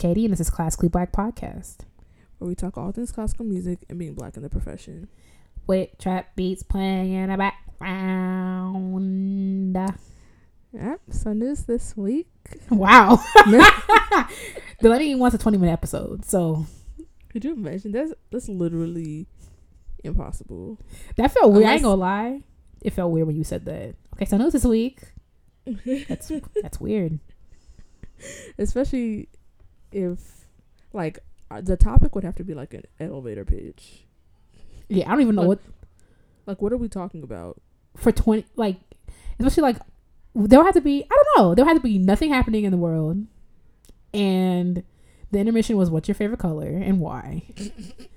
Katie, and this is Classically Black Podcast. where we talk all things classical music and being black in the profession. With trap beats playing in the background. Yep. So news this week. Wow. the lady wants a 20 minute episode. So Could you imagine? That's that's literally impossible. that felt weird. I ain't gonna lie. It felt weird when you said that. Okay, so news this week. That's that's weird. Especially if like uh, the topic would have to be like an elevator pitch. Yeah, I don't even know Like- what Like what are we talking about? for 20 like especially like there'll have to be I don't know, there'll have to be nothing happening in the world. And the intermission was what's your favorite color and why?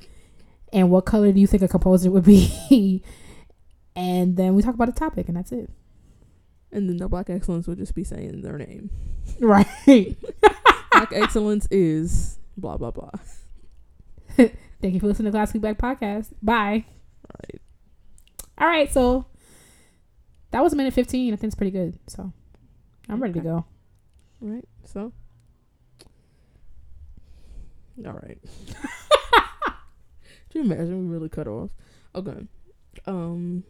and what color do you think a composer would be? and then we talk about a topic and that's it. And then the black excellence would just be saying their name. Right. Black excellence is blah blah blah. Thank you for listening to Classically Black Podcast. Bye. Right. All right, so that was a minute 15. I think it's pretty good. So I'm ready to go. Right. So. All right. Do you imagine we really cut off? Okay. Um,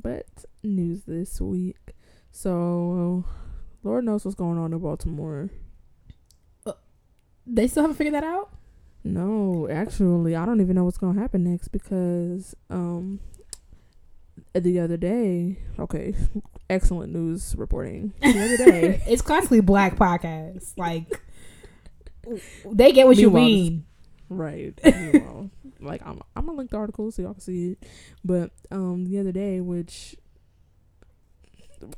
but news this week. So, Lord knows what's going on in Baltimore. They still haven't figured that out? No, actually, I don't even know what's gonna happen next because um, the other day. Okay, excellent news reporting. The other day. it's classically black podcast. Like they get what you Meanwhile, mean. Right. Like I'm I'm gonna link the article so y'all can see it. But um the other day, which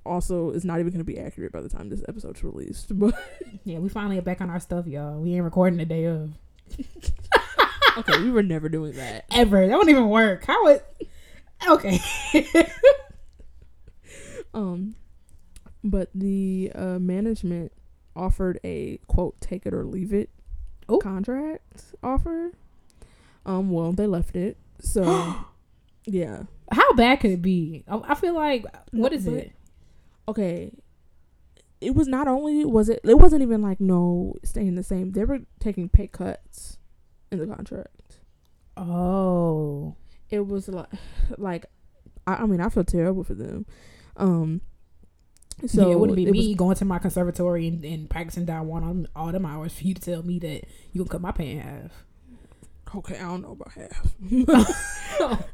also is not even gonna be accurate by the time this episode's released. But Yeah, we finally are back on our stuff, y'all. We ain't recording the day of okay, we were never doing that. ever. That wouldn't even work. How would? Okay. Um but the uh management offered a quote take it or leave it Ooh. contract offer. Um well they left it. So yeah. How bad could it be? I I feel like what is But- it? Okay it was not only was it it wasn't even like no staying the same. They were taking pay cuts in the contract. Oh, it was like like i, I mean i feel terrible for them. Um so yeah, it wouldn't be it me was- going to my conservatory and, and practicing down one on all them hours for you to tell me that you can cut my pay in half. okay i don't know about half.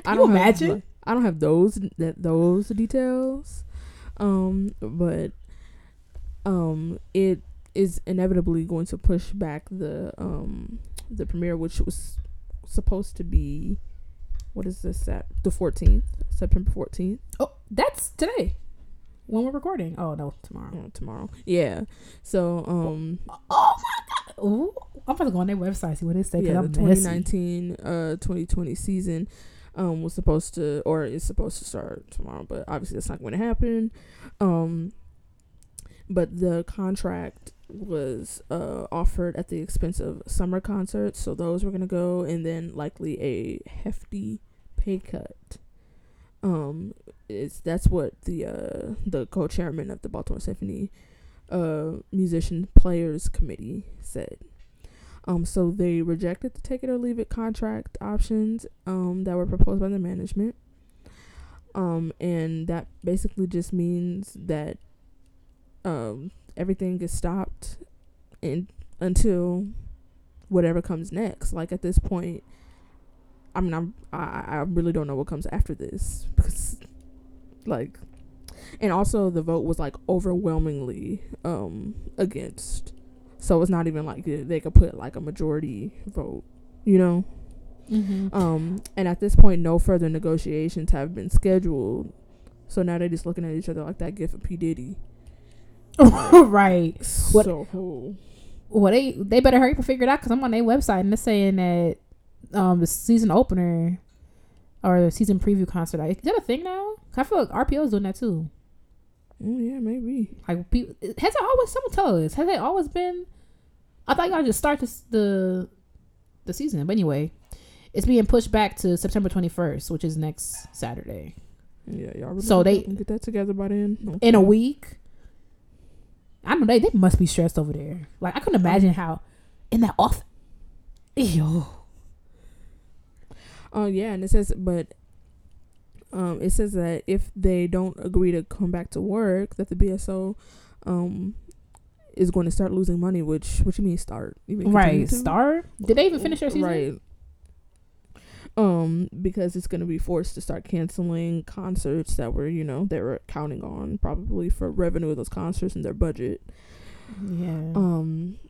I don't imagine? have, i don't have those that those details um but um it is inevitably going to push back the um the premiere which was supposed to be what is this at the 14th september 14th Oh, that's today when we're recording. Oh no, tomorrow. uh, tomorrow yeah so um Oh my god! Ooh, I'm about to go on their website see what they say. yeah the I'm messy. 2019 uh 2020 season um was supposed to or is supposed to start tomorrow but obviously that's not going to happen. Um but the contract was uh offered at the expense of summer concerts so those were going to go and then likely a hefty pay cut. Um it's that's what the uh the co-chairman of the Baltimore Symphony uh musician players committee said um, so they rejected the take it or leave it contract options um, that were proposed by the management. Um, and that basically just means that um, everything is stopped in, until whatever comes next. Like at this point, I mean, I'm, I, I really don't know what comes after this because, like, and also the vote was like overwhelmingly um, against. So it's not even like they could put like a majority vote, you know. Mm-hmm. Um, and at this point, no further negotiations have been scheduled. So now they're just looking at each other like that gift of P Diddy. right. What- So Well, they they better hurry up and figure it out because I'm on their website and they're saying that um the season opener or the season preview concert is that a thing now? I feel like RPO is doing that too. Mm, yeah, maybe. Like, people, has it always? Someone tell us. Has it always been? I thought y'all just start this, the the season, but anyway, it's being pushed back to September 21st, which is next Saturday. Yeah, y'all. Really So they- get that together by then. in a week. I don't know they they must be stressed over there. Like I couldn't imagine how in that office. Yo. Oh yeah, and it says, but um, it says that if they don't agree to come back to work, that the BSO um is going to start losing money. Which what you mean start? You mean Right. to? Start. Did they even finish their season? Right. Um, because it's going to be forced to start canceling concerts that were, you know, they were counting on probably for revenue of those concerts and their budget. Yeah. Um,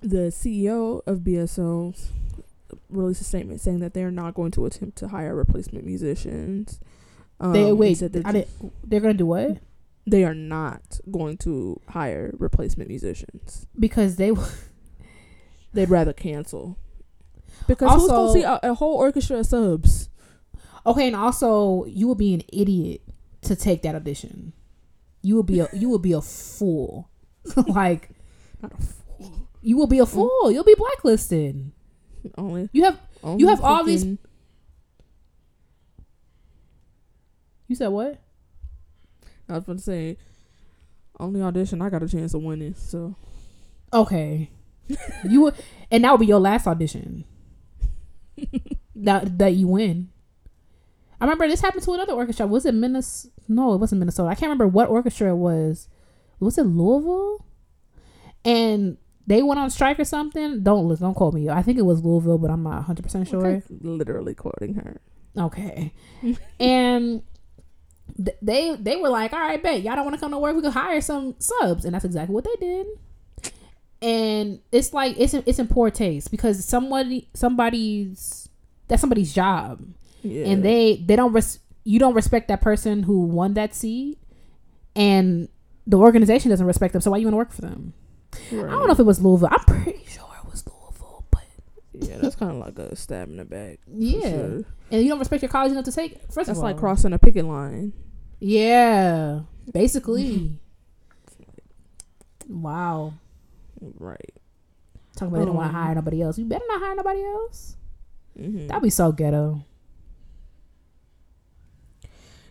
the CEO of BSO released a statement saying that they are not going to attempt to hire replacement musicians. Um, they wait. said they're, I just- did, they're gonna do what? they are not going to hire replacement musicians. Because they They'd rather cancel. Because who's gonna see a, a whole orchestra of subs? okay, and also you will be an idiot to take that audition. You will be a you will be a fool. like Not a fool. you will be a fool. You'll be blacklisted. Only, You have only you have all these- you said what? I was going to say, only audition I got a chance of winning. So Okay. you would, and that would be your last audition. that that you win. I remember this happened to another orchestra. Was it Minnesota? No, it wasn't Minnesota. I can't remember what orchestra it was. Was it Louisville? And they went on strike or something. Don't listen. Don't quote me. I think it was Louisville, but I'm not 100 percent sure. Literally quoting her. Okay. and th- they they were like, all right, bet y'all don't want to come to work. We could hire some subs, and that's exactly what they did. And it's like it's it's in poor taste because somebody somebody's that's somebody's job, Yeah, and they they don't res- you don't respect that person who won that seat, and the organization doesn't respect them. So why you want to work for them? I don't know if it was Louisville. I'm pretty sure it was Louisville, but Yeah, that's kind of like a stab in the back. yeah. sure. And you don't respect your college enough to take. It. First That's of all, like crossing a picket line. Yeah, basically. wow. Right. Talking about they don't want Um, to hire nobody else. You better not hire nobody else. Mm-hmm. That'd be so ghetto.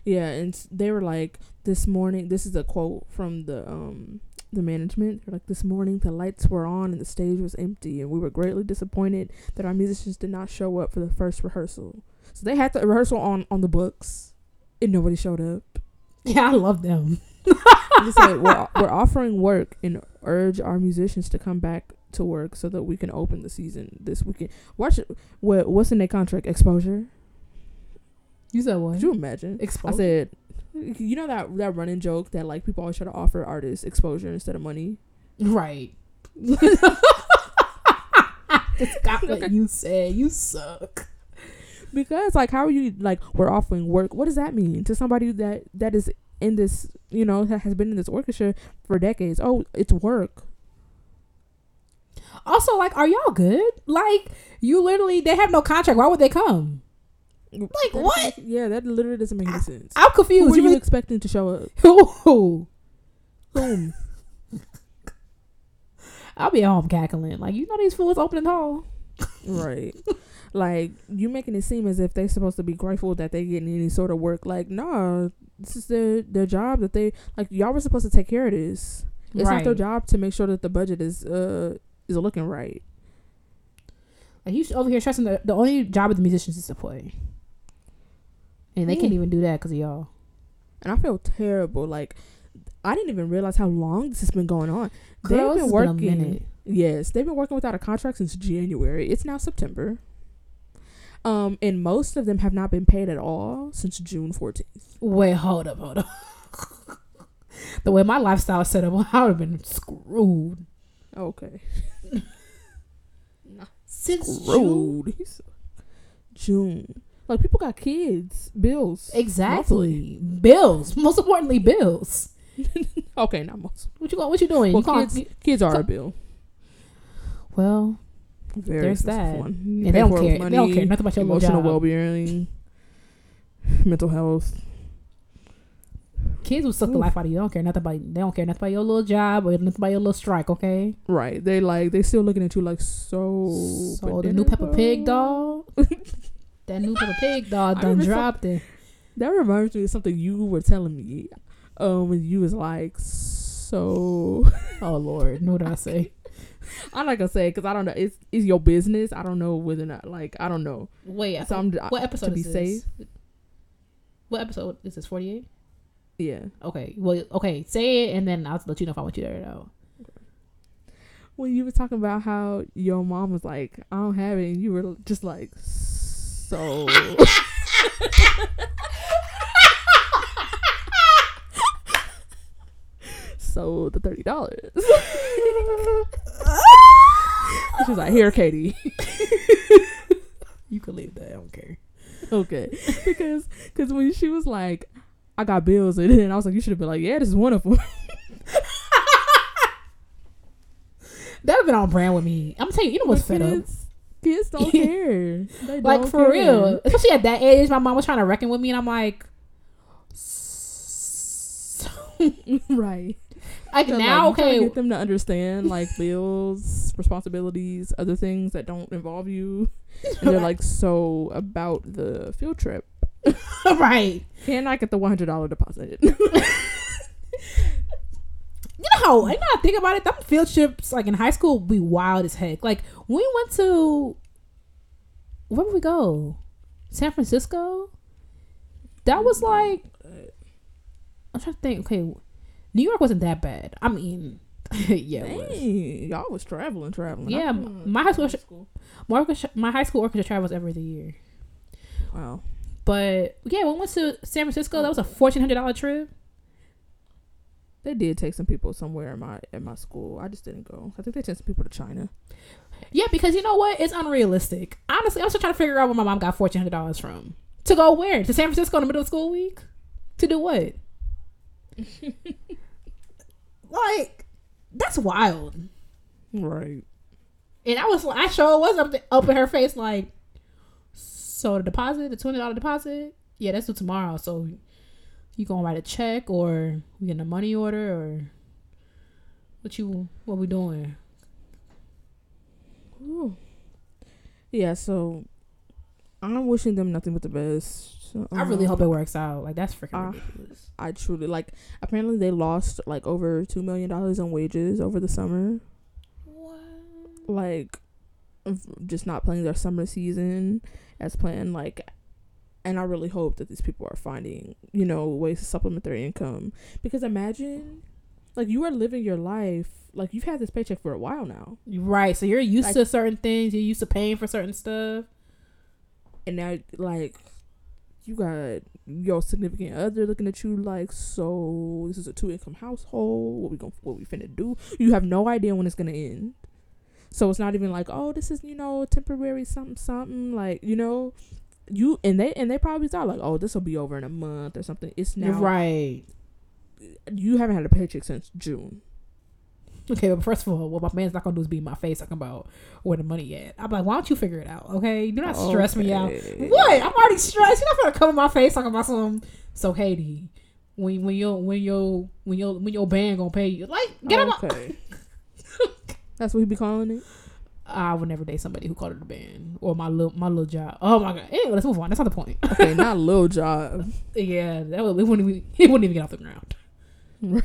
Yeah, and they were like this morning. This is a quote from the um the management. They're like this morning the lights were on and the stage was empty, and we were greatly disappointed that our musicians did not show up for the first rehearsal. So they had the rehearsal on on the books, and nobody showed up. Yeah, I love them. They said we're we're offering work and urge our musicians to come back to work so that we can open the season this weekend. Watch it. What what's in their contract? Exposure. You said what? Could you imagine? I said, you know that that running joke that like people always try to offer artists exposure instead of money. right. It's got what you said. You suck. Because like, how are you like we're offering work? What does that mean to somebody that that is in this you know that has been in this orchestra for decades? Oh, it's work. Also, like, are y'all good? Like, you literally they have no contract. Why would they come? Like what? Yeah, that literally doesn't make any sense. I'm confused. Who were You you expecting to show up? who? Boom. I'll be at home cackling. Like, you know these fools opening hall. right. Like you making it seem as if they're supposed to be grateful that they're getting any sort of work. Like, no, this is their their job that they like. Y'all were supposed to take care of this. It's not their job to make sure that the budget is uh is looking right. Like you over here stressing the, the only job of the musicians is to play, and they can't even do that because of y'all. And I feel terrible. Like I didn't even realize how long this has been going on. Girl, they've been been working. minute. yes, they've been working without a contract since January. It's now September. Um, and most of them have not been paid at all since June fourteenth. Wait, hold up, hold up. the way my lifestyle is set up, I would have been screwed. Okay. Since June. Screwed. He's- June. Like people got kids, bills. Exactly. Bills. Most importantly, bills. Okay, not most. What you? What you doing? Well, you kids, kids are call- a bill. well, Very There's that. one. You they don't for it with care. they don't care nothing about your emotional job. well-being, mental health. Kids will suck the life out of you. They don't care nothing about. They don't care nothing about your little job or nothing about your little strike. Okay. Right. They like they still looking at you like so. So the new Peppa Pig doll. that new Peppa Pig I done dropped it. That reminds me of something you were telling me. Um, when you was like, so Oh Lord, know what I say? I'm not gonna say because I don't know. It's it's your business. I don't know whether or not like I don't know. Wait, So I'm what episode to be is this? What episode is this? Forty eight. yeah. Okay. Well, okay. Say it, and then I'll let you know if I want you to air it. When you were talking about how your mom was like, I don't have it, and you were just like, so. so the thirty dollars. She's like, here, Katie. You can leave that. I don't care. okay, because because when she was like, I got bills, and then I was like, you should have been like, yeah, this is one of them. That'd have been on brand with me. I'm telling you, you know what's fed up. Kids, don't care. They Like don't for care. real, especially at that age, my mom was trying to reckon with me, and I'm like, right. like So, now, like, you trying to okay, get them to understand like bills, responsibilities, other things that don't involve you, and they're like so about the field trip. right. Can I get the one hundred dollar deposit? You know how I know I think about it. Them field trips, like in high school, be wild as heck. Like we went to, where did we go? San Francisco. That was mm-hmm. like, I'm trying to think. Okay, New York wasn't that bad. I mean, yeah, it was. Y'all was traveling, traveling. Yeah, my high school- My, orchestra, my high school orchestra travels every other year. Wow. But yeah, we went to San Francisco, that was a oh. fourteen hundred dollar trip. They did take some people somewhere at my at my school. I just didn't go. I think they took some people to China. Yeah, because you know what? It's unrealistic. Honestly, I'm still trying to figure out where my mom got fourteen hundred dollars from. To go where? To San Francisco in the middle of school week? To do what? like, that's wild. Right. And I was, I sure was up, up in her face like, so the deposit, the twenty dollar deposit, yeah, that's due tomorrow. So you gonna write a check or we getting a money order or what you what we doing? Ooh. Yeah. So I'm wishing them nothing but the best. I really Um, hope it works out. Like that's freaking Ah. ridiculous. I truly like. Apparently, they lost like over two million dollars in wages over the summer. What? Like, just not playing their summer season as planned. Like, and I really hope that these people are finding you know ways to supplement their income. Because imagine, like, you are living your life like you've had this paycheck for a while now, Right. So you're used Like- to certain things. You're used to paying for certain stuff. and now like. You got your significant other looking at you like, so this is a two income household. What we going what we finna do? You have no idea when it's gonna end. So it's not even like, oh, this is you know temporary something something like you know, you and they and they probably thought like, oh, this will be over in a month or something. It's now right. you haven't had a paycheck since June. Okay, but first of all, what my man's not gonna do is be in my face talking about where the money at. I'm like, why don't you figure it out? Okay, do not stress me out. What? I'm already stressed. You're not gonna come in my face talking about some. So Katie, when when your when your when your when your band gonna pay you? Like, get on my. That's what he be calling it. I would never date somebody who called it a band or my little my little job. Oh my god. Anyway, let's move on. That's not the point. Okay, not little job. yeah, that would, it wouldn't even, it wouldn't even get off the ground.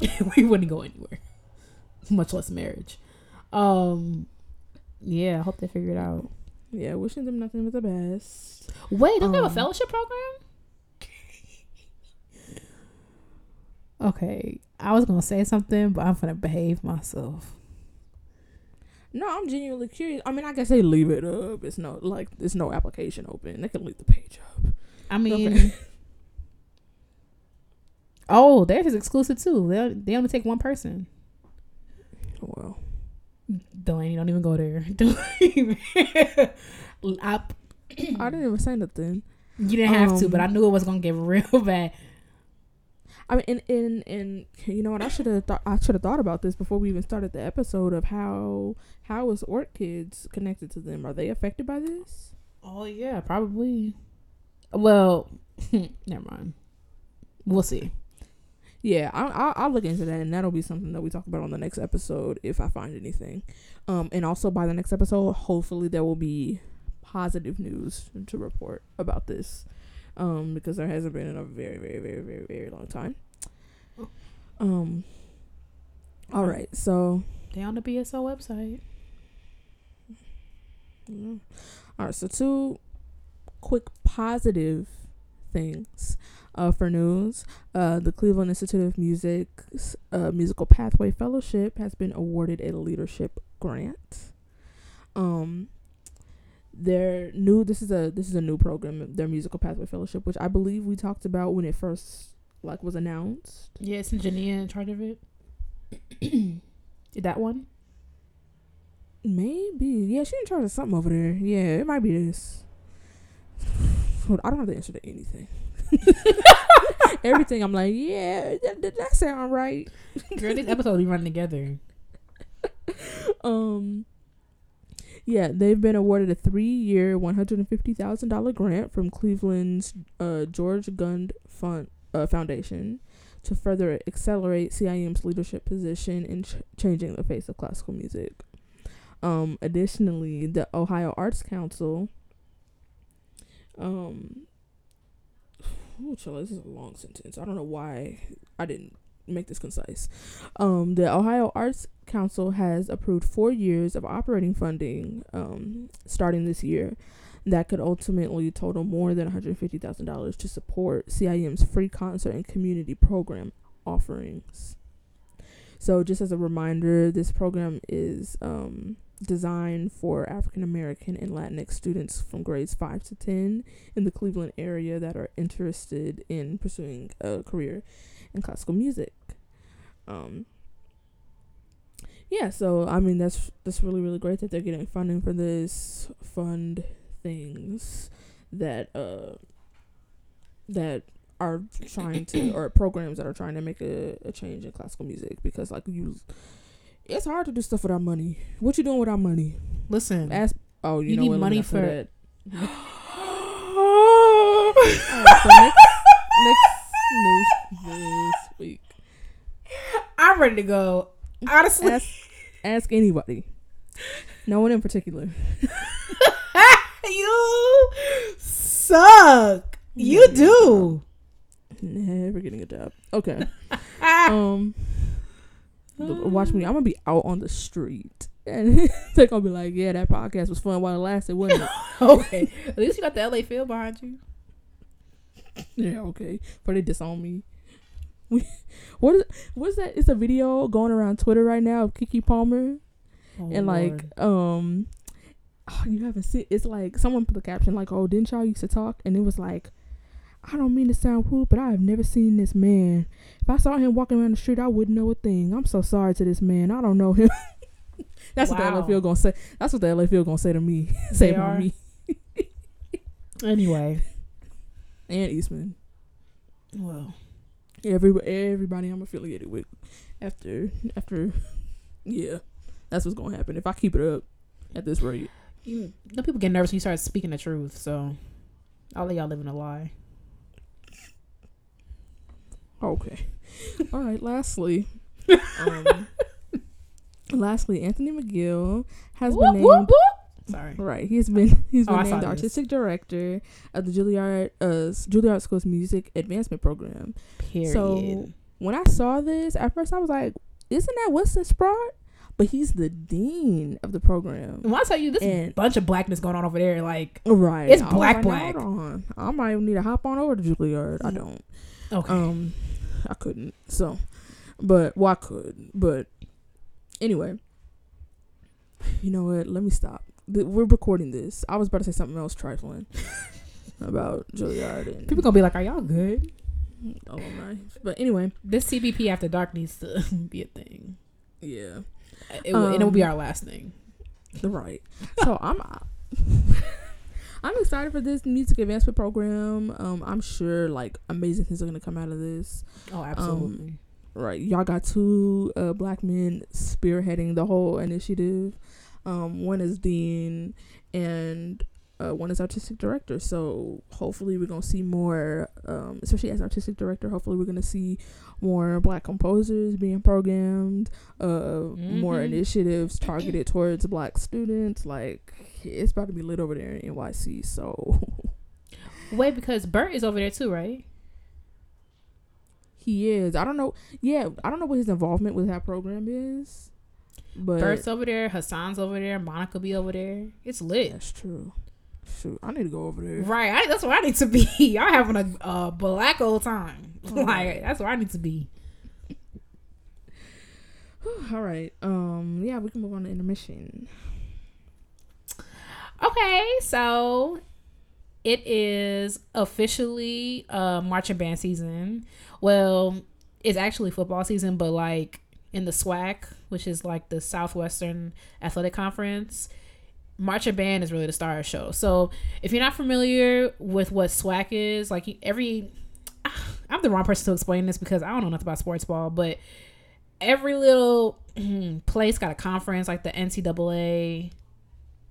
we wouldn't go anywhere, much less marriage. Um, yeah, I hope they figure it out. Yeah, wishing them nothing but the best. Wait, don't they have a Um, fellowship program? Okay, I was gonna say something, but I'm gonna behave myself. No, I'm genuinely curious. I mean, I guess they leave it up. It's no like there's no application open. They can leave the page up. I mean, Okay. oh, theirs is exclusive too. They they only take one person. Well, Delaney, don't even go there. Don't even. I, I didn't even say nothing. you didn't have to, Um, but I knew it was gonna get real bad. I mean, and and, and you know what? I should have thought. I should have thought about this before we even started the episode of how how is OrchKids connected to them? Are they affected by this? Oh yeah, probably. Well, never mind. We'll see. Yeah, I, I, I'll look into that, and that'll be something that we talk about on the next episode if I find anything. Um, and also by the next episode, hopefully there will be positive news to report about this, um, because there hasn't been in a very, very, very, very, very long time. Um, All right, so They on the BSO website. yeah. all right, so two quick positive things uh, for news. Uh, the Cleveland Institute of Music's uh, Musical Pathway Fellowship has been awarded a leadership grant. Um, their new this is a this is a new program, their Musical Pathway Fellowship, which I believe we talked about when it first like was announced. Yeah, isn't Jania in charge of it? Did that one? Maybe. Yeah, she in charge of something over there. Yeah, it might be this. I don't have the answer to anything. Everything I'm like, yeah, that, that, that sound right. Girl, these episodes be running together. Um yeah, they've been awarded a three-year, one hundred and fifty thousand dollar grant from Cleveland's uh, George Gund Fund uh, Foundation to further accelerate CIM's leadership position in ch- changing the face of classical music. Um, additionally, the Ohio Arts Council. Um, oh, this is a long sentence. I don't know why I didn't make this concise. Um, the Ohio Arts Council has approved four years of operating funding um, starting this year that could ultimately total more than $150,000 to support CIM's free concert and community program offerings. So, just as a reminder, this program is um, designed for African American and Latinx students from grades 5 to 10 in the Cleveland area that are interested in pursuing a career in classical music. Um, yeah, so I mean that's that's really really great that they're getting funding for this fund things that uh that are trying to or programs that are trying to make a, a change in classical music because like you it's hard to do stuff without money. What you doing without money? Listen, Ask oh you, You know need what, money for- that. Alright, so next, next news this week. I'm ready to go. Honestly, Ask ask anybody. No one in particular. you suck. You Yeah. do. Never getting a job. Okay. um watch me. I'm gonna be out on the street. And they're gonna be like, Yeah, that podcast was fun while it lasted, wasn't it? okay. At least you got the LA Phil behind you. Yeah, okay. But they disown me. What is what's that? It's a video going around Twitter right now of Keke Palmer. Oh, and like um oh, you haven't seen it's like someone put the caption like oh didn't y'all used to talk? And it was like i don't mean to sound rude but i have never seen this man. If i saw him walking around the street i wouldn't know a thing. I'm so sorry to this man. I don't know him. That's what the Wow. LFL gonna say. That's what the LFL gonna say to me. Say about me. anyway. And eastman Well, Every, everybody i'm affiliated with after after yeah that's what's gonna happen if i keep it up at this rate you know people get nervous when you start speaking the truth. So I'll let y'all live in a lie. Okay. All right. Lastly, um, lastly, Anthony McGill has Whoop, been named. whoop, whoop. Sorry. Right, he's been he's Oh, been I saw named this. artistic director of the Juilliard uh Juilliard School's Music Advancement Program. Period. So when I saw this, at first I was like, "Isn't that Winston Sprott?" But he's the dean of the program. when I tell you this And- bunch of blackness going on over there, like Right, It's I was black, like, black. Hold on, I might even need to hop on over to Juilliard. I don't. okay, Um, I couldn't. So, but well, I could. But anyway, you know what? Let me stop. We're recording this. I was about to say something else trifling about Juilliard and people gonna be like, "Are y'all good?" alumni. But anyway, This CBP after dark needs to be a thing. yeah, It, will- and it will be Um, our last thing. right. So I'm. I'm excited for this music advancement program. Um, I'm sure like amazing things are gonna come out of this. Oh, absolutely. right y'all got two uh black men spearheading the whole initiative um one is dean and uh, one is artistic director so hopefully we're gonna see more um especially as artistic director hopefully we're gonna see more black composers being programmed uh more Mhm. initiatives targeted towards black students like it's about to be lit over there in nyc so Wait, because Bert is over there too, right? He is. I don't know. Yeah, I don't know what his involvement with that program is. But Bert's over there, Hassan's over there, Monica be over there. It's lit. that's true. Shoot, I need to go over there. Right, I, that's where I need to be. Y'all having a black old time. Oh. like that's where I need to be. All right. Um. Yeah, we can move on to intermission. Okay, so it is officially uh marching band season. Well, it's actually football season, but like in the SWAC, which is like the Southwestern Athletic Conference, marching band is really the star of the show. So if you're not familiar with what SWAC is, like every I'm the wrong person to explain this because I don't know nothing about sports ball, but every little place got a conference like the NCAA,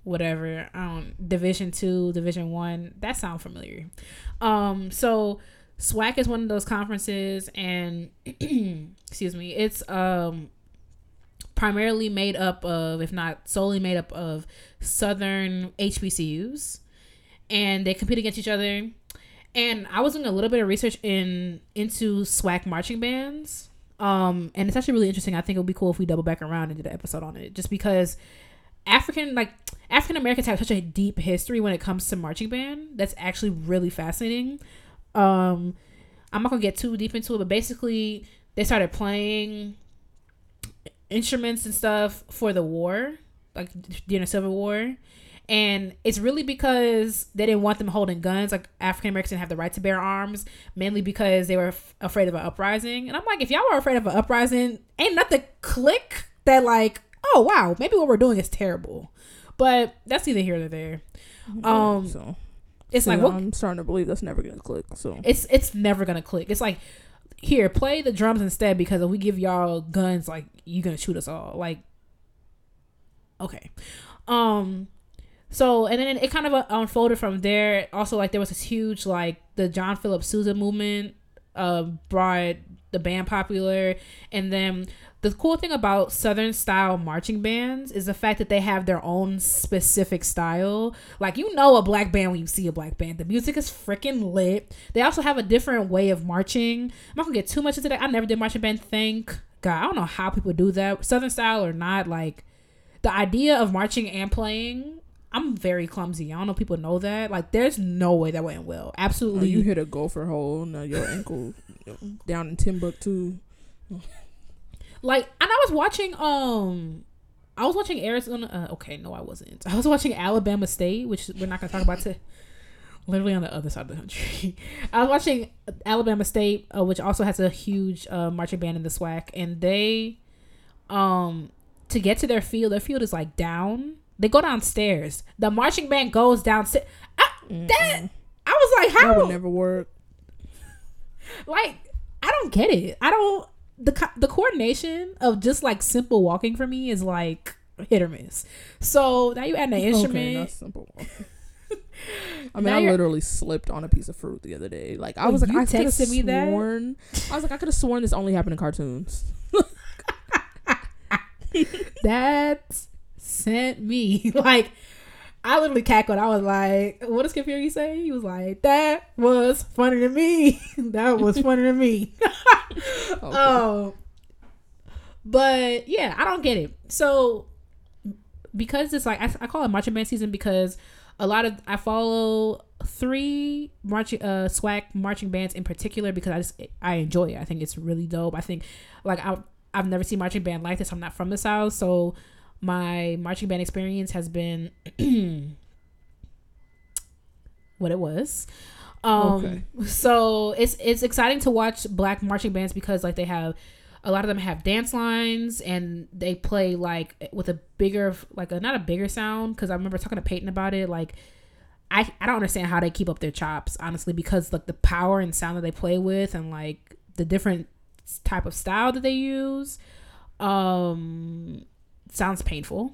whatever, um, Division Two, Division One. That sounds familiar. Um, so SWAC is one of those conferences, and excuse me, it's um primarily made up of, if not solely made up of, Southern HBCUs, and they compete against each other. And I was doing a little bit of research in into SWAC marching bands. Um, and it's actually really interesting. I think it would be cool if we double back around and did an episode on it, just because African like African Americans have such a deep history when it comes to marching band. That's actually really fascinating. Um, I'm not gonna get too deep into it, but basically they started playing instruments and stuff for the war, like during the Civil War. And it's really because they didn't want them holding guns. Like African Americans didn't have the right to bear arms, mainly because they were f- afraid of an uprising. And I'm like, if y'all were afraid of an uprising, ain't nothing click that like, oh wow, maybe what we're doing is terrible. But that's either here or there. Um, so It's yeah, like I'm starting to believe that's never gonna click. So it's it's never gonna click. It's like here, play the drums instead because if we give y'all guns, like you gonna shoot us all. Like okay, um, so and then it kind of uh, unfolded from there. Also, like there was this huge like the John Philip Sousa movement, uh, brought the band popular, and then the cool thing about southern style marching bands is the fact that they have their own specific style. Like you know a black band when you see a black band. The music is freaking lit. They also have a different way of marching. I'm not gonna get too much into that. I never did marching band thank god. I don't know how people do that southern style or not like the idea of marching and playing i'm very clumsy. I don't know people know that. Like there's no way that went well. Oh, absolutely you hit a gopher hole, now your ankle down in Timbuktu. Like and i was watching um i was watching arizona uh, okay no i wasn't. I was watching alabama state which we're not gonna talk about to literally on the other side of the country. I was watching alabama state uh, which also has a huge uh, marching band in the swac and they um to get to their field their field is like down. They go downstairs. The marching band goes downstairs that i was like how That would never work. like I don't get it. I don't the co- the coordination of just like simple walking for me is like hit or miss. So now you add an Okay, instrument. that's simple. I mean, Now I literally slipped on a piece of fruit the other day. Like I was like, I could have me that? sworn. I was like, I could have sworn this only happened in cartoons. that sent me like I literally cackled. I was like, "What does Skip Fury say?" He was like, "That was funny to me. that was funny to me." Okay. Oh, but yeah, I don't get it. So because it's like I, I call it marching band season because a lot of I follow three marching uh SWAC marching bands in particular because I just I enjoy it. I think it's really dope. I think like I I've never seen marching band like this. I'm not from the south, so my marching band experience has been what it was. Um, Okay. so it's it's exciting to watch black marching bands because like they have a lot of them have dance lines and they play like with a bigger like a not a bigger sound because I remember talking to Peyton about it like I I don't understand how they keep up their chops honestly because like the power and sound that they play with and like the different type of style that they use um sounds painful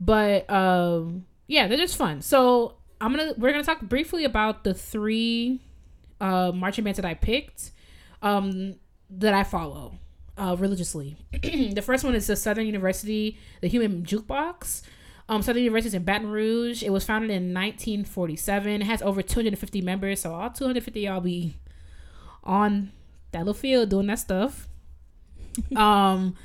but um yeah they're just fun so i'm gonna we're gonna talk briefly about the three uh marching bands that i picked um that i follow uh religiously the first one is the southern university the human jukebox um, Southern University is in Baton Rouge. It was founded in 1947. It has over 250 members, so all 250 y'all be on that little field doing that stuff. um,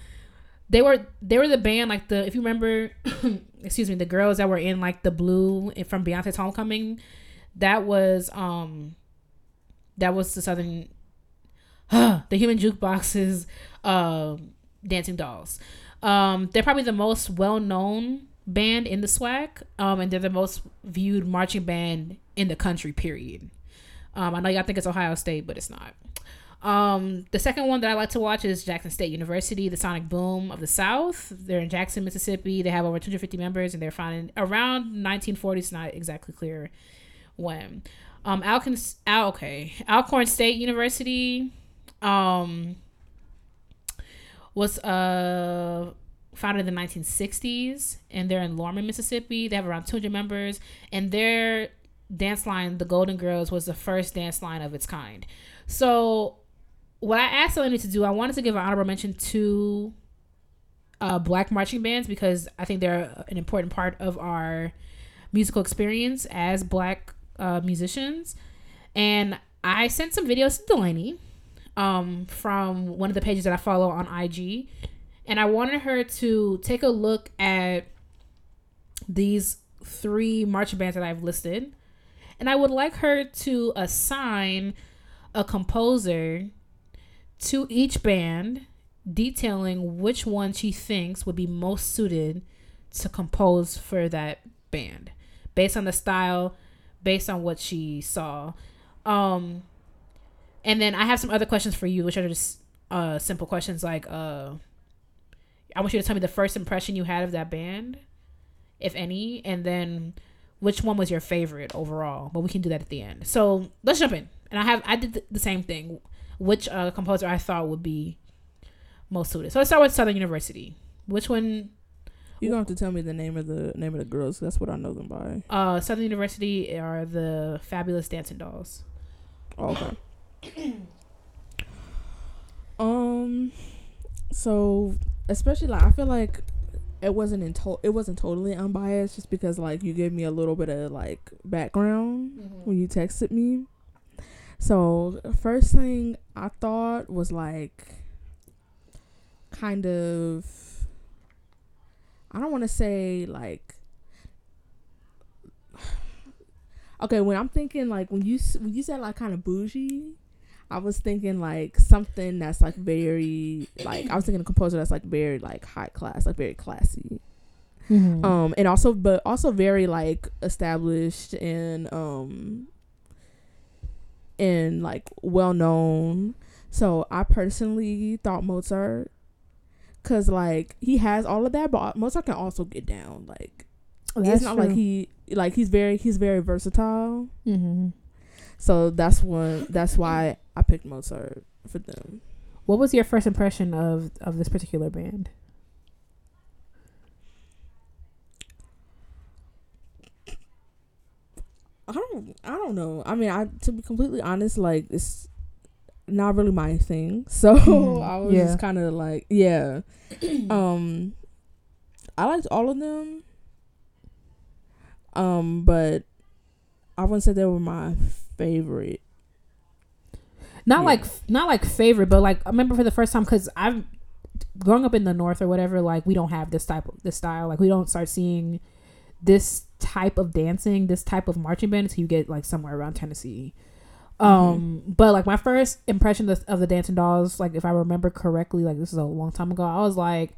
they were they were the band like the if you remember, excuse me, the girls that were in like the blue from Beyonce's Homecoming. That was um, that was the Southern, the Human jukeboxes uh, dancing dolls. Um, they're probably the most well known band in the SWAC um, and they're the most viewed marching band in the country. Period. Um, I know y'all think it's Ohio State, but it's not. Um, the second one that I like to watch is Jackson State University, the Sonic Boom of the South. They're in Jackson, Mississippi. They have over 250 members, and they're founded around 1940. It's not exactly clear when. Um, Alcon, Al, okay, Alcorn State University, um, was uh founded in the 1960s, and they're in Lorman, Mississippi. They have around 200 members, and their dance line, the Golden Girls, was the first dance line of its kind. So, what I asked Delaney to do, I wanted to give an honorable mention to uh, black marching bands because I think they're an important part of our musical experience as black uh, musicians. And I sent some videos to Delaney um, from one of the pages that I follow on IG. And I wanted her to take a look at these three marching bands that I've listed. And I would like her to assign a composer to each band detailing which one she thinks would be most suited to compose for that band based on the style based on what she saw. Um, and then I have some other questions for you, which are just uh, simple questions like uh, I want you to tell me the first impression you had of that band, if any, and then which one was your favorite overall. But we can do that at the end. So let's jump in. And I have I did the same thing. Which uh, composer I thought would be most suited. So let's start with Southern University. Which one you don't have to tell me the name of the name of the girls. That's what I know them by. Uh, Southern University are the Fabulous Dancing Dolls. Oh, okay. um, so especially like I feel like it wasn't in to- it wasn't totally unbiased just because like you gave me a little bit of like background mm-hmm. when you texted me. So first thing I thought was like kind of I don't want to say like okay when I'm thinking like when you when you said like kind of bougie, I was thinking like something that's like very like I was thinking a composer that's like very like high class, like very classy. Mm-hmm. Um and also but also very like established and um and like well known. So I personally thought Mozart Cause like he has all of that, but Mozart can also get down. Like that's it's not true. like he like he's very he's very versatile. Mm-hmm. So that's one. That's why I picked Mozart for them. What was your first impression of of this particular band? I don't. I don't know. I mean, I to be completely honest, like it's not really my thing. So mm-hmm. I was yeah. just kind of like, yeah. um, I liked all of them. Um, but I wouldn't say they were my favorite. Not yeah. like not like favorite, but like I remember for the first time because I've growing up in the north or whatever. Like we don't have this type of this style. Like we don't start seeing this type of dancing, this type of marching band until you get like somewhere around Tennessee. Um, mm-hmm. but like my first impression of, of, the dancing dolls, like if I remember correctly, like this is a long time ago, I was like,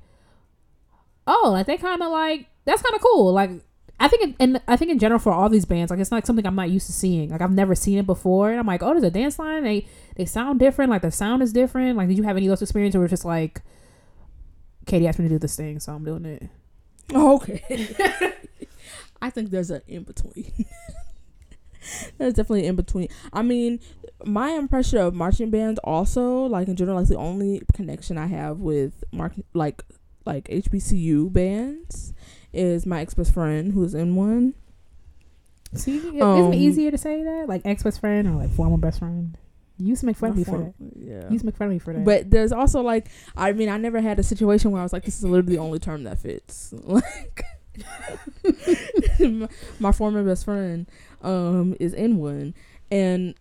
oh, like they kind of like that's kind of cool. Like I think, in, and I think in general for all these bands, like it's not like something I'm not used to seeing. Like I've never seen it before, and I'm like, oh, there's a dance line. They they sound different. Like the sound is different. Like did you have any of those experiences where it's just like, Katie asked me to do this thing, so I'm doing it. Oh, okay. I think there's an in between. There's definitely in between. I mean, my impression of marching bands also, like in general, like the only connection I have with mark like like HBCU bands is my ex best friend who's in one. See, um, isn't it easier to say that like ex best friend or like former best friend? You used to make fun of me for that. Yeah. You used to make fun of me for that. But there's also like, I mean, I never had a situation where I was like, this is literally the only term that fits. Like, my former best friend um is in one and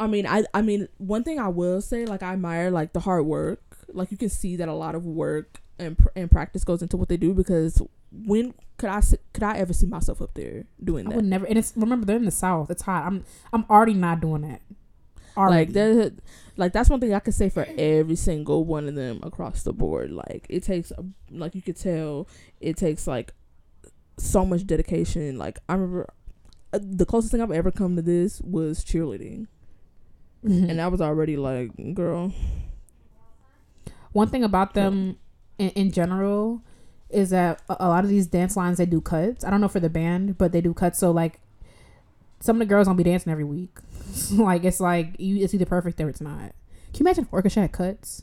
I mean, I I mean, one thing I will say, like I admire like the hard work. Like you can see that a lot of work and pr- and practice goes into what they do because when could I could I ever see myself up there doing that? I that? would never. And it's remember they're in the south. It's hot. I'm I'm already not doing that. Already. Like there's like that's one thing I could say for every single one of them across the board. Like it takes like you could tell it takes like so much dedication. Like I remember uh, the closest thing I've ever come to this was cheerleading, Mhm. and I was already like, girl, One thing about them in, in general is that a, a lot of these dance lines they do cuts. I don't know for the band, but they do cuts. So like some of the girls don't be dancing every week. like it's like you it's either perfect or it's not. Can you imagine if orchestra had cuts?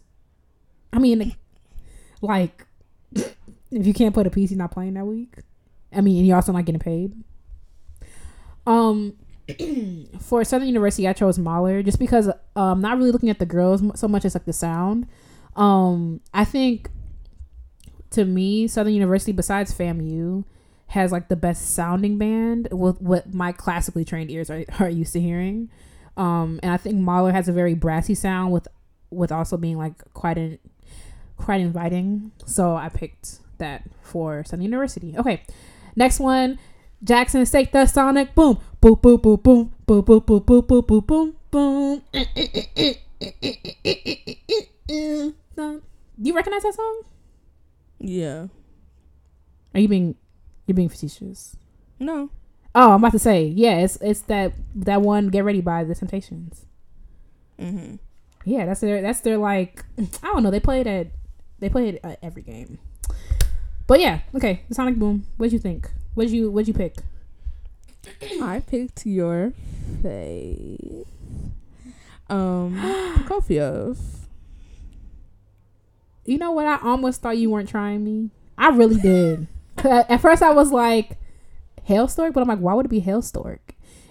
I mean, like if you can't put a piece, you're not playing that week. I mean, and you're also not getting paid. Um, for Southern University, I chose Mahler just because um, not really looking at the girls so much as like the sound. Um, I think to me, Southern University, besides FAMU, has like the best sounding band with what my classically trained ears are, are used to hearing. Um, and I think Mahler has a very brassy sound with with also being like quite an quite inviting. So I picked that for Southern University. Okay, next one. Jackson State the Sonic Boom. Boom boom boom boom boom boom boom boom boom boom boom boom. Do you recognize that song? yeah, Are you being you're being facetious? no, Oh, I'm about to say, yeah, it's it's that that one Get Ready by the Temptations. mm-hmm. Yeah, that's their that's their like I don't know, they played at they played at every game. But yeah, okay, the Sonic Boom. What'd you think? What'd you what'd you pick? I picked your face. Um, Prokofiev. You know what? I almost thought you weren't trying me. I really did. At first, I was like, Hailstork, but I'm like, why would it be Hailstork?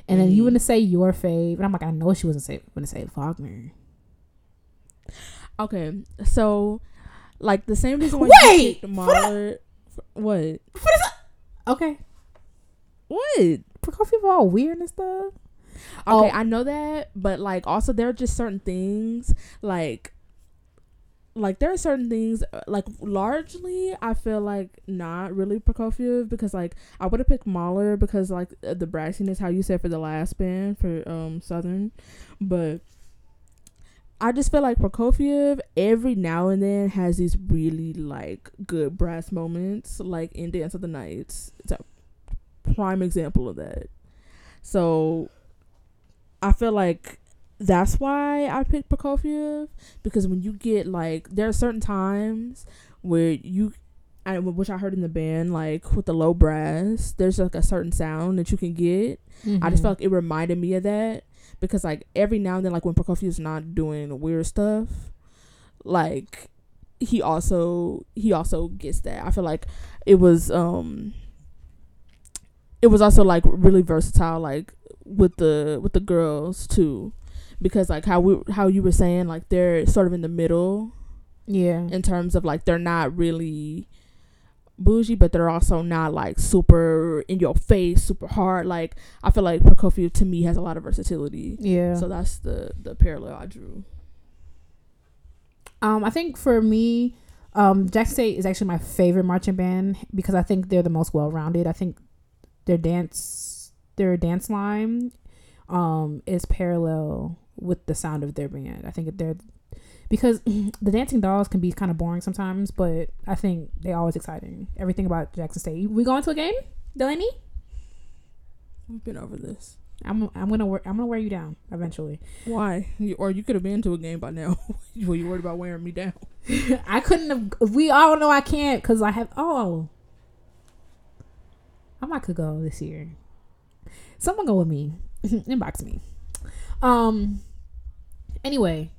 And then you mm-hmm. wouldn't say your fave, and I'm like, I know she wasn't say going to say Wagner. Okay, so like the same reason why Wait! you picked Mahler. What? Okay, What? Because people all weird and stuff. Okay, Oh. I know that, but like also there are just certain things like like there are certain things uh, like largely I feel like not really Prokofiev because like I would have picked Mahler because like uh, the brassiness how you said for the last band for um Southern, but I just feel like Prokofiev every now and then has these really like good brass moments like in Dance of the Knights. It's a prime example of that. So I feel like that's why I picked Prokofiev because when you get like there are certain times where you and which I heard in the band like with the low brass there's like a certain sound that you can get. I just felt like it reminded me of that because like every now and then like when Prokofiev's not doing weird stuff like he also he also gets that. I feel like it was um it was also like really versatile like with the with the girls too because like how we how you were saying like they're sort of in the middle yeah. in terms of like they're not really bougie but they're also not like super in your face super hard like i feel like prokofiev to me has a lot of versatility Yeah. so that's the the parallel i drew Um, I think for me, um, Jackson State is actually my favorite marching band because I think they're the most well rounded. I think their dance, their dance line, um, is parallel with the sound of their band. I think they're because the dancing dolls can be kind of boring sometimes, but I think they're always exciting. Everything about Jackson State. We going to a game, Delaney? we've been over this I'm I'm gonna wear, I'm gonna wear you down eventually. why you, or you could have been to a game by now were you worried about wearing me down I couldn't have. We all know I can't because I have. Oh, I might could go this year. Someone go with me. Inbox me. Um. Anyway,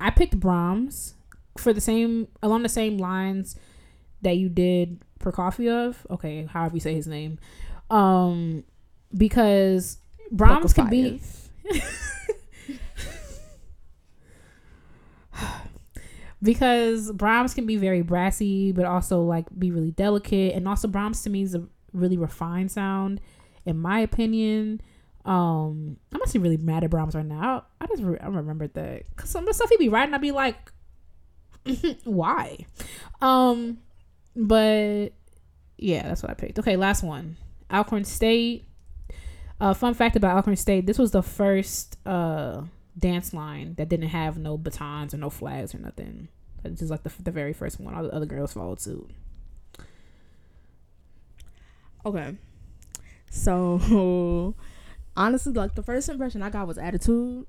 I picked Brahms for the same along the same lines that you did Prokofiev. Okay, however you say his name. Um, because Brahms can be. because Brahms can be very brassy, but also like be really delicate. And also Brahms to me is a really refined sound, in my opinion. Um, I'm actually really mad at Brahms right now. I, just re- I remembered that because some of the stuff he'd be writing, I'd be like, why? Um, but yeah, that's what I picked. Okay, last one. Alcorn State. Uh, fun fact about Alcorn State: this was the first uh dance line that didn't have no batons or no flags or nothing. This is like the the very first one. All the other girls followed suit. Okay. So honestly, like the first impression I got was attitude.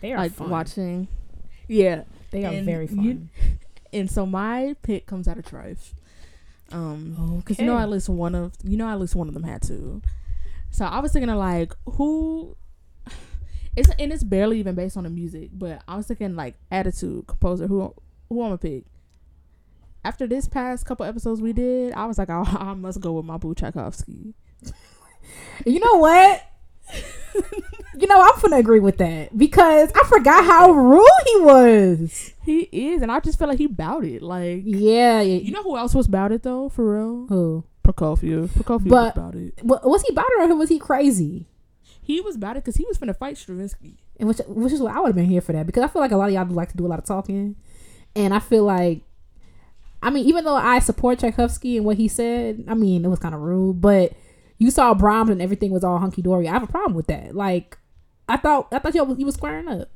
They are like fun. watching. Yeah. They are very fun. you- And so my pick comes out of Trife. Um because you know at least one of you know at least one of them had to. So I was thinking of like who it's and it's barely even based on the music, but I was thinking like attitude, composer, who who I'm gonna pick. After this past couple episodes we did, I was like, I, I must go with my boo Tchaikovsky. You know what? you know, I'm gonna agree with that because I forgot how rude he was. He is, and I just feel like he bout it. Like Yeah, yeah. you know who else was bout it though, for real? who? Prokofiev. Prokofiev But- was about it. Wa- Was he about it or was he crazy? He was about it because he was finna fight Stravinsky. And which, which is what I would have been here for that because I feel like a lot of y'all like to do a lot of talking, and I feel like, I mean, even though I support Tchaikovsky and what he said, I mean, it was kind of rude, but you saw Brahms and everything was all hunky dory. I have a problem with that. Like, I thought, I thought y'all was, he was squaring up.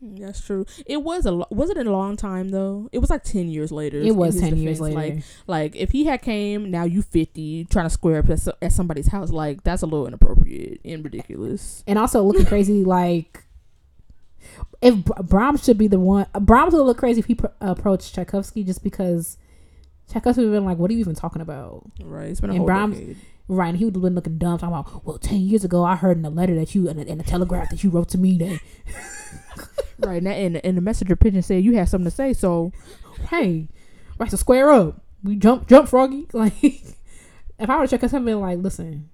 That's true. It was a lo- was it a long time though? It was like ten years later. It was ten years later. Like like if he had came now you fifty trying to square up at, so- at somebody's house like that's a little inappropriate and ridiculous. and also looking crazy like if Br- Brahms should be the one uh, Brahms would look crazy if he pr- uh, approached Tchaikovsky just because Tchaikovsky would have been like what are you even talking about Right. It's been a And whole Brahms- decade. Right and he would have been looking dumb talking about well 10 years ago I heard in a letter that you in a, in a telegraph that you wrote to me that Right. And, that- and and the messenger pigeon said you had something to say, so hey right so square up. We jump jump froggy. Like if I were to check us something like listen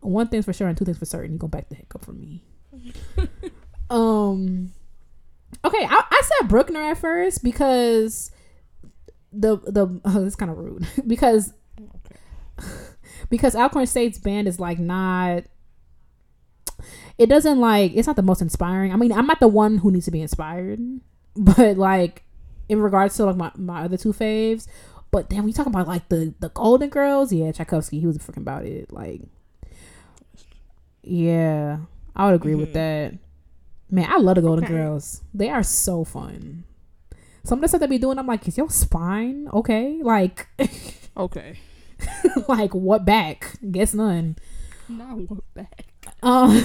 one thing's for sure and two things for certain. You go back the heck up from me. Um okay I, I said Bruckner at first because the the oh, it's kind of rude. Because because Alcorn State's band is like not it doesn't like it's not the most inspiring. I mean, I'm not the one who needs to be inspired, but like in regards to like my, my other two faves, but then we talk about like the the Golden Girls, yeah, Tchaikovsky, he was freaking about it. Like, yeah, I would agree with Mhm. that. Man, I love the Golden Okay. Girls. They are so fun. Some of the stuff they be doing, I'm like, is your spine okay? Like, okay. like what back? Guess none. Now what back. Um,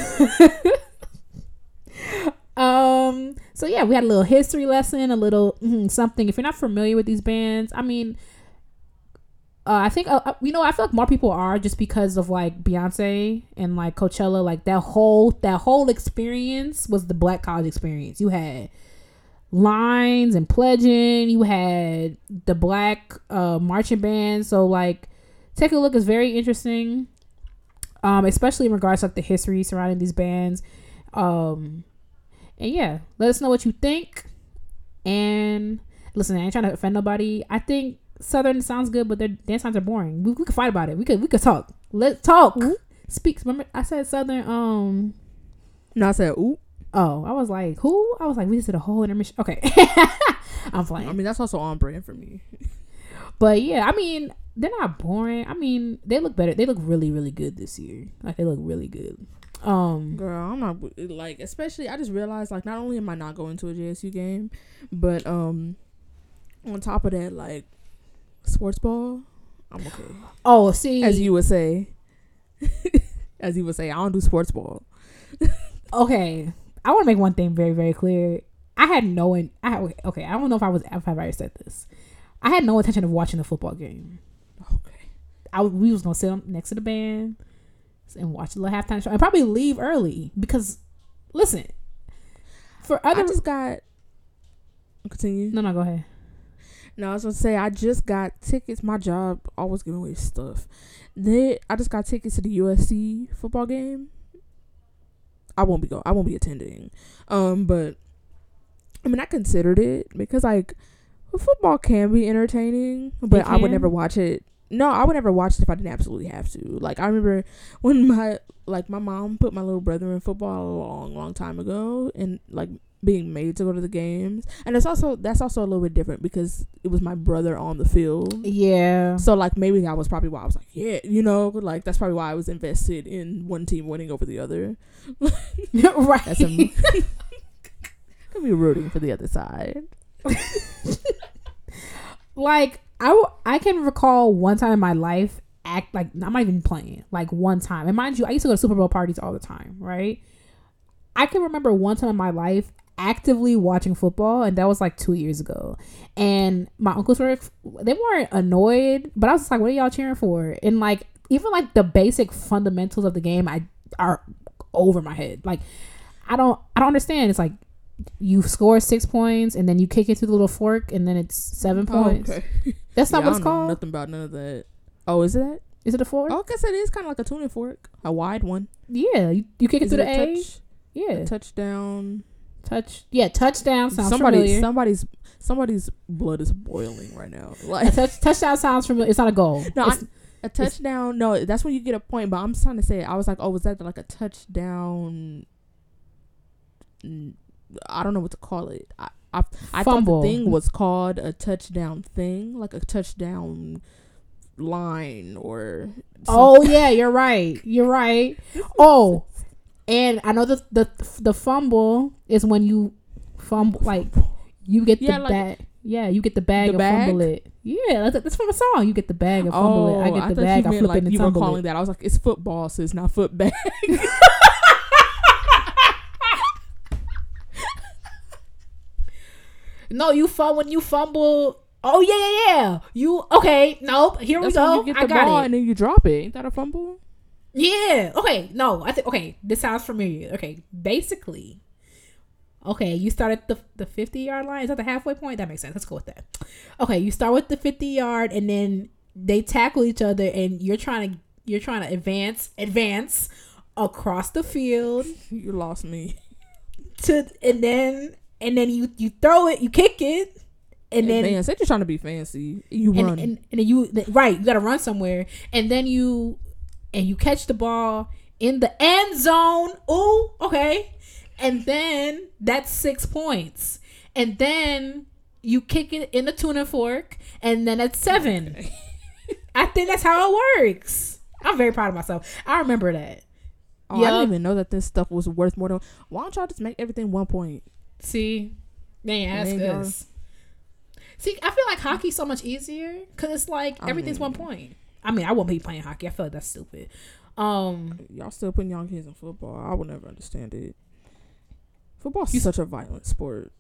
um. So yeah, we had a little history lesson, a little mm, something. If you're not familiar with these bands, I mean, uh, I think uh, uh, you know. I feel like more people are just because of like Beyonce and like Coachella. Like that whole that whole experience was the Black college experience. You had lines and pledging. You had the Black uh, marching band. So like, take a look. It's very interesting um, especially in regards to like the history surrounding these bands. Um, and yeah, let us know what you think. And listen, I ain't trying to offend nobody. I think Southern sounds good, but their dance songs are boring. We, we could fight about it. We could we could talk. Let's talk. Speaks. Remember, I said Southern. Um. No, I said, ooh. Oh, I was like, who? I was like, we just did a whole intermission. Okay, I'm playing. I mean, that's also on brand for me. But yeah, I mean, they're not boring. I mean, they look better. They look really, really good this year. Like they look really good. Um, Girl, I'm not like, especially. I just realized, like, not only am I not going to a JSU game, but um, on top of that, like, sports ball, I'm okay. oh, see, As you would say, as you would say, I don't do sports ball. okay. I want to make one thing very, very clear. I had no, in, I had, okay. I don't know if I was, if I've already said this. I had no intention of watching the football game. I we was gonna sit on, next to the band and watch little halftime show and probably leave early because, listen, for other I just got. Continue. no, no, go ahead. No, I was gonna say I just got tickets. My job always giving away stuff. Then I just got tickets to the USC football game. I won't be go. I won't be attending. Um, but I mean, I considered it because like football can be entertaining, but I would never watch it. No, I would never watch it if I didn't absolutely have to. Like I remember when my like my mom put my little brother in football a long, long time ago, and like being made to go to the games, and it's also that's also a little bit different because it was my brother on the field. Yeah. So like maybe that was probably why I was like, yeah, you know, like that's probably why I was invested in one team winning over the other. right. That's a, could be rooting for the other side. like I, I can recall one time in my life act like I'm not even playing like one time. And mind you I used to go to Super Bowl parties all the time right? I can remember one time in my life actively watching football and that was like two years ago. And my uncles were they weren't annoyed but I was like what are y'all cheering for? And like even like the basic fundamentals of the game I are over my head. Like I don't I don't understand. It's like you score six points and then you kick it to the little fork and then it's seven points. Oh, okay. That's not Yeah, what it's called. Nothing about none of that. Oh, is it that? Is it a fork? Oh, I guess it is kind of like a tuning fork, a wide one. Yeah, you, you kick it to it the a touch, Yeah, a touchdown? touch. Yeah, touchdown sounds Somebody, familiar. somebody's, somebody's blood is boiling right now. a Like touch, touchdown sounds familiar. It's not a goal. no, I, a touchdown. No, that's when you get a point. But I'm just trying to say, I was like, oh, was that like a touchdown? I don't know what to call it. I, I, I thought the thing was called a touchdown thing, like a touchdown line or. oh yeah, you're right. You're right. Oh, and I know the the the fumble is when you fumble like you get the like- bag. Yeah, you get the bag The and bag? fumble it. Yeah, that's, that's from a song. You get the bag and fumble it. I oh, get the Oh, thought bag. I flip like it and you were calling it. that. I was like, it's football, so it's not foot bag. No, you fumble when you fumble. Oh yeah, yeah, yeah. You okay? Nope. Here That's we go. you get I got ball it. and then you drop it. Ain't that a fumble? Yeah. Okay. No, I think okay. This sounds familiar. Okay. Basically, okay. You start at the the fifty yard line. Is that the halfway point? That makes sense. Let's go with that. Okay. You start with the fifty yard, and then they tackle each other, and you're trying to you're trying to advance advance across the field You lost me. to, and then and then you you throw it, you kick it, and then man, said you're trying to be fancy. You and, run. and, and then you right you gotta run somewhere and then you and you catch the ball in the end zone ooh okay and then that's six points and then you kick it in the tuna fork and then it's seven i think that's how it works i'm very proud of myself i remember that oh, I Yup. didn't even know that this stuff was worth more than. Why don't y'all just make everything one point? See man ask y'all- us see i feel like hockey's so much easier because it's like I everything's one point i mean i won't be playing hockey i feel like that's stupid um Y'all still putting young kids in football. I would never understand it. Football's You- such a violent sport.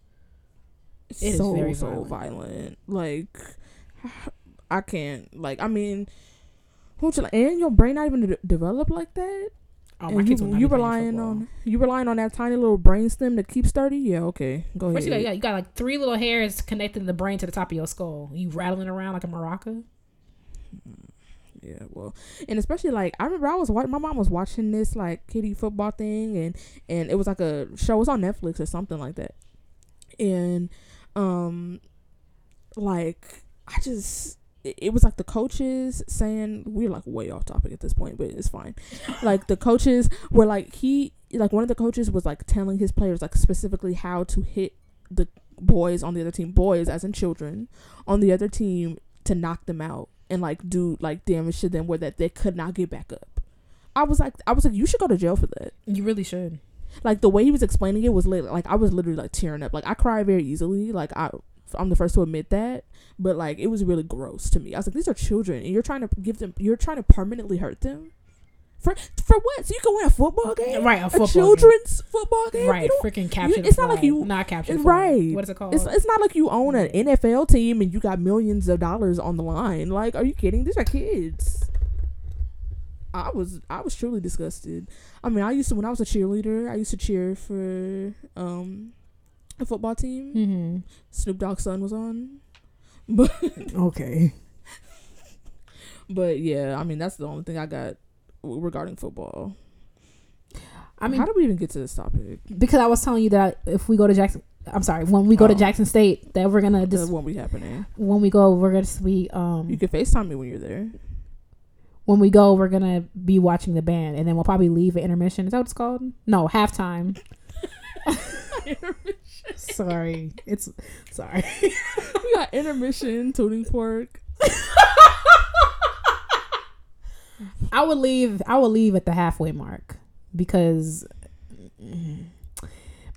It's It is so very so violent. violent. Like I can't. Like I mean, you like? And your brain not even de- developed like that. Oh, and you, you relying on you relying on that tiny little brain stem to keep sturdy. Yeah, okay, go First, ahead. you got, you, got, you got like three little hairs connecting the brain to the top of your skull. You rattling around like a maraca. Yeah, well, and especially like I remember I was watching. My mom was watching this like kitty football thing, and and it was like a show. It was on Netflix or something like that. And um, like I just it was like the coaches saying we're like way off topic at this point, but it's fine. like the coaches were like he like one of the coaches was like telling his players like specifically how to hit the boys on the other team, boys as in children on the other team to knock them out and like do like damage to them where that they could not get back up. I was like I was like you should go to jail for that. You really should. Like the way he was explaining it was lit- like I was literally like tearing up. Like I cry very easily. Like I I'm the first to admit that, but like it was really gross to me. I was like these are children and you're trying to give them you're trying to permanently hurt them. For for what? So you can win a football game? Right, a A, football children's football game? game. Right, You freaking capture. the it's not like you- not capture. it's right. What is it called? It's, it's not like you own an NFL team and you got millions of dollars on the line. Like, are you kidding? These are kids. I was I was truly disgusted. I mean, I used to when I was a cheerleader, I used to cheer for um a football team. mm-hmm. Snoop Dogg's son was on. But Okay. but yeah, I mean that's the only thing I got w- regarding football. I mean, how did we even get to this topic? because I was telling you that if we go to Jackson, I'm sorry, when we go to Oh. Jackson State, that we're gonna just won't be happening. when we go, we're gonna be um. You can Facetime me when you're there. when we go, we're gonna be watching the band, and then we'll probably leave at intermission. Is that what it's called? No, halftime. sorry, it's sorry. we got intermission, tuning fork. I would leave. I would leave at the halfway mark because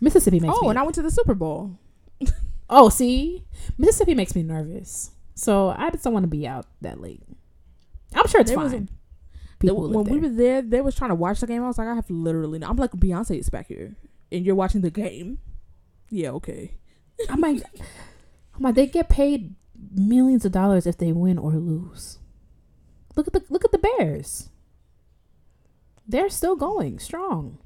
Mississippi makes. Oh, me, and I went to the Super Bowl. oh, see, Mississippi makes me nervous, so I just don't want to be out that late. I'm sure it's There fine. People when live we were there, they was trying to watch the game. I was like, I have literally. No. I'm like Beyonce is back here, and you're watching the game. Yeah, okay. I'm like, I'm like, they get paid millions of dollars if they win or lose. Look at the look at the Bears. They're still going strong.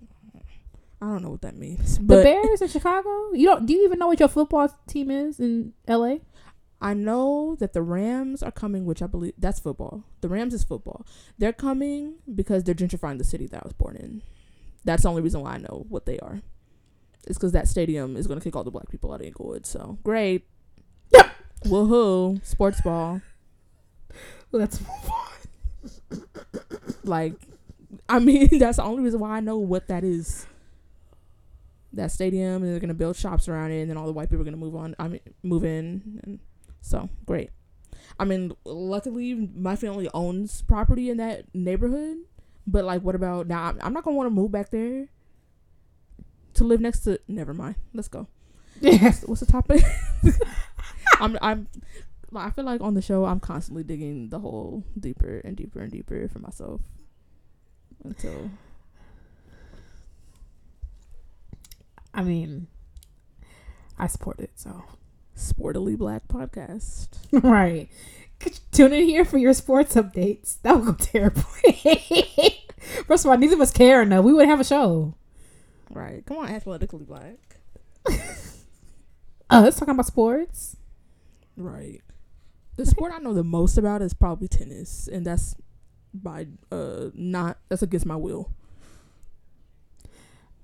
I don't know what that means, The but Bears in Chicago. You don't? Do you even know what your football team is in L.A.? I know that the Rams are coming, which I believe that's football. The Rams is football. They're coming because they're gentrifying the city that I was born in. That's the only reason why I know what they are. It's because that stadium is going to kick all the black people out of Inglewood. So great. Yep. Woohoo! Sports ball. Let's move on. Like, I mean, that's the only reason why I know what that is. That stadium, and they're gonna build shops around it, and then all the white people are gonna move on. I mean, move in, and so great. I mean, luckily, my family owns property in that neighborhood. But like, what about now? I'm, I'm not gonna want to move back there to live next to. Never mind. Let's go. Yes. What's the topic? I'm I'm I feel like on the show I'm constantly digging the hole deeper and deeper and deeper for myself until I mean, I support it. So Sportily Black podcast. right. Could you tune in here for your sports updates? That would go terribly. First of all, neither of us care enough. We wouldn't have a show. Right. Come on, athletically black. Uh, let's talk about sports. Right. The sport I know the most about is probably tennis, and that's by uh not that's against my will.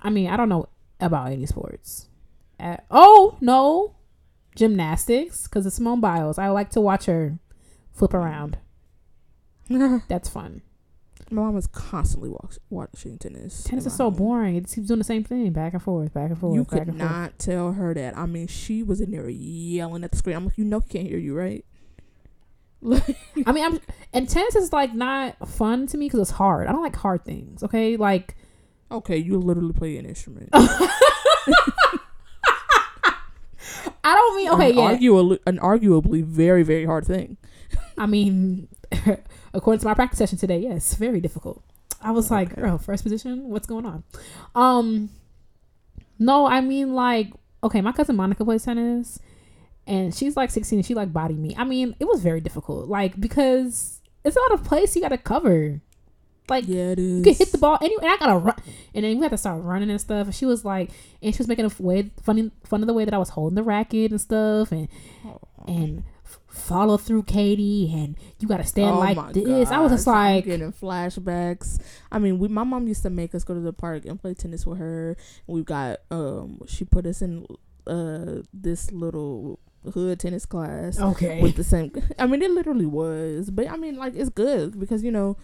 I mean, I don't know about any sports. Uh, oh no, gymnastics because of Simone Biles. I like to watch her flip around. That's fun. Mom is constantly watch, watching tennis. Tennis is so home. boring. It keeps doing the same thing, back and forth, back and forth. You back could and forth. not tell her that. I mean, she was in there yelling at the screen. I'm like, you know, he can't hear you, right? I mean, I'm and tennis is like not fun to me because it's hard. I don't like hard things. Okay, like Okay, you literally play an instrument. I don't mean okay. an, Yeah, arguably, an arguably very very hard thing. I mean, according to my practice session today, yes, very difficult. I was like, girl, first position, what's going on? Um, no, I mean like, okay, my cousin Monica plays tennis, and she's like 16, and she like body me. I mean, it was very difficult, like because it's a lot of place you got to cover. Like Yeah, it is. you can hit the ball anyway. And I gotta run, and then we had to start running and stuff. And she was like, and she was making a way funny fun of the way that I was holding the racket and stuff, and and f- follow through Katie, and you gotta stand Oh like this. I was just gosh, I'm like, getting flashbacks. I mean, we my mom used to make us go to the park and play tennis with her. We've got um, she put us in uh this little hood tennis class. okay, with the same i mean it literally was but i mean like it's good because you know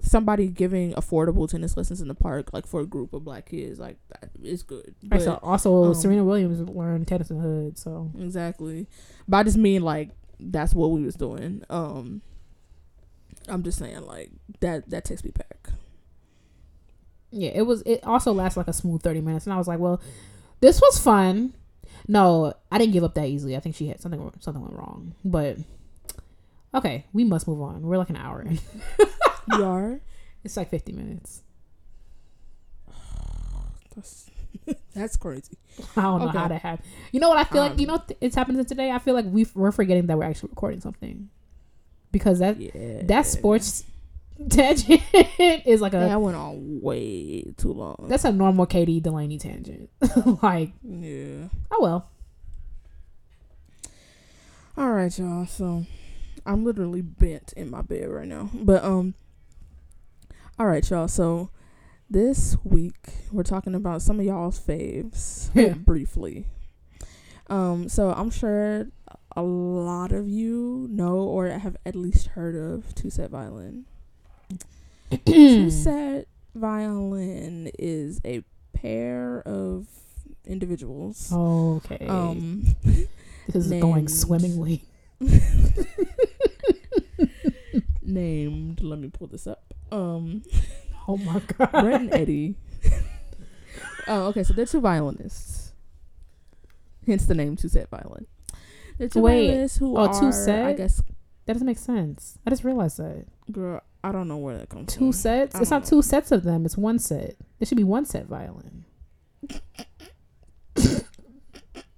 somebody giving affordable tennis lessons in the park like for a group of black kids like that is good Right, but, so also um, Serena Williams learned tennis in the hood, so exactly but i just mean like that's what we was doing um i'm just saying like that that takes me back yeah, it was. It also lasts like a smooth thirty minutes, and I was like, well, this was fun. No, I didn't give up that easily. I think she had something. Something went wrong, but okay, we must move on. We're like an hour in. you are It's like fifty minutes. that's, that's crazy I don't know Okay. how that happened. You know what I feel like? You Um, know, th- it's happening today. I feel like we we're forgetting that we're actually recording something because that yeah that sports tangent is like a that went on way too long that's a normal Katie Delaney tangent. like, yeah oh well. All right, y'all. So I'm literally bent in my bed right now. But um all right, y'all. So this week we're talking about some of y'all's faves Yeah. briefly. Um so I'm sure a lot of you know or have at least heard of Two Set Violin. Two set violin is a pair of individuals. okay. Um, this is going swimmingly. named. Let me pull this up. Um, Oh my god. Brett and Eddie. oh, okay. So they're two violinists. Hence the name two set violin. They're two Wait. violinists who Oh, are, two set. I set? guess, That doesn't make sense. I just realized that. girl. I don't know where that comes Two from. Two sets? It's don't know. two sets of them. It's one set. There should be one set violin.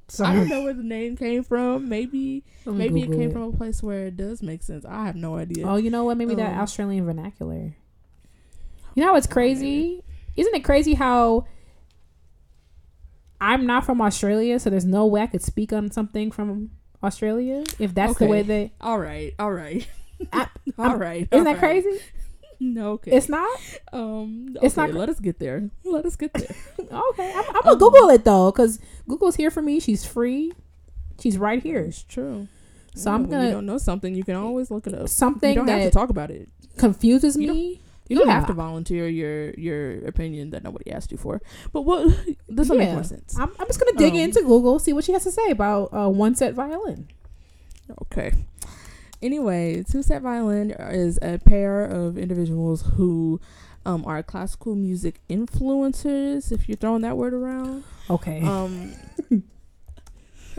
so I don't know where the name came from. Maybe let me maybe it Google came from a place where it does make sense. I have no idea. Oh, you know what? Maybe that Um, Australian vernacular. You know what's crazy? Isn't it crazy how I'm not from Australia, so there's no way I could speak on something from Australia if that's the way they. All right, all right, I- all Isn't all that right. crazy? No, okay. It's not. um. it's okay, not- Let us get there. Let us get there. Okay, I'm, I'm gonna Um, Google it though, cause Google's here for me. She's free. She's right here. It's true. So I'm gonna- You don't know something, you can always look it up. Something You don't have to that talk about it. confuses You don't- me. You don't have to volunteer your your opinion that nobody asked you for. But what this will make Yeah. more sense. I'm, I'm just gonna dig Um, into Google, see what she has to say about uh, one set violin. Okay. Anyway, two set violin is a pair of individuals who um, are classical music influencers. If you're throwing that word around, Okay. um,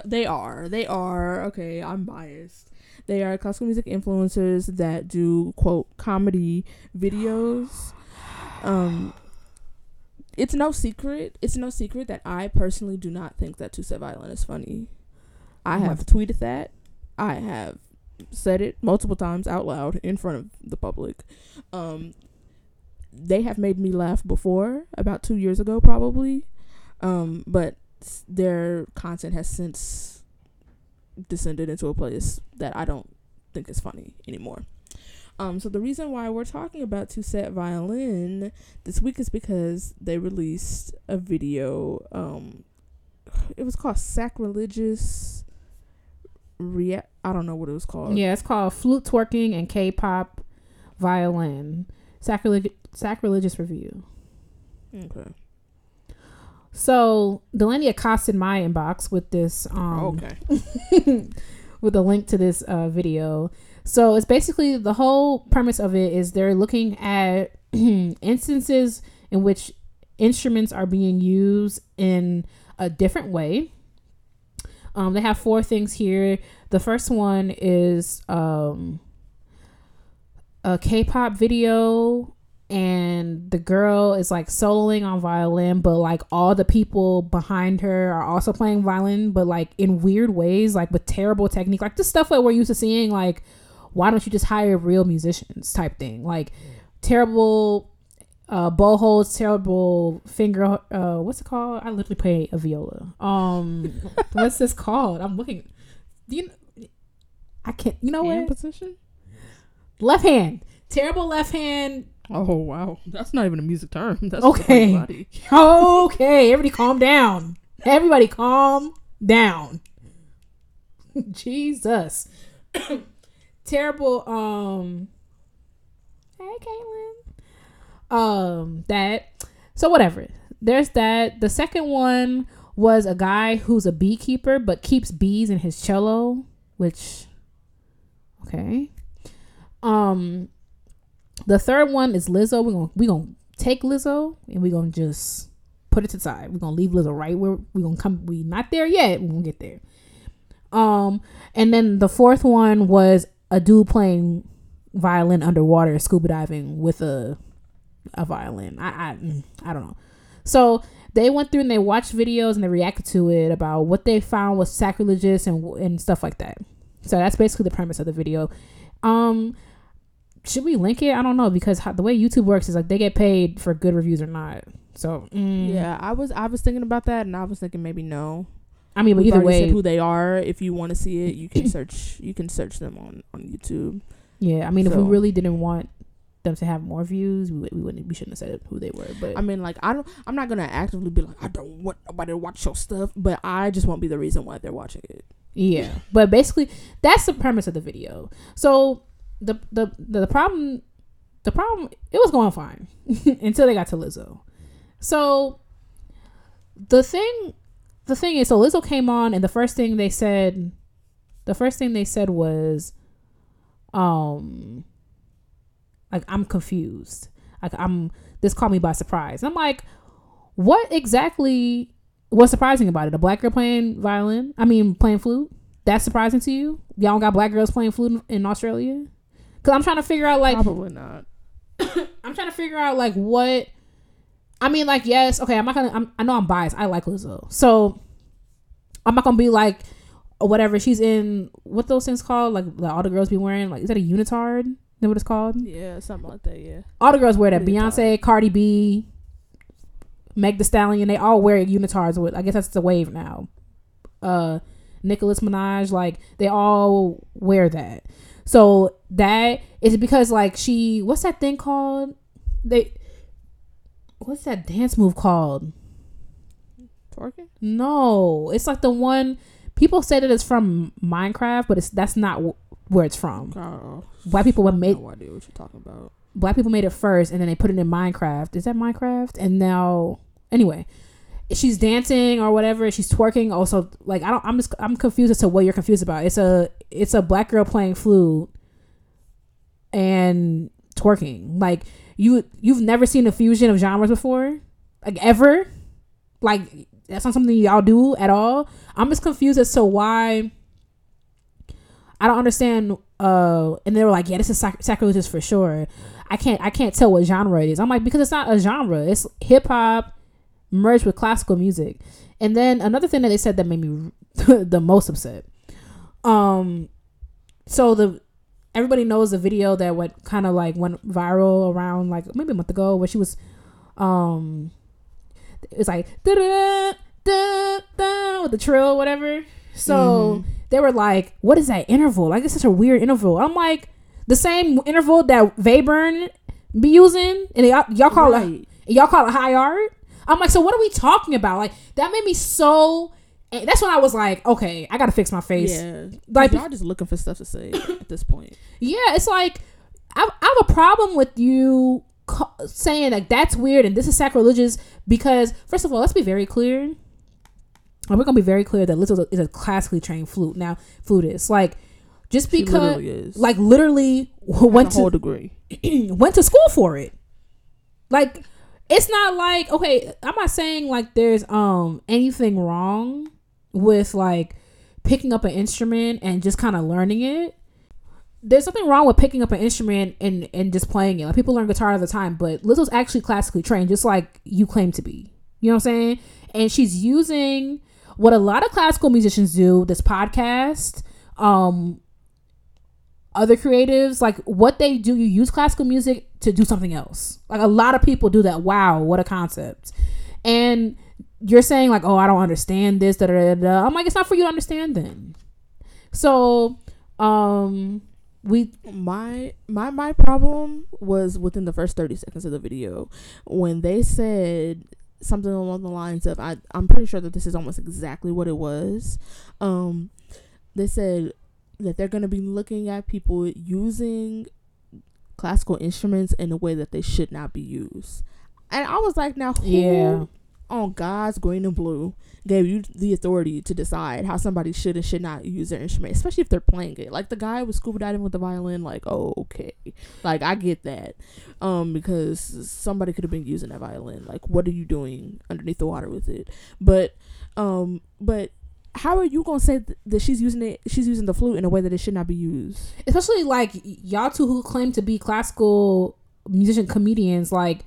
they are. They are. Okay, I'm biased. They are classical music influencers that do quote comedy videos. Um, it's no secret. It's no secret that I personally do not think that two set violin is funny. I have tweeted that. I have said it multiple times out loud in front of the public. Um, they have made me laugh before, about two years ago, probably. Um, but their content has since descended into a place that I don't think is funny anymore. Um, so the reason why we're talking about Two Set Violin this week is because they released a video. Um, it was called Sacrilegious. Rea- I don't know what it was called. Yeah, it's called Flute Twerking and K-pop Violin. Sacrilege- sacrilegious review. Okay. So Delaney accosted my inbox with this um okay. with a link to this uh, video. So it's basically the whole premise of it is they're looking at instances in which instruments are being used in a different way. Um, they have four things here. The first one is um, a K-pop video, and the girl is like soloing on violin, but like all the people behind her are also playing violin, but like in weird ways, like with terrible technique, like the stuff that we're used to seeing. Like, why don't you just hire real musicians? Type thing, like terrible uh bow holds terrible finger uh what's it called i literally play a viola um what's this called i'm looking do you i can't you know Hand what position? left hand terrible left hand Oh wow, that's not even a music term. That's Okay. Okay everybody calm down. Everybody calm down. Jesus. Terrible um hey caitlin. Um that. So whatever. There's that. The second one was a guy who's a beekeeper but keeps bees in his cello which okay. Um the third one is lizzo we're gonna we gonna take lizzo and we're gonna just put it to the side we're gonna leave lizzo right where we're gonna come we not there yet we're gonna get there um and then the fourth one was a dude playing violin underwater scuba diving with a a violin. I I mm, I don't know. So they went through and they watched videos and they reacted to it about what they found was sacrilegious and and stuff like that. So that's basically the premise of the video. Um, should we link it? I don't know because how, the way YouTube works is like they get paid for good reviews or not. So mm, Yeah, I was I was thinking about that, and I was thinking maybe no. I mean, but We've either way, said who they are. If you want to see it, you can search. You can search them on on YouTube. yeah. I mean, if we really didn't want them to have more views, we, we wouldn't we shouldn't have said who they were. But I mean, like I don't. I'm not gonna actively be like I don't want nobody to watch your stuff, but I just won't be the reason why they're watching it. Yeah, but basically that's the premise of the video. So the the the problem the problem it was going fine until they got to Lizzo. So the thing the thing is so Lizzo came on and the first thing they said the first thing they said was um like I'm confused. Like I'm this caught me by surprise. And I'm like, what exactly was surprising about it? A black girl playing violin? I mean playing flute? That's surprising to you? Y'all got black girls playing flute in Australia? Cause I'm trying to figure out like Probably not. I'm trying to figure out like what I mean like yes, okay, I'm not gonna I'm, I know I'm biased. I like Lizzo. So I'm not gonna be like whatever she's in what those things called like that all the girls be wearing like is that a unitard? Is that what it's called? Yeah, something like that. Yeah. All the girls wear that. Unitard. Beyonce, Cardi B, Meg The Stallion, they all wear unitards. With I guess that's the wave now. Uh, Nicholas Minaj, like they all wear that. So that is because like she, what's that thing called? They, what's that dance move called? Twerking. No, it's like the one people say that it's from Minecraft, but it's that's not wh- where it's from. Oh, Black people would make no idea what you're talking about. black people made it first and then they put it in Minecraft. Is that Minecraft? And now anyway, she's dancing or whatever, she's twerking also like I don't I'm just I'm confused as to what you're confused about. It's a it's a black girl playing flute and twerking. Like you you've never seen a fusion of genres before? Like ever? Like that's not something y'all do at all? I'm just confused as to why I don't understand uh and they were like, "Yeah, this is sac- sacrilegious for sure." I can't I can't tell what genre it is. I'm like because it's not a genre. It's hip hop merged with classical music. And then another thing that they said that made me the most upset. Um so the everybody knows the video that went kind of like went viral around like maybe a month ago where she was um it's like da da da da with the trill whatever. So they were like, "What is that interval? Like it's such a weird interval." I'm like, the same interval that Webern be using, and y'all, y'all call it y'all call it high art. I'm like, so what are we talking about? Like that made me so. and That's when I was like, okay, I gotta fix my face. Yeah. Like- y'all just looking for stuff to say at this point. Yeah, it's like I, I have a problem with you ca- saying like that's weird and this is sacrilegious because first of all, let's be very clear. And we're gonna be very clear that Lizzo is a classically trained flute. Now, flutist, like just She because, literally like literally went to degree. went to school for it. Like it's not like okay, I'm not saying like there's um anything wrong with like picking up an instrument and just kind of learning it. There's nothing wrong with picking up an instrument and and just playing it. Like people learn guitar all the time, but Lizzo's actually classically trained, just like you claim to be. You know what I'm saying? And she's using what a lot of classical musicians do. This podcast, um, other creatives like what they do you use classical music to do something else like a lot of people do that wow what a concept and you're saying like oh i don't understand this da, da, da, da. i'm like it's not for you to understand then so um we My my my problem was within the first thirty seconds of the video when they said something along the lines of I I'm pretty sure that this is almost exactly what it was. Um, they said that they're gonna be looking at people using classical instruments in a way that they should not be used. And I was like, now who Yeah. on God's green and blue gave you the authority to decide how somebody should and should not use their instrument, especially if they're playing it. Like the guy was scuba diving with the violin, like, oh, okay. Like I get that. Um, because somebody could have been using that violin. Like, what are you doing underneath the water with it? But um, but how are you gonna say th- that she's using it she's using the flute in a way that it should not be used? especially like y'all two who claim to be classical musician comedians like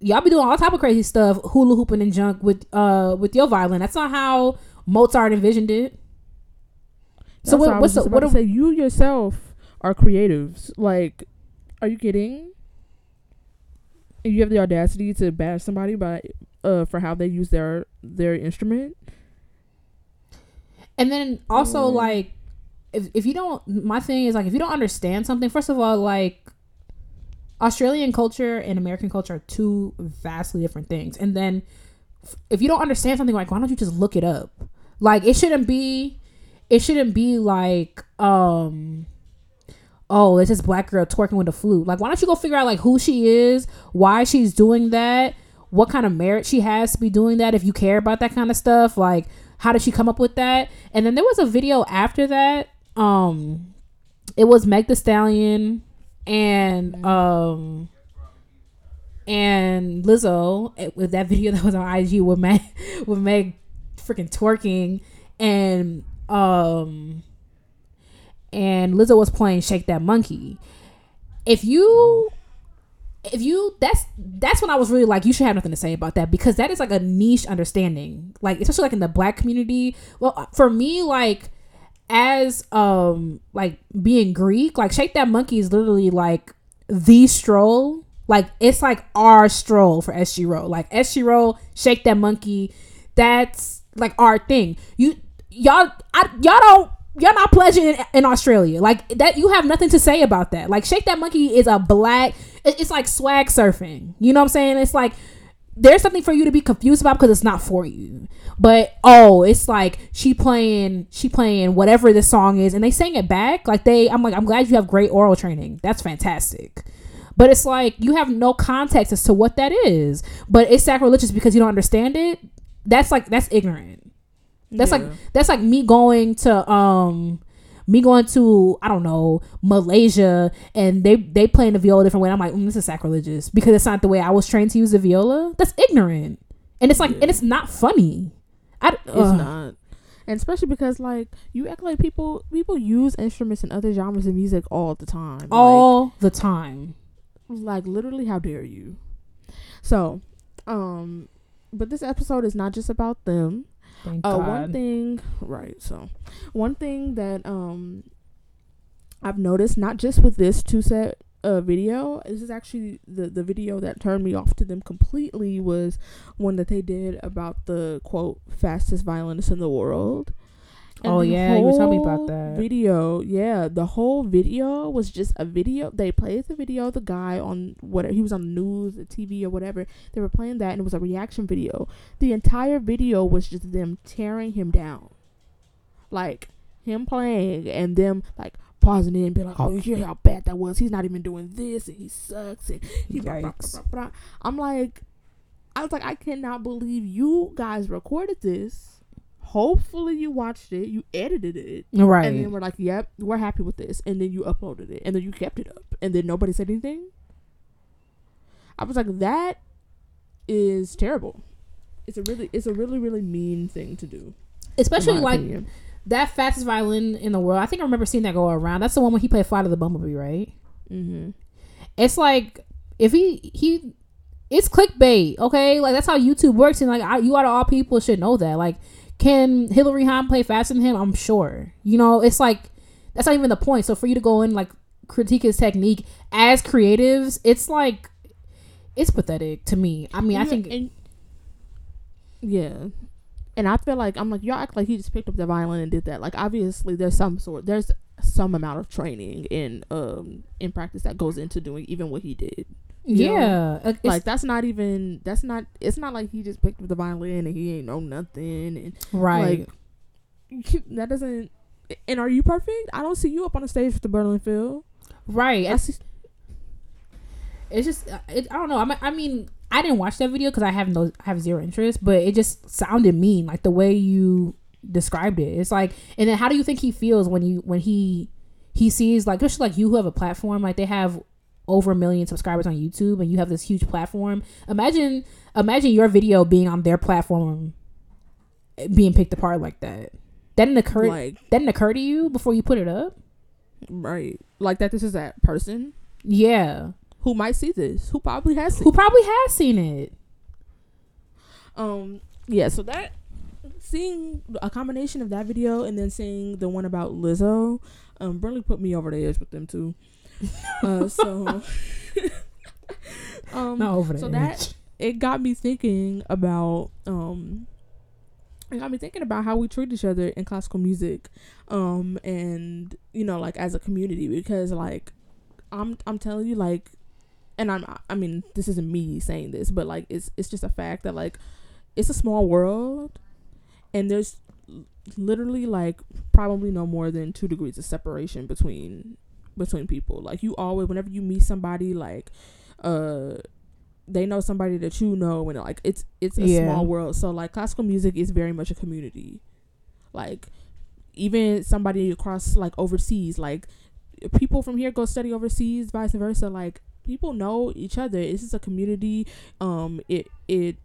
y'all be doing all type of crazy stuff hula hooping and junk with uh with your violin that's not how mozart envisioned it so That's what, I what's the, what are, say you yourself are creatives. Like, are you kidding? And you have the audacity to bash somebody by uh for how they use their their instrument. And then also Mm. like if if you don't my thing is like if you don't understand something, first of all, like Australian culture and American culture are two vastly different things. And then if you don't understand something like why don't you just look it up? Like it shouldn't be it shouldn't be like um oh, it's this black girl twerking with a flute. Like, why don't you go figure out like who she is, why she's doing that, what kind of merit she has to be doing that if you care about that kind of stuff. Like, how did she come up with that? And then there was a video after that. Um, it was Meg The Stallion and um and Lizzo eh, with that video that was on IG with Meg with Meg freaking twerking and um and Lizzo was playing Shake That Monkey. If you if you that's that's when I was really like you should have nothing to say about that because that is like a niche understanding. Like especially like in the black community. Well, for me like as um like being Greek, like Shake That Monkey is literally like the stroll. Like it's like our stroll for SG Rho. Like SG Rho, Shake That Monkey, that's like our thing. You y'all I, y'all don't y'all not pledging in, in Australia. Like that you have nothing to say about that. Like Shake That Monkey is a black it's like swag surfing. You know what I'm saying? It's like there's something for you to be confused about because it's not for you. But oh, it's like she playing she playing whatever the song is and they sang it back. Like they I'm like I'm glad you have great aural training. That's fantastic. But it's like you have no context as to what that is. But it's sacrilegious because you don't understand it. That's like that's ignorant. That's yeah. like that's like me going to um me going to I don't know Malaysia and they they playing the viola a different way. I'm like, mm, this is sacrilegious because it's not the way I was trained to use the viola. That's ignorant, and it's like yeah. and it's not funny. I, it's not. And especially because like you act like people people use instruments in other genres of music all the time. All like, the time. Like literally how dare you? So, um but this episode is not just about them. Thank uh, God. One thing, right? So, one thing that um I've noticed, not just with this TwoSet uh, video, this is actually the the video that turned me off to them completely was one that they did about the quote fastest violinist in the world. And oh yeah, you telling me about that video. Yeah, the whole video was just a video. They played the video. Of the guy on whatever he was on the news, the TV or whatever. They were playing that, and it was a reaction video. The entire video was just them tearing him down, like him playing and them like pausing it and be like, "Oh, oh you hear how bad that was? He's not even doing this, and he sucks." And he blah, blah, blah, I'm like, I was like, I cannot believe you guys recorded this hopefully you watched it, you edited it, right? And then we're like, "Yep, we're happy with this," and then you uploaded it, and then you kept it up, and then nobody said anything. I was like, "That is terrible." It's a really, it's a really, really mean thing to do, especially like opinion. that fastest violin in the world. I think I remember seeing that go around. That's the one when he played "Flight of the Bumblebee," right? Mm-hmm. It's like if he he it's clickbait, okay? Like that's how YouTube works, and like I, you out of all people should know that. Like can Hilary Hahn play faster than him? I'm sure. You know, it's like that's not even the point. So for you to go in like critique his technique as creatives, it's like it's pathetic to me. I mean, yeah, I think and, yeah. And I feel like I'm like y'all act like he just picked up the violin and did that. Like obviously there's some sort there's some amount of training in um in practice that goes into doing even what he did. Yeah, know? like that's not even that's not it's not like he just picked up the violin and he ain't know nothing and right. Like that doesn't. And are you perfect? I don't see you up on the stage with the Berlin Phil. Right. I see, it's just uh, it, I don't know. I mean, I mean I didn't watch that video because I have no have zero interest, but it just sounded mean, like the way you described it. It's like, and then how do you think he feels when you when he he sees like just like you who have a platform, like they have over a million subscribers on YouTube and you have this huge platform. Imagine imagine your video being on their platform eh, being picked apart like that. That didn't occur like, that didn't occur to you before you put it up? Right. Like that this is that person. Yeah. Who might see this. Who probably has Who probably has seen it. Um yeah, so that seeing a combination of that video and then seeing the one about Lizzo, um, really put me over the edge with them too. Uh, so, um, Not over the so that it got me thinking about um, it got me thinking about how we treat each other in classical music, um, and you know, like as a community, because like I'm I'm telling you, like, and I'm I mean, this isn't me saying this, but like it's it's just a fact that like it's a small world, and there's literally like probably no more than two degrees of separation between between people. Like you always, whenever you meet somebody, like uh, they know somebody that you know, and like it's it's a Yeah. small world. So like classical music is very much a community. Like even somebody across like overseas, like people from here go study overseas, vice versa. Like people know each other. This is a community. Um, it it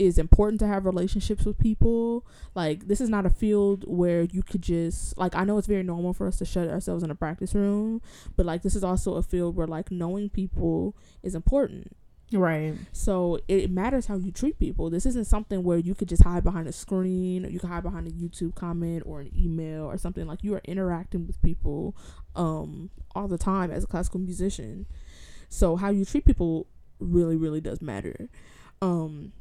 is important to have relationships with people. Like this is not a field where you could just like I know it's very normal for us to shut ourselves in a practice room, but like this is also a field where like knowing people is important. Right. So it matters how you treat people. This isn't something where you could just hide behind a screen or you can hide behind a YouTube comment or an email or something like you are interacting with people um all the time as a classical musician. So how you treat people really really does matter. Um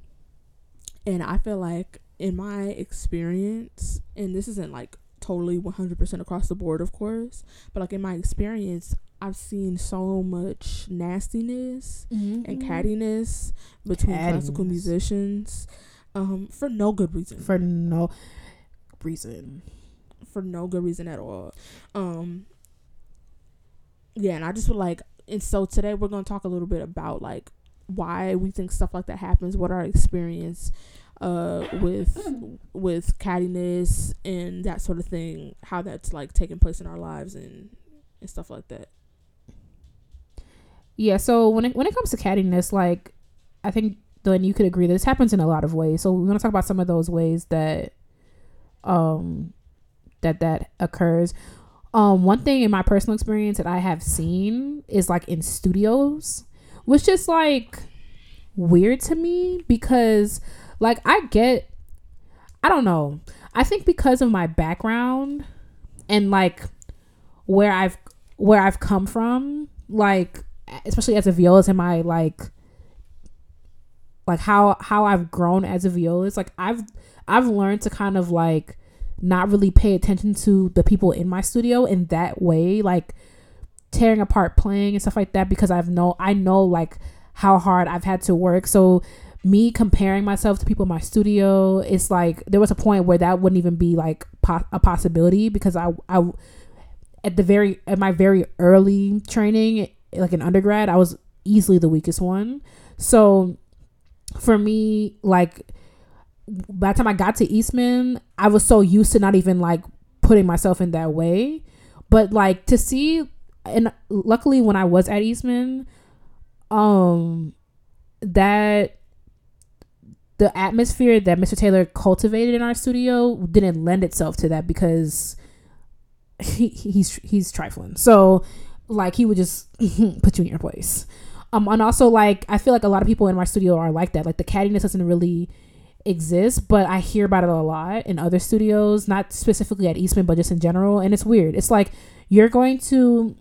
and I feel like in my experience and this isn't like totally 100% across the board of course, but like in my experience I've seen so much nastiness and cattiness between classical musicians um for no good reason for no reason. for no good reason at all um yeah and i just would like and so today we're going to talk a little bit about like why we think stuff like that happens what our experience uh with with cattiness and that sort of thing how that's like taking place in our lives and and stuff like that Yeah, so when it when it comes to cattiness, like I think then you could agree that this happens in a lot of ways. So we're gonna talk about some of those ways that um that that occurs. Um one thing in my personal experience that I have seen is like in studios, which is like weird to me because like I get I don't know. I think because of my background and like where I've where I've come from, like especially as a violist and my like like how how I've grown as a violist, like I've I've learned to kind of like not really pay attention to the people in my studio in that way, like tearing apart playing and stuff like that because I've know I know like how hard I've had to work. So me comparing myself to people in my studio, it's like there was a point where that wouldn't even be like po- a possibility because I I at the very at my very early training like in undergrad I was easily the weakest one. So for me like by the time I got to Eastman, I was so used to not even like putting myself in that way. But like to see and luckily when I was at Eastman, um that the atmosphere that Mr. Taylor cultivated in our studio didn't lend itself to that because he, he's he's trifling. So like he would just put you in your place. Um and also like I feel like a lot of people in my studio are like that. Like the cattiness doesn't really exist, but I hear about it a lot in other studios, not specifically at Eastman, but just in general. And it's weird. It's like you're going to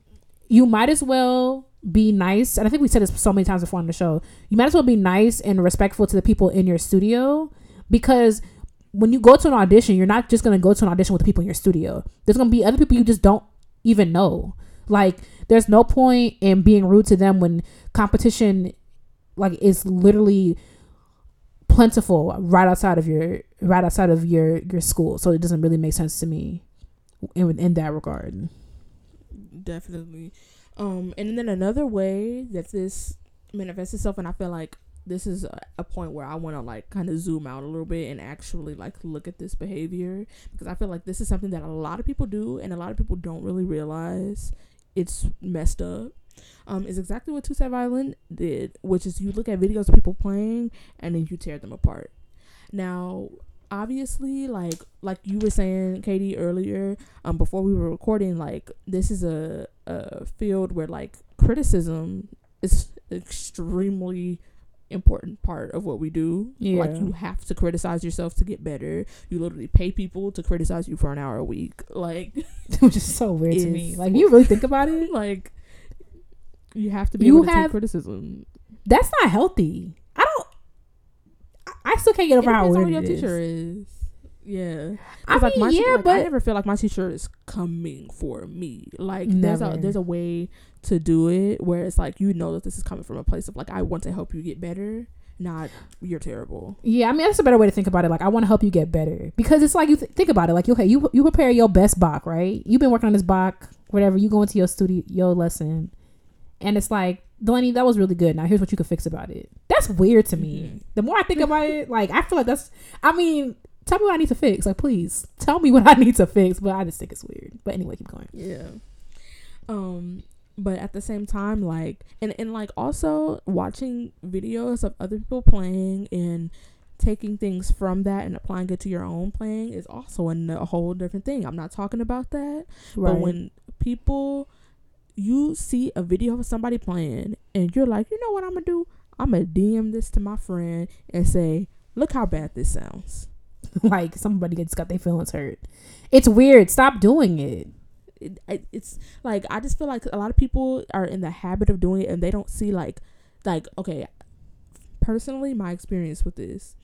you might as well be nice and i think we said this so many times before on the show you might as well be nice and respectful to the people in your studio because when you go to an audition you're not just going to go to an audition with the people in your studio there's going to be other people you just don't even know like there's no point in being rude to them when competition like is literally plentiful right outside of your right outside of your your school. So it doesn't really make sense to me in, in that regard. Definitely. Um and then another way that this manifests itself and i feel like this is a, a point where i want to like kind of zoom out a little bit and actually like look at this behavior because i feel like this is something that a lot of people do and a lot of people don't really realize it's messed up um, is exactly what TwoSet Violin did, which is you look at videos of people playing and then you tear them apart. Now, obviously, like like you were saying, Katie earlier, um, before we were recording, like this is a a field where like criticism is extremely important part of what we do. Yeah. Like you have to criticize yourself to get better. You literally pay people to criticize you for an hour a week. Like which is so weird to me. Like you really think about it, like you have to be You able to have- take criticism. that's not healthy. I don't. I- I still can't get It over how depends on weird what your it teacher is. Yeah. I 'Cause, like mean, my yeah, teacher, like, I never feel like my teacher is coming for me. Like there's Never. a there's a way to do it where it's like you know that this is coming from a place of like I want to help you get better, not you're terrible. yeah, I mean that's a better way to think about it. Like I want to help you get better because it's like you th- think about it. Like okay, you you prepare your best Bach, right? You've been working on this Bach whatever. You go into your studio your lesson, and it's like, Delaney, that was really good. Now here's what you could fix about it. That's weird to me. Mhm. The more I think about it, like I feel like that's. I mean, tell me what I need to fix. Like, please tell me what I need to fix. But I just think it's weird. But anyway, keep going. Yeah. Um, but at the same time, like, and and like also watching videos of other people playing and taking things from that and applying it to your own playing is also a, n- a whole different thing. I'm not talking about that, Right. but when people you see a video of somebody playing and you're like, you know what I'm gonna do? I'm gonna DM this to my friend and say, look how bad this sounds. like somebody gets got their feelings hurt, it's weird. Stop doing it. it, it- it's like I just feel like a lot of people are in the habit of doing it and they don't see like like okay personally my experience with this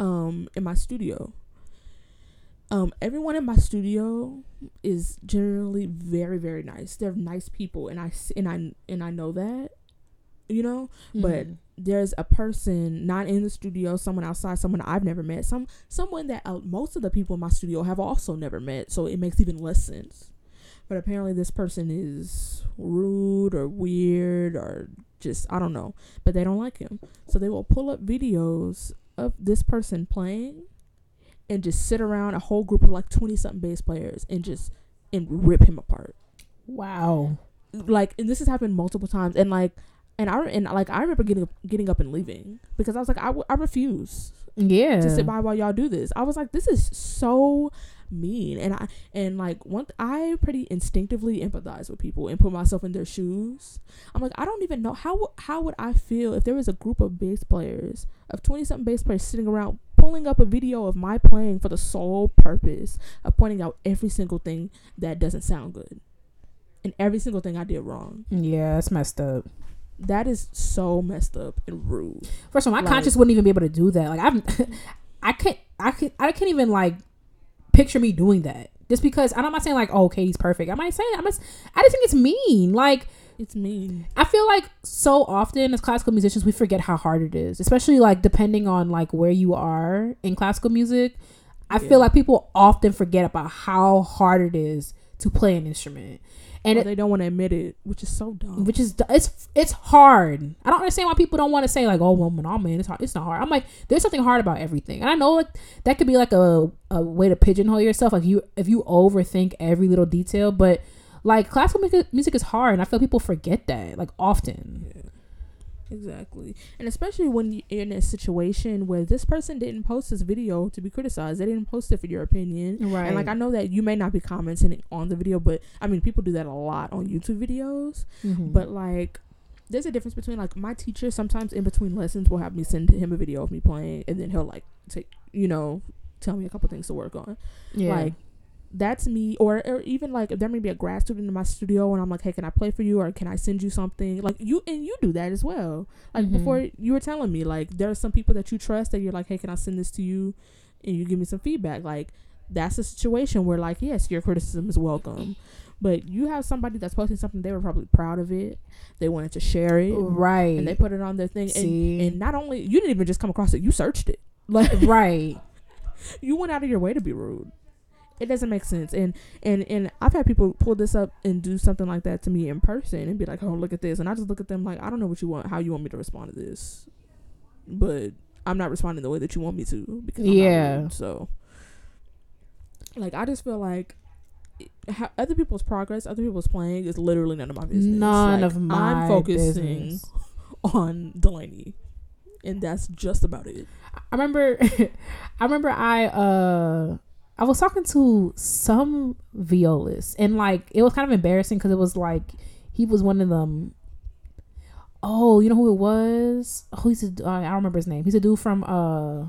um in my studio um everyone in my studio is generally very very nice. They're nice people and I and I and I know that you know? But Mhm. there's a person not in the studio someone outside someone i've never met some someone that uh, most of the people in my studio have also never met so it makes even less sense. But apparently this person is rude or weird or just i don't know but they don't like him. So they will pull up videos of this person playing and just sit around a whole group of like 20 something bass players and just and rip him apart wow. like and this has happened multiple times and like and I and like I remember getting up, getting up and leaving because I was like I, w- I refuse Yeah. to sit by while y'all do this. I was like this is so mean and I and like one I pretty instinctively empathize with people and put myself in their shoes. I'm like I don't even know how w- how would I feel if there was a group of bass players of 20 something bass players sitting around pulling up a video of my playing for the sole purpose of pointing out every single thing that doesn't sound good and every single thing I did wrong Yeah, that's messed up. that is so messed up and rude. First of all, my Like- conscience wouldn't even be able to do that. Like I'm, I can't, I can, I can't even like picture me doing that. Just because I'm not saying like, oh, okay, he's perfect. I might say, I must, I just think it's mean. Like It's mean. I feel like so often as classical musicians, we forget how hard it is, especially like depending on like where you are in classical music. I Yeah. feel like people often forget about how hard it is to play an instrument, and it, they don't want to admit it, which is so dumb. which is it's it's hard. I don't understand why people don't want to say like, "Oh, well, no, man, it's hard. It's not hard." I'm like, there's something hard about everything, and I know like that could be like a a way to pigeonhole yourself. Like you, if you overthink every little detail, but like classical music, music is hard, and I feel people forget that like often. Yeah. Exactly. And especially when you're in a situation where this person didn't post this video to be criticized. They didn't post it for your opinion. Right. And like I know that you may not be commenting on the video, but I mean people do that a lot on YouTube videos. Mhm. But like there's a difference between like my teacher sometimes in between lessons will have me send him a video of me playing and then he'll like take you know, tell me a couple things to work on. yeah. Like that's me or, or even like if there may be a grad student in my studio and I'm like, Hey, can I play for you or can I send you something? Like you and you do that as well. Like Mhm. before you were telling me, like there are some people that you trust that you're like, Hey, can I send this to you? And you give me some feedback. Like that's a situation where like, yes, your criticism is welcome. But you have somebody that's posting something they were probably proud of it. They wanted to share it. right. And they put it on their thing. See? And, and not only you didn't even just come across it, you searched it. Like right. you went out of your way to be rude. It doesn't make sense. And and and I've had people pull this up and do something like that to me in person and be like, "Oh, look at this," and I just look at them like, "I don't know what you want, how you want me to respond to this, but I'm not responding the way that you want me to because I'm Yeah. rude." So, like, I just feel like. How other people's progress, other people's playing is literally none of my business. None Like, of my I'm focusing business. on Delaney, and that's just about it. I remember I remember I uh I was talking to some violist and like it was kind of embarrassing because it was like he was one of them. Oh you know who it was? Oh he's a uh, I don't remember his name. He's a dude from uh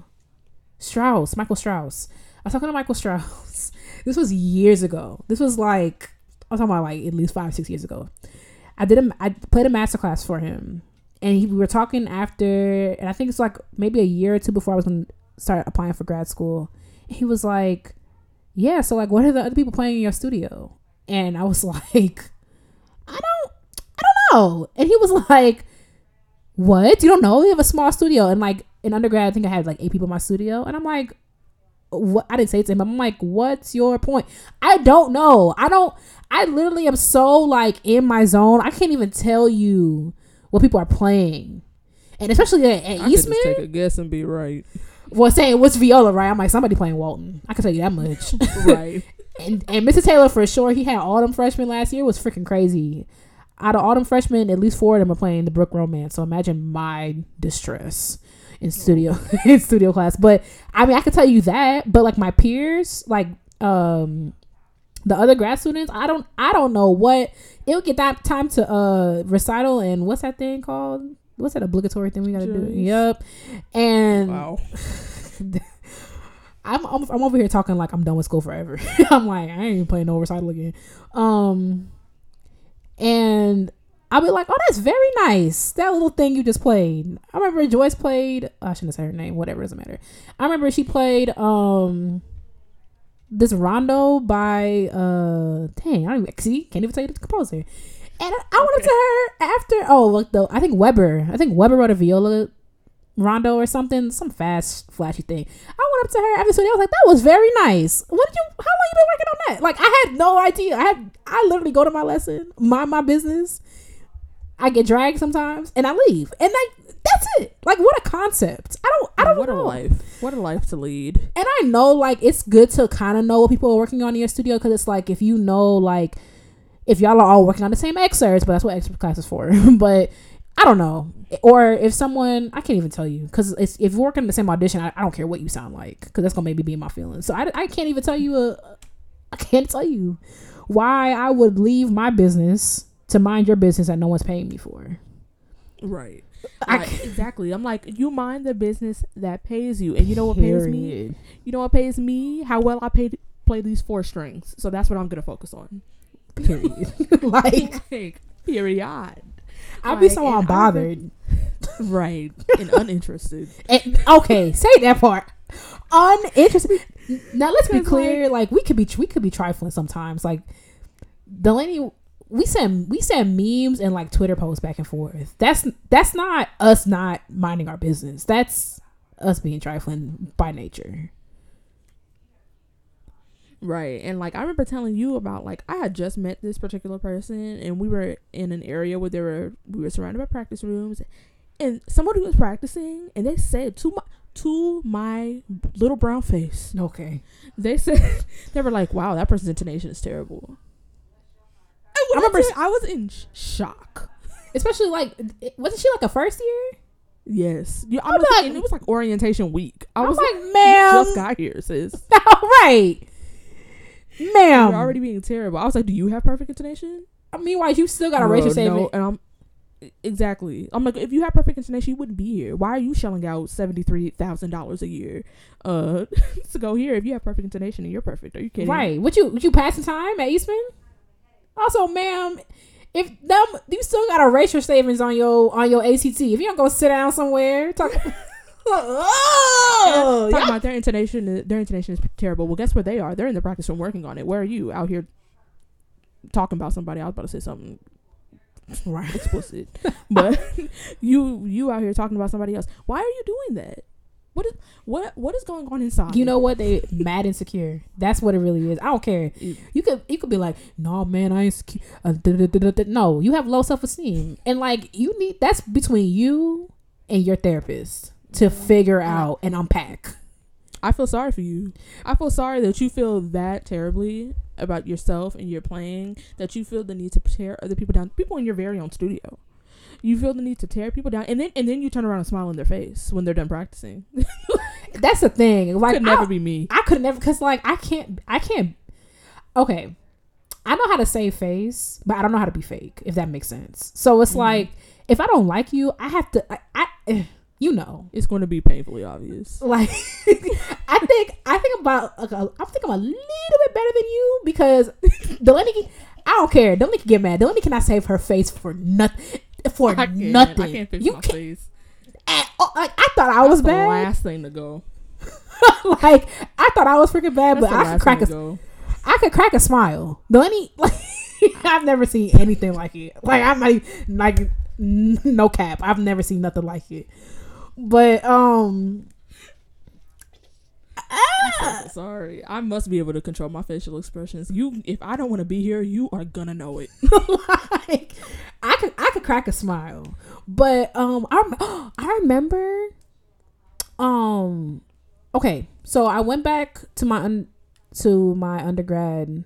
Strauss Michael Strauss. I was talking to Michael Strauss. This was years ago. This was like I'm talking about like at least five six years ago. I did a I played a master class for him and he, we were talking after and i think it's like maybe a year or two before i was to start applying for grad school. He was like yeah so like what are the other people playing in your studio and i was like i don't i don't know and he was like what you don't know we have a small studio and like in undergrad i think i had like eight people in my studio and i'm like what I didn't say it to him. I'm like, what's your point? I don't know. I don't. I literally am so like in my zone. I can't even tell you what people are playing, and especially at, at I Eastman. just take a guess and be right. Well, saying what's viola, right? I'm like somebody playing Walton. I can tell you that much. right. and and Mr. Taylor for sure. He had autumn freshmen last year. Was freaking crazy. Out of autumn freshmen, at least four of them are playing the Bruch Romance. So imagine my distress in studio in studio class. But I mean, I can tell you that. But like my peers, like um the other grad students, I don't I don't know what it'll get that time to uh recital and what's that thing called? What's that obligatory thing we gotta do? Yep. And Wow. I'm, I'm I'm over here talking like I'm done with school forever. I'm like I ain't even playing no recital again. Um, and I'll be like, oh, that's very nice. That little thing you just played. I remember Joyce played. I shouldn't say her name. Whatever doesn't matter. I remember she played um this rondo by uh dang I don't even see can't even tell you the composer. And I, I went up to her after oh look though I think Weber I think Weber wrote a viola rondo or something, some fast, flashy thing. I went up to her after studio. I was like, "That was very nice. What did you? How long you been working on that?" Like, I had no idea. I had, I literally go to my lesson, mind my business. I get dragged sometimes, and I leave, and like that's it. Like, what a concept. I don't, I don't what know. a life. What a life to lead. And I know, like, it's good to kind of know what people are working on in your studio because it's like if you know, like, if y'all are all working on the same excerpts, but that's what excerpt class is for. but I don't know. Or if someone, I can't even tell you because if you're working the same audition, I, I don't care what you sound like because that's gonna maybe be in my feelings. So I, I can't even tell you a, I can't tell you why I would leave my business to mind your business that no one's paying me for. Right. Like, exactly. I'm like, you mind the business that pays you, and you know what pays me. You know what pays me? How well I paid play these four strings. So that's what I'm gonna focus on. Period. like like, period. I'd be Like, so and I unbothered. Right. And uninterested. And, okay, say that part. Uninterested. Now let's be clear. Like, we could be we could be trifling sometimes. Like Delaney, we send we send memes and like Twitter posts back and forth. That's that's not us not minding our business. That's us being trifling by nature. Right. And like I remember telling you about like I had just met this particular person and we were in an area where there were we were surrounded by practice rooms and somebody was practicing and they said to my to my little brown face. Okay. They said they were like, "Wow, that person's intonation is terrible." I I remember- I was in sh- shock. Especially like, wasn't she like a first year? Yes, yeah, I I'm was like- and it was like orientation week. I I'm was like, you ma'am. just got here, sis. All right, ma'am. You're already being terrible. I was like, "Do you have perfect intonation?" I Meanwhile, you still got a racial statement. and I'm exactly. I'm like, if you had perfect intonation, you wouldn't be here. Why are you shelling out seventy three thousand dollars a year uh to go here if you have perfect intonation and you're perfect? Are you kidding? Right. What you what you pass the time at Eastman? Also, ma'am, if them you still got a racial statements on your on your ACT. If you don't go sit down somewhere, talk. oh, Talking y'all- about their intonation, is- their intonation is terrible. Well, guess where they are? They're in the practice room working on it. Where are you out here talking about somebody? I was about to say something right. explicit, but you you out here talking about somebody else. Why are you doing that? What is what what is going on inside? You know what? They mad insecure. That's what it really is. I don't care. You could you could be like, no man, I ain't secure. Uh, da, da, da, da, da." No, you have low self esteem, and like you need that's between you and your therapist to figure out and unpack. I feel sorry for you. I feel sorry that you feel that terribly about yourself and your playing that you feel the need to tear other people down. People in your very own studio. You feel the need to tear people down, and then and then you turn around and smile in their face when they're done practicing. That's the thing. Like Could I- never be me. I could never because like I can't I can't okay. I know how to save face, but I don't know how to be fake, if that makes sense. So it's Mhm. like if I don't like you, I have to I, I eh, you know. It's going to be painfully obvious. Like I think I think about like I think I'm a little bit better than you because Delaney I don't care. Delaney can get mad. Delaney cannot save her face for nothing for I can't. nothing. I can't fix you my can't, face. oh, like I thought I was That's the bad. last thing to go. like I thought I was freaking bad, That's but I could crack a. I could crack a smile. Delaney, like I've never seen anything like it. Like I'm not even, like no cap. I've never seen nothing like it. But um, I'm sorry. I must be able to control my facial expressions. You, if I don't want to be here, you are gonna know it. like I could I could crack a smile, but um I I remember um okay so I went back to my un- to my undergrad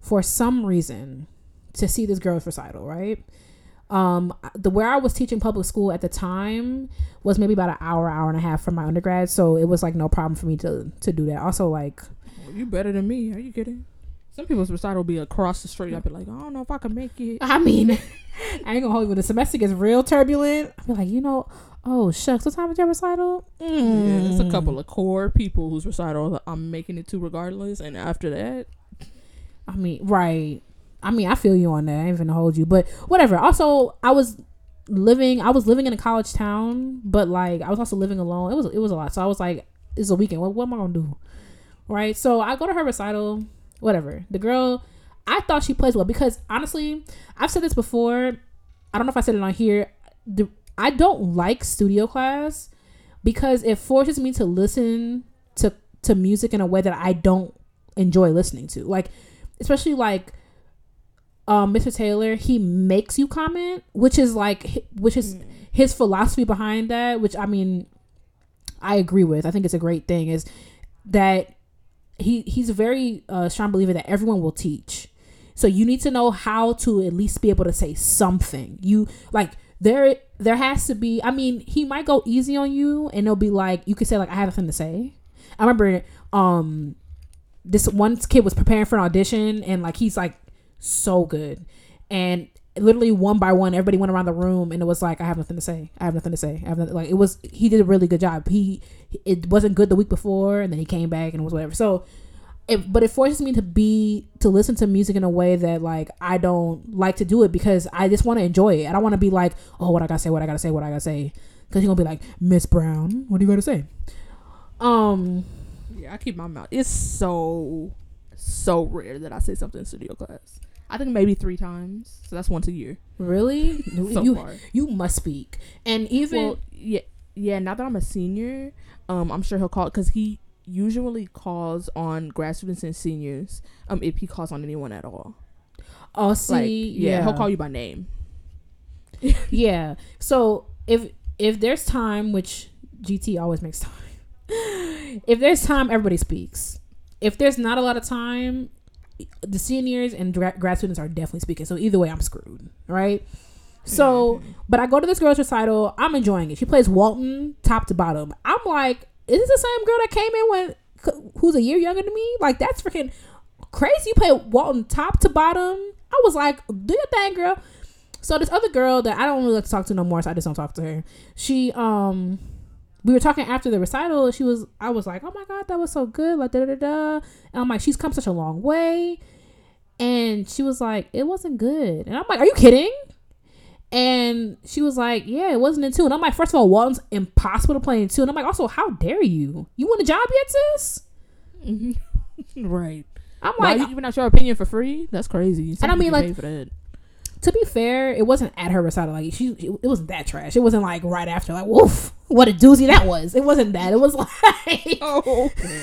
for some reason to see this girl's recital right um the where I was teaching public school at the time was maybe about an hour hour and a half from my undergrad so it was like no problem for me to to do that also like Well, you better than me. Are you kidding? Some people's recital will be across the street. I'd be like, I don't know if I can make it. I mean, I ain't gonna hold you when the semester gets real turbulent. I'll be like, you know, oh shucks, what time is your recital? Yeah, it's a Mm. couple of core people whose recital I'm making it to regardless. And after that, I mean, right. I mean, I feel you on that. I ain't even hold you, but whatever. Also, I was living. I was living in a college town, but like I was also living alone. It was it was a lot. So I was like, it's a weekend. What, what am I gonna do? Right. So I go to her recital. Whatever. The girl, I thought she plays well because honestly, I've said this before. I don't know if I said it on here. The, I don't like studio class because it forces me to listen to to music in a way that I don't enjoy listening to. Like especially like um Mr. Taylor, he makes you comment, which is like which is his philosophy behind that, which I mean I agree with. I think it's a great thing is that he he's a very uh, strong believer that everyone will teach. So you need to know how to at least be able to say something. You like there there has to be I mean, he might go easy on you and it'll be like you could say like I have nothing to say. I remember um this one kid was preparing for an audition and like he's like so good. And literally one by one everybody went around the room and it was like I have nothing to say. I have nothing to say. I have nothing, like it was he did a really good job. He it wasn't good the week before and then he came back and it was whatever. So it, but it forces me to be to listen to music in a way that like I don't like to do it because I just want to enjoy it. I don't want to be like, oh, what I gotta say, what I gotta say, what I gotta say, because you're gonna be like, Miss Brown, what do you gotta say? Um, yeah, I keep my mouth. It's so so rare that I say something in studio class. I think maybe three times. So that's once a year really, so you far. you must speak, and even Well, yeah, yeah. Now that I'm a senior, um, I'm sure he'll call because he usually calls on grad students and seniors. Um, if he calls on anyone at all, oh, see, like yeah, yeah, he'll call you by name. yeah. So if if there's time, which GT always makes time, if there's time, everybody speaks. If there's not a lot of time, the seniors and grad students are definitely speaking. So either way, I'm screwed, right? So, but I go to this girl's recital. I'm enjoying it. She plays Walton top to bottom. I'm like, is this the same girl that came in when who's a year younger than me? Like that's freaking crazy. You play Walton top to bottom. I was like, do your thing, girl. So this other girl that I don't really like to talk to no more, so I just don't talk to her. She um we were talking after the recital and she was I was like, Oh my god, that was so good, like da da da and I'm like, She's come such a long way and she was like, It wasn't good. And I'm like, Are you kidding? And she was like, Yeah, it wasn't in tune. I'm like, first of all, Walton's impossible to play in tune. And I'm like, also, how dare you? You want a job yet, sis? right. I'm Why like, you giving out your opinion for free? That's crazy. And I mean, like, to be fair, it wasn't at her recital. Like she, it wasn't that trash. It wasn't like right after. Like, woof, what a doozy that was. It wasn't that. It was like, Oh, okay.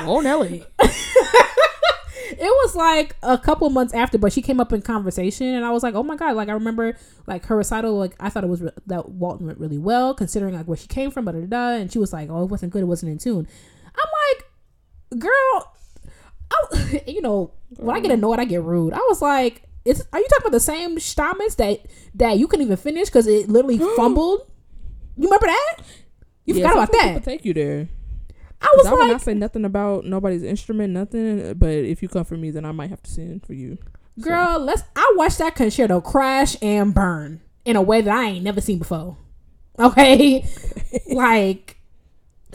oh, Nelly. it was like a couple months after. But she came up in conversation, and I was like, oh my god. Like I remember, like her recital. Like I thought it was re- that Walton went really well, considering like where she came from. Da da da. And she was like, oh, it wasn't good. It wasn't in tune. I'm like, girl, I, you know, when I get mm. annoyed, I get rude. I was like, is are you talking about the same Stamitz that that you couldn't even finish because it literally fumbled? You remember that? You Yeah, forgot about that. Take you there. I was I would like, not say nothing about nobody's instrument, nothing. But if you come for me, then I might have to send for you. So, girl, let's. I watched that concerto crash and burn in a way that I ain't never seen before. Okay, like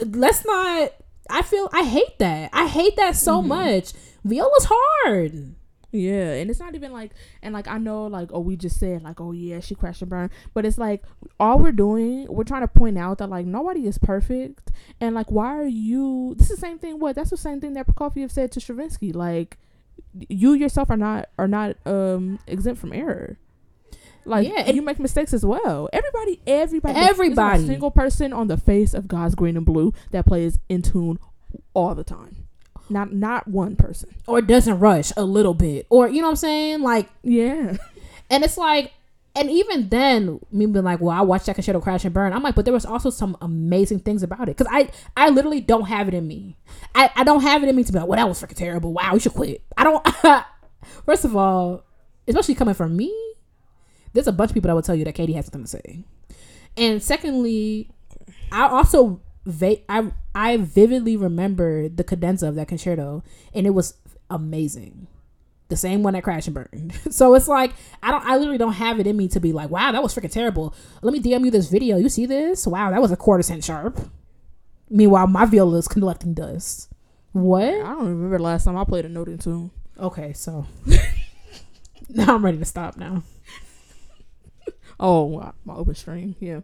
let's not. I feel I hate that. I hate that so Mhm. much. Viola's hard. Yeah, and it's not even like, and like I know, like, oh, we just said like, oh yeah, she crashed and burned, but it's like all we're doing, we're trying to point out that like nobody is perfect, and like why are you? This is the same thing. What? That's the same thing that Prokofiev said to Stravinsky. Like, you yourself are not are not um exempt from error. Like Yeah, and- you make mistakes as well. Everybody, everybody, there's not a Everybody. single person on the face of God's green and blue that plays in tune all the time. Not not one person. or doesn't rush a little bit, or you know what I'm saying, like, Yeah. and it's like. And even then, me being like, "Well, I watched Jack and Shadow crash and burn." I'm like, but there was also some amazing things about it because I, I literally don't have it in me. I, I don't have it in me to be like, "Well, that was freaking terrible. Wow, we should quit." I don't. First of all, especially coming from me, there's a bunch of people that would tell you that Katie has something to say. And secondly, I also va- I I vividly remember the cadenza of that concerto, and it was amazing. The same one that crashed and burned. So it's like I don't I literally don't have it in me to be like, wow, that was freaking terrible. Let me DM you this video. You see this? Wow, that was a quarter cent sharp. Meanwhile, my viola is collecting dust. What? I don't remember the last time I played a note in tune. Okay, so now I'm ready to stop now. Oh, my open string. Yeah.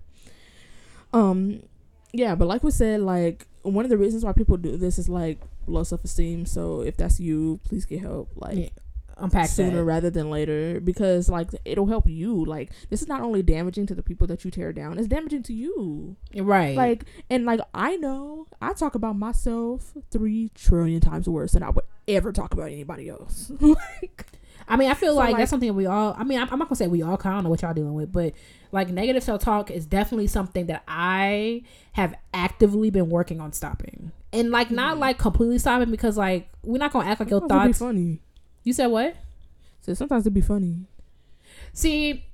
Um, yeah, but like we said, like one of the reasons why people do this is like low self esteem. So if that's you, please get help. Like Yeah, Unpack sooner that. rather than later because like it'll help you like this is not only damaging to the people that you tear down it's damaging to you Right. like and like i know i talk about myself three trillion times worse than i would ever talk about anybody else like I mean, I feel So, like, like- that's something we all. I mean, I'm, I'm not gonna say we all. 'cause I don't know what y'all dealing with, but like negative self talk is definitely something that I have actively been working on stopping, and like not Mhm. like completely stopping because like we're not gonna act like your sometimes be thoughts. funny You said what? so sometimes it'd be funny See,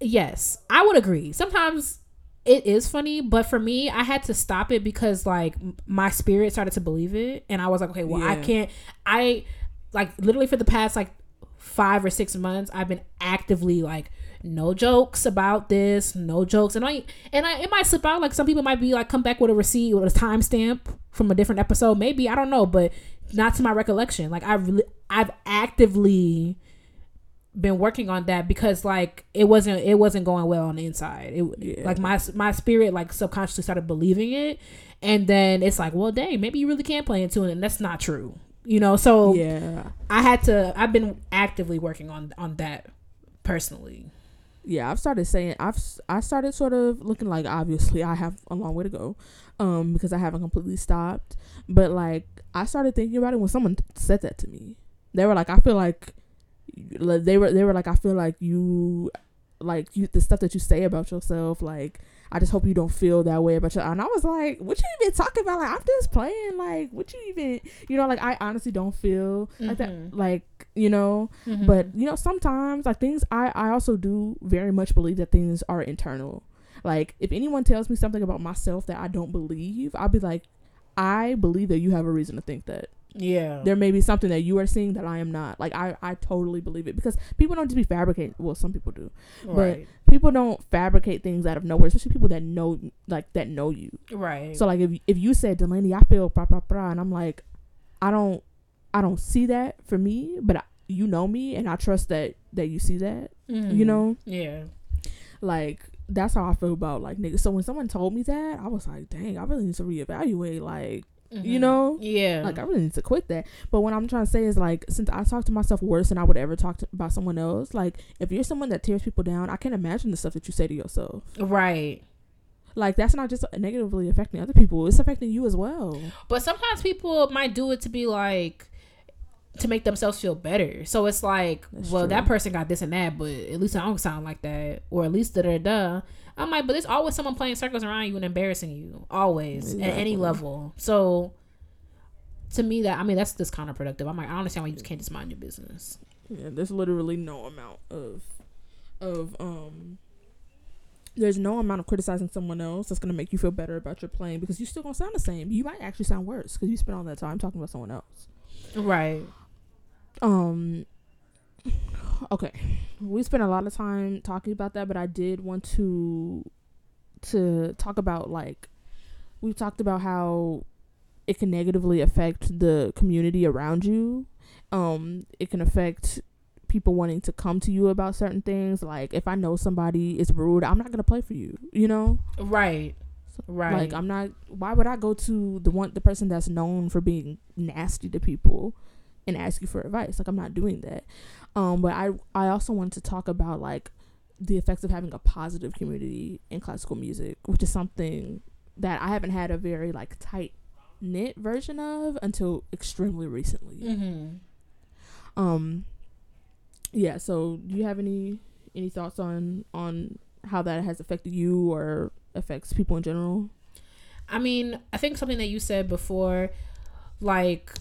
yes, I would agree. Sometimes it is funny, but for me, I had to stop it because like my spirit started to believe it, and I was like, okay, well, I can't. I like literally for the past like five or six months, I've been actively like no jokes about this, no jokes, and I and I it might slip out. Like some people might be like come back with a receipt with a timestamp from a different episode, maybe I don't know, but not to my recollection. Like I really, I've actively been working on that because like it wasn't it wasn't going well on the inside. It Yeah. like my my spirit like subconsciously started believing it, and then it's like, well, dang, maybe you really can't play into it, and that's not true. You know, so yeah I had to. I've been actively working on on that personally. Yeah i've started saying i've I started sort of looking like obviously i have a long way to go um because i haven't completely stopped. But like i started thinking about it when someone said that to me. They were like i feel like they were they were like i feel like you like you the stuff that you say about yourself like i just hope you don't feel that way about your and i was like what you even talking about? Like i'm just playing. Like what you even you know like i honestly don't feel like that Mhm. like you know? Mm-hmm. but you know sometimes like things i i also do very much believe that things are internal. Like if anyone tells me something about myself that i don't believe i'll be like i believe that you have a reason to think that yeah, there may be something that you are seeing that i am not like i i totally believe it because people don't just be fabricating well some people do right, people don't fabricate things out of nowhere especially people that know like that know you right. so like if if you said Delaney, I feel blah blah blah, and I'm like, I don't, I don't see that for me, but I, you know me, and I trust that that you see that, Mhm. you know, yeah, like that's how I feel about like niggas. So when someone told me that, I was like, dang, I really need to reevaluate, like, you Mhm. know. yeah, Like I really need to quit that. But what I'm trying to say is like, since I talk to myself worse than I would ever talk to, about someone else, like if you're someone that tears people down, I can't imagine the stuff that you say to yourself. right. Like that's not just negatively affecting other people; it's affecting you as well. But sometimes people might do it to be like to make themselves feel better. So it's like, That's well, true. that person got this and that, but at least I don't sound like that, or at least da da da. I'm like, but there's always someone playing circles around you and embarrassing you, always at any level. So to me, that I mean, that's just counterproductive. I'm like, I don't understand why you just can't just mind your business. Yeah, there's literally no amount of of um there's no amount of criticizing someone else that's gonna make you feel better about your playing because you still gonna sound the same. You might actually sound worse because you spent all that time talking about someone else. Right. Um. Okay, we spent a lot of time talking about that, but I did want to to talk about like we've talked about how it can negatively affect the community around you. Um, it can affect people wanting to come to you about certain things. Like if I know somebody is rude, I'm not gonna play for you. You know, Right. Right. like I'm not. Why would I go to the one the person that's known for being nasty to people and ask you for advice? Like I'm not doing that. Um, but I I also wanted to talk about like the effects of having a positive community in classical music, which is something that I haven't had a very like tight knit version of until extremely recently. Mm-hmm. Um, yeah. So, do you have any any thoughts on on how that has affected you or affects people in general? I mean, I think something that you said before, like,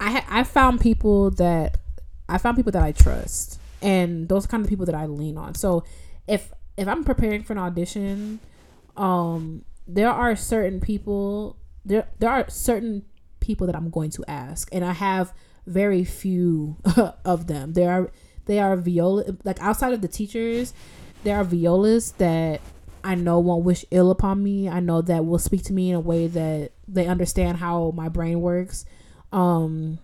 I I found people that I found people that I trust, and those kind of people that I lean on. So, if if I'm preparing for an audition, um, there are certain people there there are certain people that I'm going to ask, and I have very few of them. There are they are viola like outside of the teachers, there are violas that I know won't wish ill upon me. I know that will speak to me in a way that they understand how my brain works. Um,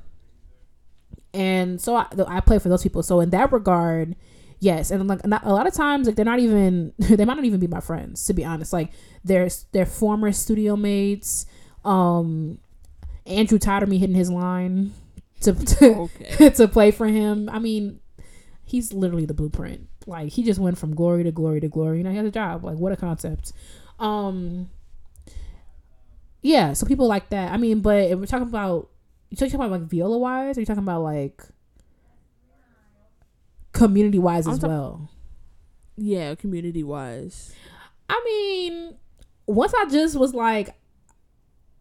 and so I, I play for those people. So in that regard, yes. And like not, a lot of times, like they're not even they might not even be my friends. To be honest, like they're they're former studio mates. Um, Andrew tired of me hitting his line to to, Okay. to play for him. I mean, he's literally the blueprint. Like he just went from glory to glory to glory. You know, he has a job. Like what a concept. Um Yeah, so people like that. I mean, but if we're talking about you talking about like viola wise, or you talking about like community wise as talk- well? yeah, community wise. I mean, once I just was like,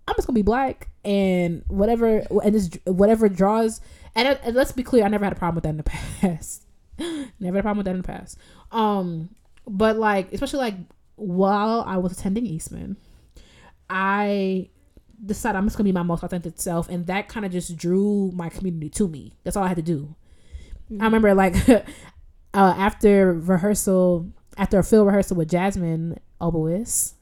I'm just gonna be black and whatever, and just whatever draws. And, and let's be clear, I never had a problem with that in the past. never had a problem with that in the past. Um, but like, especially like while I was attending Eastman, I decided I'm just gonna be my most authentic self, and that kind of just drew my community to me. That's all I had to do. I remember like uh, after rehearsal, after a field rehearsal with Jasmine Obois,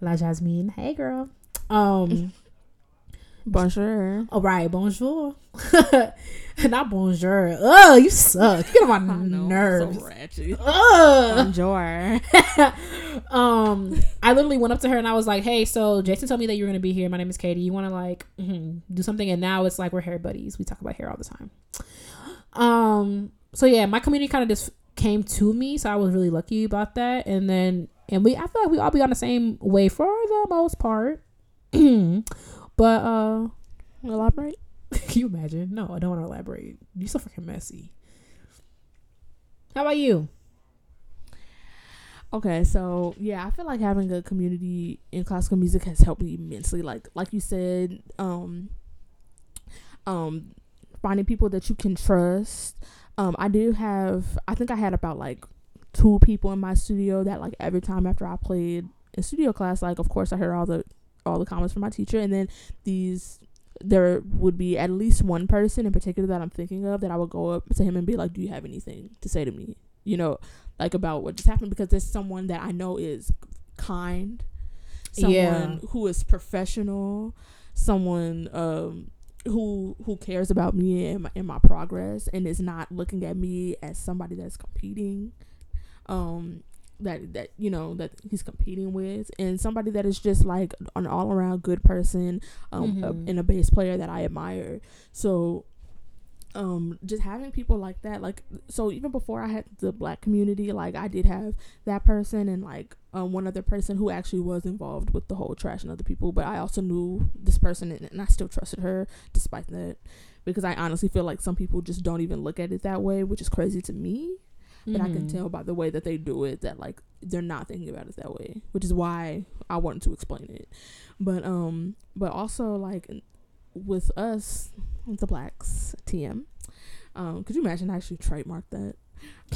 La Jasmine, hey girl. Um, Bonjour. all right, bonjour. Not bonjour. Oh, you suck. You get on my know, nerves. So ratchet. Ugh. Bonjour. um, I literally went up to her and I was like, "Hey, so Jason told me that you're gonna be here. My name is Katie. You want to like mhm, do something?" And now it's like we're hair buddies. We talk about hair all the time. Um, so yeah, my community kind of just came to me, so I was really lucky about that. And then, and we, I feel like we all be on the same way for the most part. but uh, Elaborate. can you imagine? No, I don't want to elaborate. You're so freaking messy. How about you? Okay, so yeah, I feel like having a community in classical music has helped me immensely. Like like you said, um um finding people that you can trust. Um I do have I think I had about like two people in my studio that like every time after I played in studio class, like of course I heard all the all the comments from my teacher and then these there would be at least one person in particular that I'm thinking of that I would go up to him and be like, Do you have anything to say to me? You know, like about what just happened because there's someone that I know is kind, someone Yeah. who is professional, someone um who who cares about me and my, and my progress and is not looking at me as somebody that's competing um that that you know that he's competing with. And somebody that is just like an all around good person um a- Mhm. and a bass player that I admire. So um just having people like that like so even before I had the black community like I did have that person and like um, one other person who actually was involved with the whole trash and other people. But I also knew this person and, and I still trusted her despite that. Because I honestly feel like some people just don't even look at it that way which is crazy to me but I can Mhm. tell by the way that they do it that like they're not thinking about it that way, which is why I wanted to explain it. But um, but also like with us, the blacks, TM. Um, could you imagine I actually trademark that?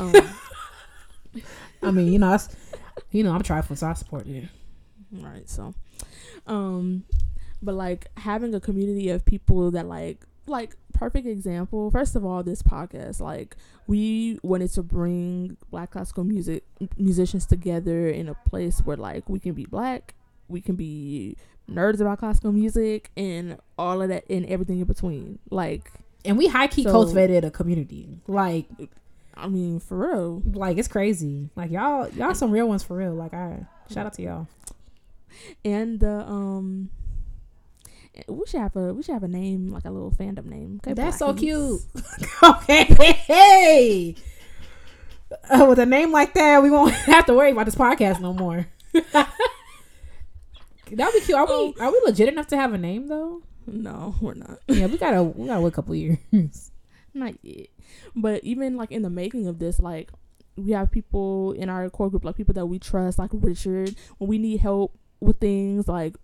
Um, I mean, you know, that's, you know, I'm trifling, so I support you. right. So, um, but like having a community of people that like like perfect example. First of all, this podcast like we wanted to bring black classical music musicians together in a place where like we can be black, we can be nerds about classical music and all of that and everything in between. Like And we high key So- cultivated a community. Like, I mean, for real. like it's crazy. Like y'all, y'all some real ones for real. Like I shout out to y'all. And the um we should have a we should have a name like a little fandom name. Okay, That's so cute. okay, hey. Uh, with a name like that, we won't have to worry about this podcast no more. That'd be cute. Are we are we legit enough to have a name though? No, we're not. Yeah, we gotta we gotta wait a couple years. Not yet. But even like in the making of this, like we have people in our core group, like people that we trust, like Richard, when we need help with things, like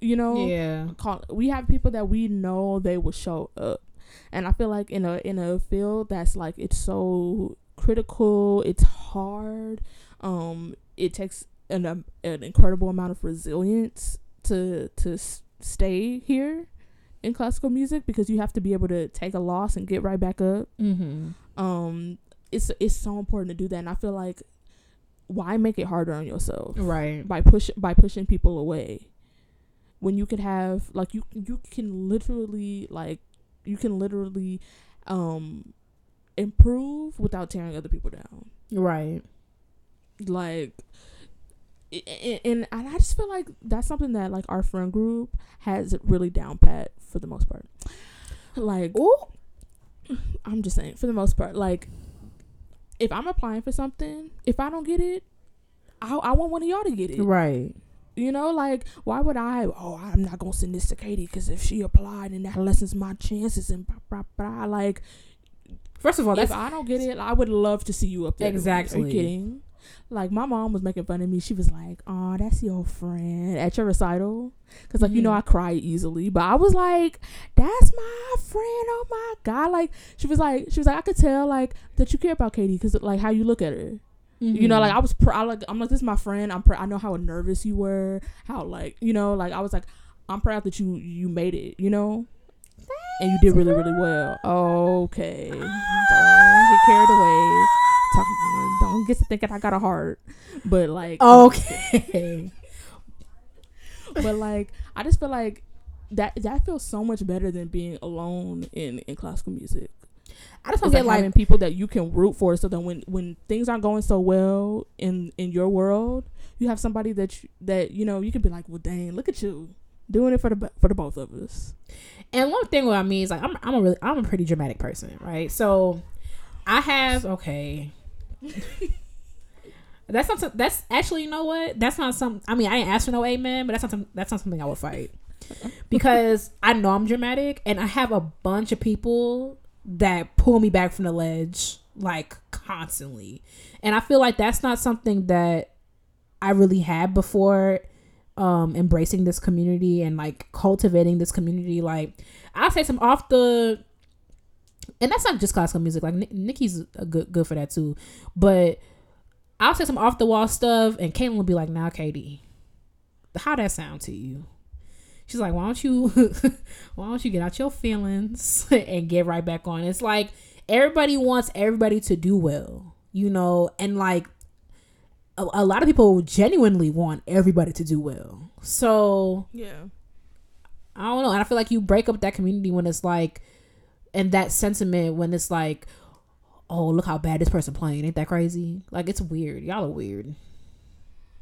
you know, Yeah. call, we have people that we know they will show up. And I feel like in a in a field that's like it's so critical, it's hard. Um, it takes an um, an incredible amount of resilience to to s- stay here in classical music because you have to be able to take a loss and get right back up. Mm-hmm. Um, it's it's so important to do that, and I feel like why make it harder on yourself? Right. by push by pushing people away when you could have like you you can literally like you can literally um improve without tearing other people down Right. like and and I just feel like that's something that like our friend group has really down pat for the most part like Ooh. I'm just saying for the most part like if I'm applying for something if I don't get it I, I want one of y'all to get it Right. You know, like why would I? Oh, I'm not gonna send this to Katie because if she applied, and that lessens my chances. And blah, blah, blah. like, First of all, if I don't get it, I would love to see you up there. Are Exactly. you kidding? Like my mom was making fun of me. She was like, "Oh, that's your friend at your recital," because like you know Mhm. I cry easily. But I was like, "That's my friend." Oh my god! Like she was like, she was like, I could tell like that you care about Katie because like how you look at her. You know, like mm-hmm. I was, pr- I like, I'm like, this is my friend. I'm, pr- I know how nervous you were, how like, you know, like I was like, I'm proud that you you made it, you know, and you did really really well. Okay, don't get carried away. Talk, don't get to thinking I got a heart, but like, okay. but like, I just feel like that that feels so much better than being alone in in classical music. I just It's don't like get like having people that you can root for, so that when when things aren't going so well in in your world, you have somebody that you, that you know you can be like, well, dang, look at you doing it for the for the both of us. And one thing what I mean is like I'm I'm a really I'm a pretty dramatic person, right? So I have okay. that's not some- that's actually you know what? That's not some I mean I ain't asked for no amen, but that's not some, that's not something I would fight. Because I know I'm dramatic and I have a bunch of people that pull me back from the ledge like constantly. And I feel like that's not something that I really had before um embracing this community and like cultivating this community. Like I'll say some off the and that's not just classical music. Like Ni- Nikki's a good good for that too. But I'll say some off the wall stuff and Caitlin will be like now Katie how that sound to you she's like why don't you why don't you get out your feelings and get right back on it's like everybody wants everybody to do well you know and like a, a lot of people genuinely want everybody to do well so Yeah, I don't know. And I feel like you break up that community when it's like, and that sentiment when it's like, oh, look how bad this person playing. Ain't that crazy? Like, it's weird. Y'all are weird.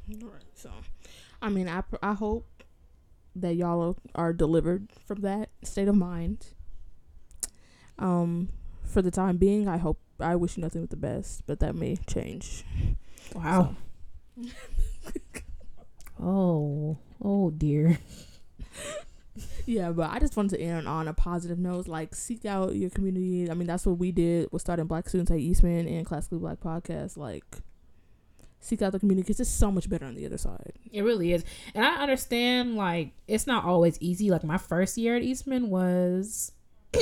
right. So, I mean, I I hope that y'all are delivered from that state of mind. Um, for the time being, I hope I wish you nothing but the best, but that may change. Wow. oh, oh dear. Yeah, but I just wanted to end on a positive note. Like, seek out your community. I mean, that's what we did with starting Black Students at Eastman and Classically Black Podcast. Like, seek out the community because it's so much better on the other side. It really is. And I understand, like, it's not always easy. Like, my first year at Eastman was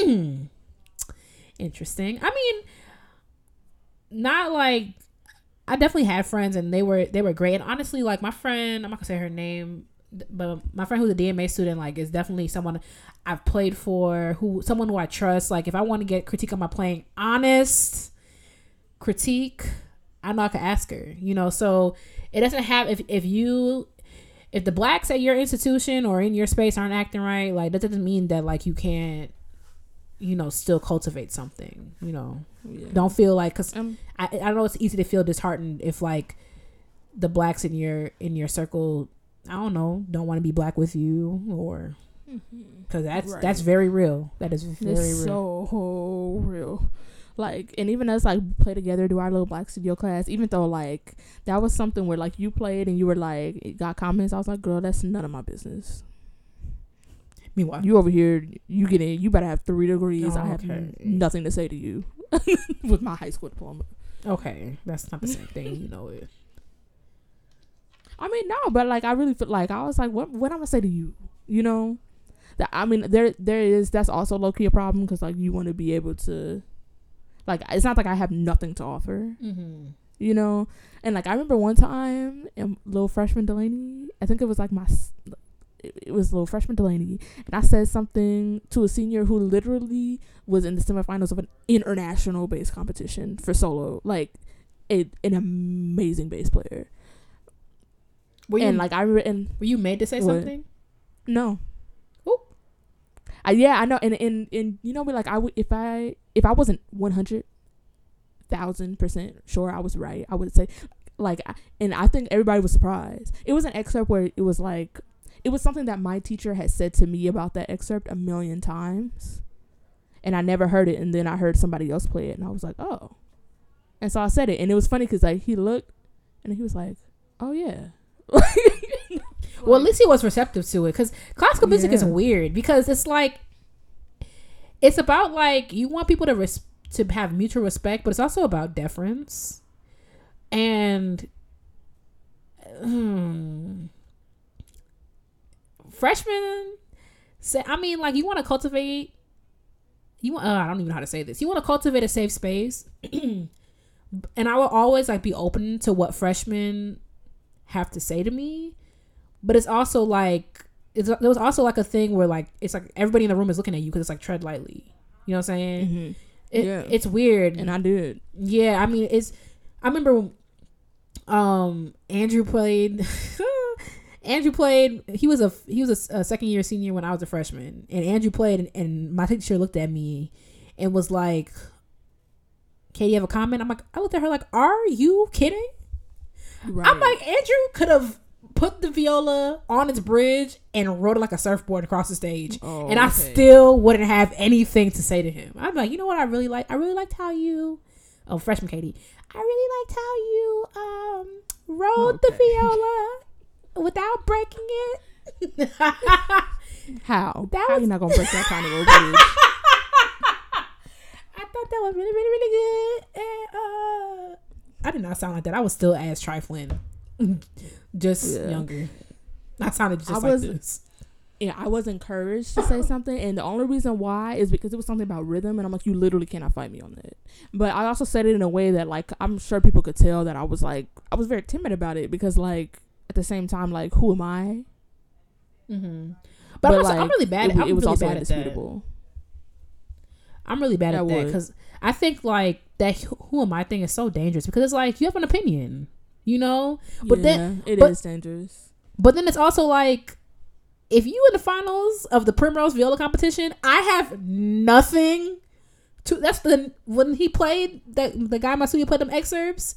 interesting. I mean, not like I definitely had friends and they were they were great. And honestly, like my friend, I'm not gonna say her name, but my friend who's a DMA student, like, is definitely someone I've played for, who someone who I trust. Like, if I want to get critique on my playing, honest critique, I know I can ask her. You know, so it doesn't have if if you if the blacks at your institution or in your space aren't acting right, like that doesn't mean that like you can't, you know, still cultivate something. You know, Yeah. don't feel like because Um, I I don't know it's easy to feel disheartened if like the blacks in your in your circle I don't know don't want to be black with you or because that's Right. that's very real. That is very it's real. so real. Like and even us like play together do our little black studio class even though like that was something where like you played and you were like it got comments i was like girl that's none of my business Meanwhile, you over here you get in you better have three degrees Oh, i have okay. nothing to say to you with my high school diploma okay, that's not the same thing. You know it. i mean no but like i really feel like i was like what what i'm gonna say to you you know that i mean there there is that's also low-key a problem because like you want to be able to like it's not like i have nothing to offer Mm-hmm. you know and like i remember one time in little freshman delaney i think it was like my it was little freshman delaney and i said something to a senior who literally was in the semifinals of an international bass competition for solo like a, an amazing bass player Were you and like i remember and were you made to say What? something? no. I, yeah i know and and and you know me like i would if i if i wasn't 100 thousand percent sure I was right. I would say, like, and I think everybody was surprised. It was an excerpt where it was like, it was something that my teacher had said to me about that excerpt a million times, and I never heard it. And then I heard somebody else play it, and I was like, oh. And so I said it, and it was funny because like he looked, and he was like, oh yeah. Well, at least he was receptive to it because classical music is weird because it's like it's about like you want people to res- to have mutual respect, but it's also about deference and hmm, freshmen. Say, I mean, like you want to cultivate. You want. Uh, I don't even know how to say this. You want to cultivate a safe space, and I will always like be open to what freshmen have to say to me but it's also like it's there was also like a thing where like it's like everybody in the room is looking at you because it's like tread lightly. You know what I'm saying? Mm-hmm. It, Yeah. It's weird. And I did. yeah, I mean it's. I remember, um, Andrew played. Andrew played. He was a he was a, a second year senior when I was a freshman, and Andrew played, and, and my teacher looked at me, and was like, "Katie, you have a comment?" I'm like, I looked at her like, "Are you kidding?" Right. I'm like, Andrew could have put the viola on its bridge and rode it like a surfboard across the stage. Oh, and I okay. still wouldn't have anything to say to him. I'm like, you know what I really like? I really liked how you oh freshman Katie. I really liked how you um rode the viola without breaking it. How? That How was- you not gonna break that kind of little bridge? I thought that was really, really, really good. And uh I did not sound like that. I was still as trifling. just Yeah. younger. I sounded just I like was- this. yeah, I was encouraged to say something, and the only reason why is because it was something about rhythm, and I'm like, you literally cannot fight me on that. But I also said it in a way that, like, I'm sure people could tell that I was like, I was very timid about it because, like, at the same time, like, who am I? Mm-hmm. But, I'm, also, I'm really bad. It, I'm it was really also bad at indisputable. I'm really bad I at that because I think like that. Who am I thing is so dangerous because it's like you have an opinion, you know. But then- Yeah, it but- is dangerous. But then it's also like if you in the finals of the Primrose Viola competition, I have nothing to. That's the when he played that the guy in my studio played them excerpts,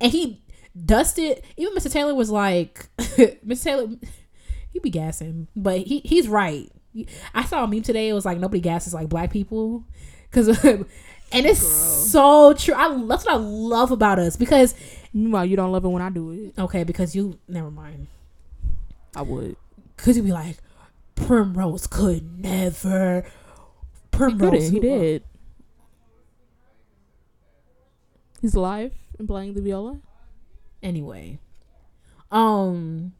and he dusted. Even Mr. Taylor was like, Mr. Taylor, he be gassing, but he he's right. I saw a meme today. It was like nobody gasses like black people, because and it's Girl. so true. I that's what I love about us because Meanwhile, you don't love it when I do it. okay because you never mind. I would. Cause you'd be like, Primrose could never. He Primrose, couldn't. He did. He's alive and playing the viola. Anyway, um,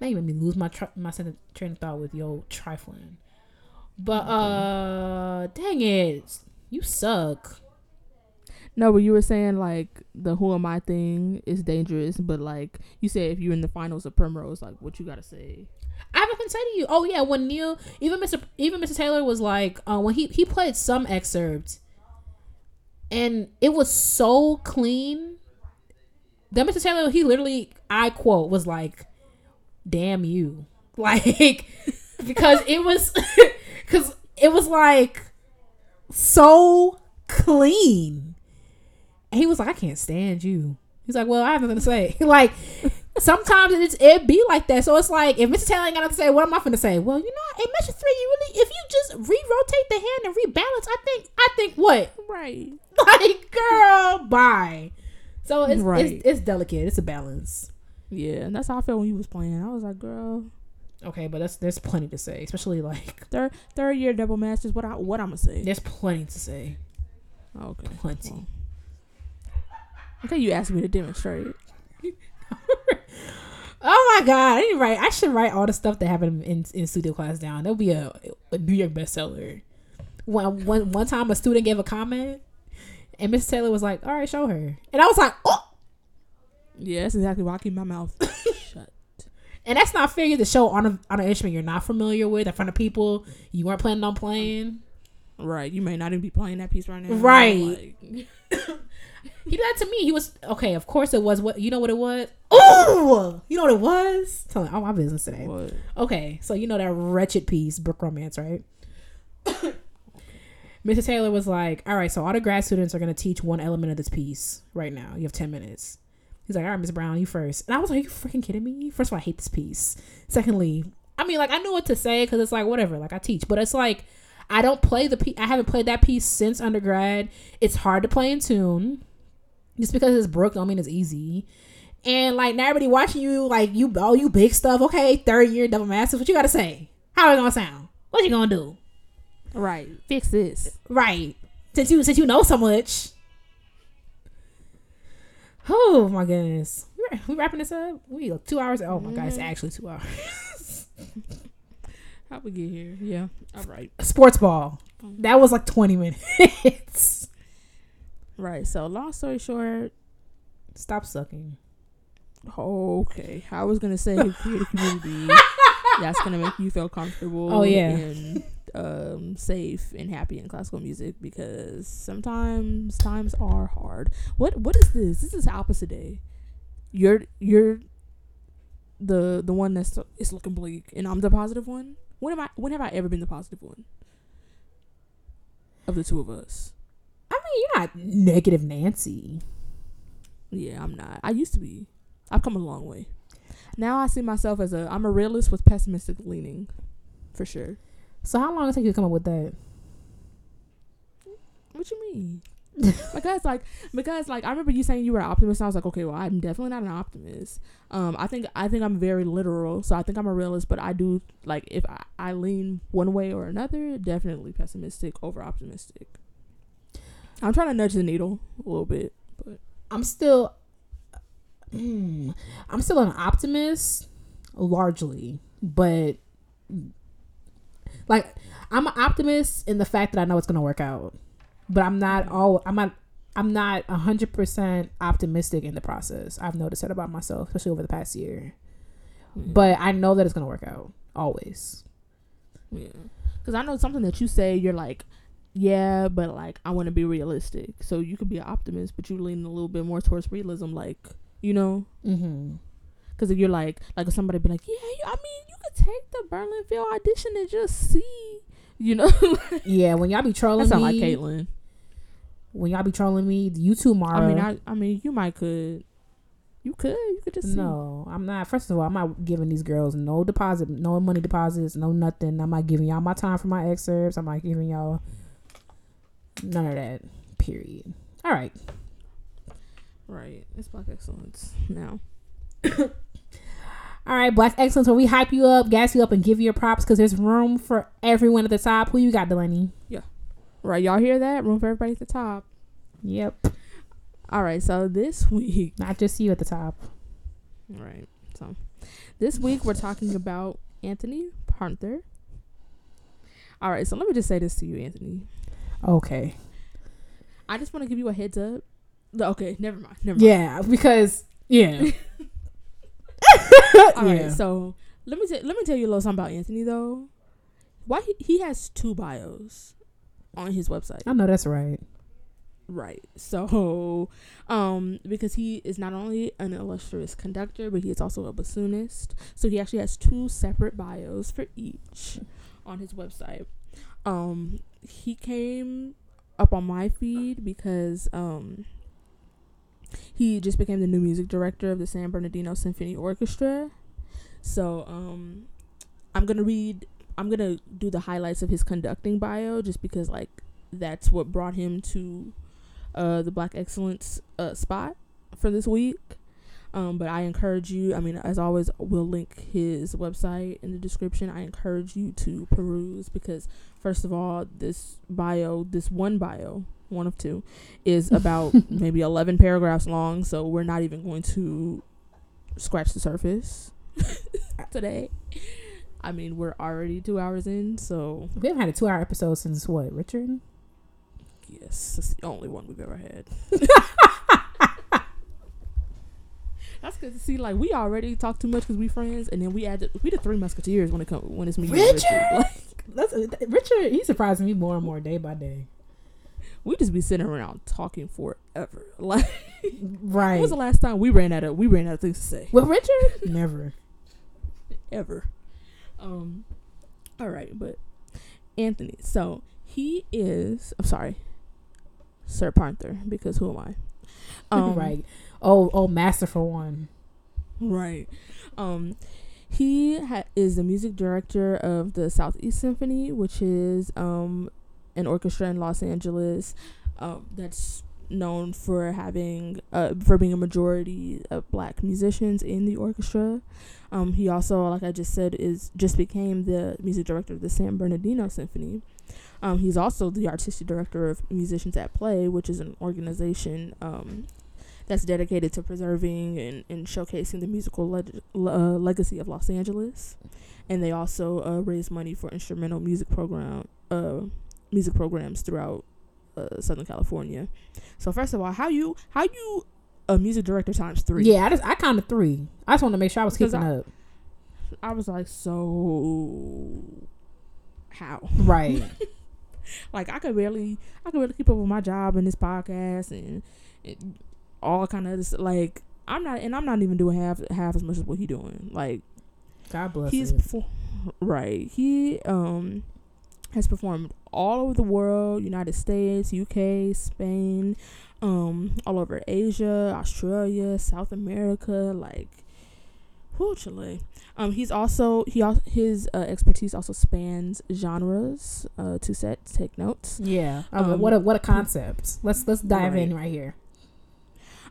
you made me lose my my train of thought with your trifling. But uh, dang it, you suck. No, but you were saying like the who am I thing is dangerous, but like you said, if you're in the finals of Primrose, like what you gotta say? I have nothing to say to you. Oh yeah, when Neil, even Mr. even Mr. Taylor was like, uh, when he he played some excerpt, and it was so clean. That Mr. Taylor, he literally, I quote, was like, "Damn you," like because it was, because it was like so clean. He was like, "I can't stand you." He's like, "Well, I have nothing to say." like sometimes it's it be like that. So it's like if Mr. Taylor ain't got nothing to say, what am I finna say? Well, you know, in measure three, you really if you just re-rotate the hand and rebalance, I think I think what? Right. Like, girl, bye. So it's Right. it's, it's delicate. It's a balance. Yeah, and that's how I felt when you was playing. I was like, girl, Okay, but that's there's plenty to say, especially like third third year double masters. What I what I'm gonna say? there's plenty to say. Okay. Plenty. Well. Okay, you asked me to demonstrate. it. Oh my god, I need write. I should write all the stuff that happened in, in studio class down. That'll be a, a New York bestseller. One, one, one time, a student gave a comment, and Miss Taylor was like, "All right, show her," and I was like, "Oh!" Yeah, that's exactly why I keep my mouth shut. And that's not fair. You to show on a on an instrument you're not familiar with in front of people you weren't planning on playing. Right. You may not even be playing that piece right now. Right. Like, He did that to me. He was okay. Of course, it was what you know what it was. Oh, you know what it was. Telling all my business today. what? Okay, so you know that wretched piece, Bruch Romance, right? Mr. Taylor was like, "All right, so all the grad students are gonna teach one element of this piece right now. You have ten minutes." He's like, "All right, Miss Brown, you first. And I was like, "Are you freaking kidding me?" First of all, I hate this piece. Secondly, I mean, like I knew what to say because it's like whatever, like I teach, but it's like I don't play the piece. I haven't played that piece since undergrad. It's hard to play in tune. Just because it's Bruch don't mean it's easy. And like now everybody watching you, like you oh you big stuff. Okay, third year double masters. What you gotta say? How it gonna sound? What you gonna do? Right. Fix this. Right. Since you since you know so much. Oh my goodness. We- We wrapping this up? We look two hours. Oh my god, it's mm-hmm. actually two hours. How we get here? Yeah. All right. Sports ball. That was like twenty minutes. Right. So long story short, Stop sucking. okay. I was gonna say create a community that's gonna make you feel comfortable. Oh, yeah. And um, safe and happy in classical music because sometimes times are hard. What What is this? This is opposite day. You're you're the the one that's is looking bleak, and I'm the positive one. When am I? When have I ever been the positive one? Of the two of us. I mean, you're not negative Nancy. Yeah, I'm not. I used to be. I've come a long way. Now I see myself as a I'm a realist with pessimistic leaning, for sure. So how long did it take you to come up with that? What you mean? because like because like I remember you saying you were an optimist. And I was like, okay, well, I'm definitely not an optimist. Um, I think I think I'm very literal, so I think I'm a realist. But I do like if I, I lean one way or another, definitely pessimistic over optimistic. I'm trying to nudge the needle a little bit, but I'm still mm, I'm still an optimist largely, but like I'm an optimist in the fact that I know it's gonna work out. But I'm not all I'm not I'm not hundred percent optimistic in the process. I've noticed that about myself, especially over the past year. But I know that it's gonna work out always. Yeah. Because I know something that you say, you're like, yeah, but like, I want to be realistic. So you could be an optimist, but you lean a little bit more towards realism, like, you know? Mm-hmm. Because if you're like, like if somebody be like, yeah, you, I mean, you could take the Berlin Phil audition and just see, you know? Yeah, when y'all be trolling that me, like Caitlyn. when y'all be trolling me, you too, Mara. I mean, I, I mean, you might could, you could, you could just see. No, I'm not. First of all, I'm not giving these girls no deposit, no money deposits, no nothing. I'm not giving y'all my time for my excerpts. I'm not giving y'all none of that. Period. All right. Right. It's Black Excellence now. All right, Black Excellence, where we hype you up, gas you up, and give you your props because there's room for everyone at the top. Who you got, Delaney? Yeah. Right. Y'all hear that? Room for everybody at the top. Yep. All right. So this week, Not just you at the top. Right. So this week we're talking about Anthony Parnther. All right, so let me just say this to you, Anthony. Okay. I just want to give you a heads up. Okay, never mind. Never mind. Yeah, because, yeah. All right, yeah. so let me t- let me tell you a little something about Anthony though. Why he, he has two bios on his website. I know that's right. Right. So, um, because he is not only an illustrious conductor, but he is also a bassoonist. So he actually has two separate bios for each on his website. Um, he came up on my feed because um he just became the new music director of the San Bernardino Symphony Orchestra. So um, I'm gonna read. I'm gonna do the highlights of his conducting bio, just because like that's what brought him to uh, the Black Excellence uh, spot for this week. Um, but I encourage you, I mean, as always, we'll link his website in the description. I encourage you to peruse because, first of all, this bio, this one bio, one of two, is about maybe 11 paragraphs long. So we're not even going to scratch the surface today. I mean, we're already two hours in, so. We haven't had a two hour episode since what, Richard? Yes, it's the only one we've ever had. That's good to see, like we already talk too much because we friends, and then we add we the three musketeers when it comes when it's me. Richard, Richard. Like, That's, Richard, He surprising me more and more day by day. we just be sitting around talking forever. Like, Right. when was the last time we ran out of we ran out of things to say? Well, Richard, never. ever. Um, all right, but Anthony. So he is. I'm sorry, Sir Parnther, because who am I? Um, right. Oh, oh, masterful one. Right. Um, he ha- is the music director of the Southeast Symphony, which is um an orchestra in Los Angeles. Um, that's known for having uh for being a majority of black musicians in the orchestra. Um, he also, like I just said, is just became the music director of the San Bernardino Symphony. Um, he's also the artistic director of Musicians at Play, which is an organization um, that's dedicated to preserving and, and showcasing the musical leg- uh, legacy of Los Angeles. And they also uh, raise money for instrumental music program uh, music programs throughout uh, Southern California. So first of all, how you how you a music director times three? Yeah, I just I counted three. I just want to make sure I was keeping I- up. I was like, so how? Right. Like I could barely I could really keep up with my job and this podcast and, and all kind of this like I'm not and I'm not even doing half half as much as what he doing. Like God bless he's perfor- right. He um has performed all over the world, United States, UK, Spain, um, all over Asia, Australia, South America, like whoo Chile. Um, he's also he al- his uh, expertise also spans genres. Uh, TwoSet take notes. Yeah. Um, Um, what a what a concept. Let's let's dive in right. right here.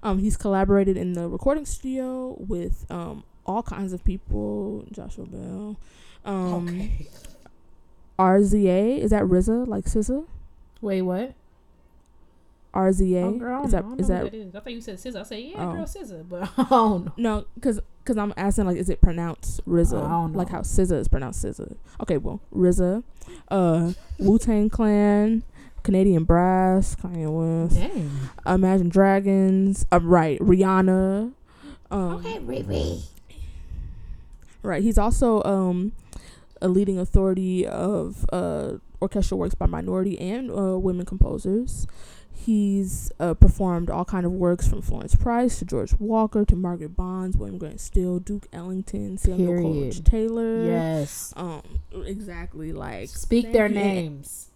Um, he's collaborated in the recording studio with um all kinds of people. Joshua Bell, um, RZA is that RZA like SZA? Wait, what? RZA Oh, girl, I is don't that know is who that is. I thought you said scissor. I said yeah, Oh. girl, scissor. But oh no. no? Because because I'm asking like is it pronounced RZA I don't like how SZA is pronounced SZA? Okay, well RZA, uh, Wu Tang Clan, Canadian Brass, Kanye West, Dang. Imagine Dragons, uh, right? Rihanna, um, Riri. Right. He's also um, a leading authority of uh, orchestral works by minority and uh, women composers. He's uh, performed all kind of works from Florence Price to George Walker to Margaret Bonds, William Grant Still, Duke Ellington, Samuel Period. Coleridge Taylor. Yes. Um. Exactly. Like Speak their you. names.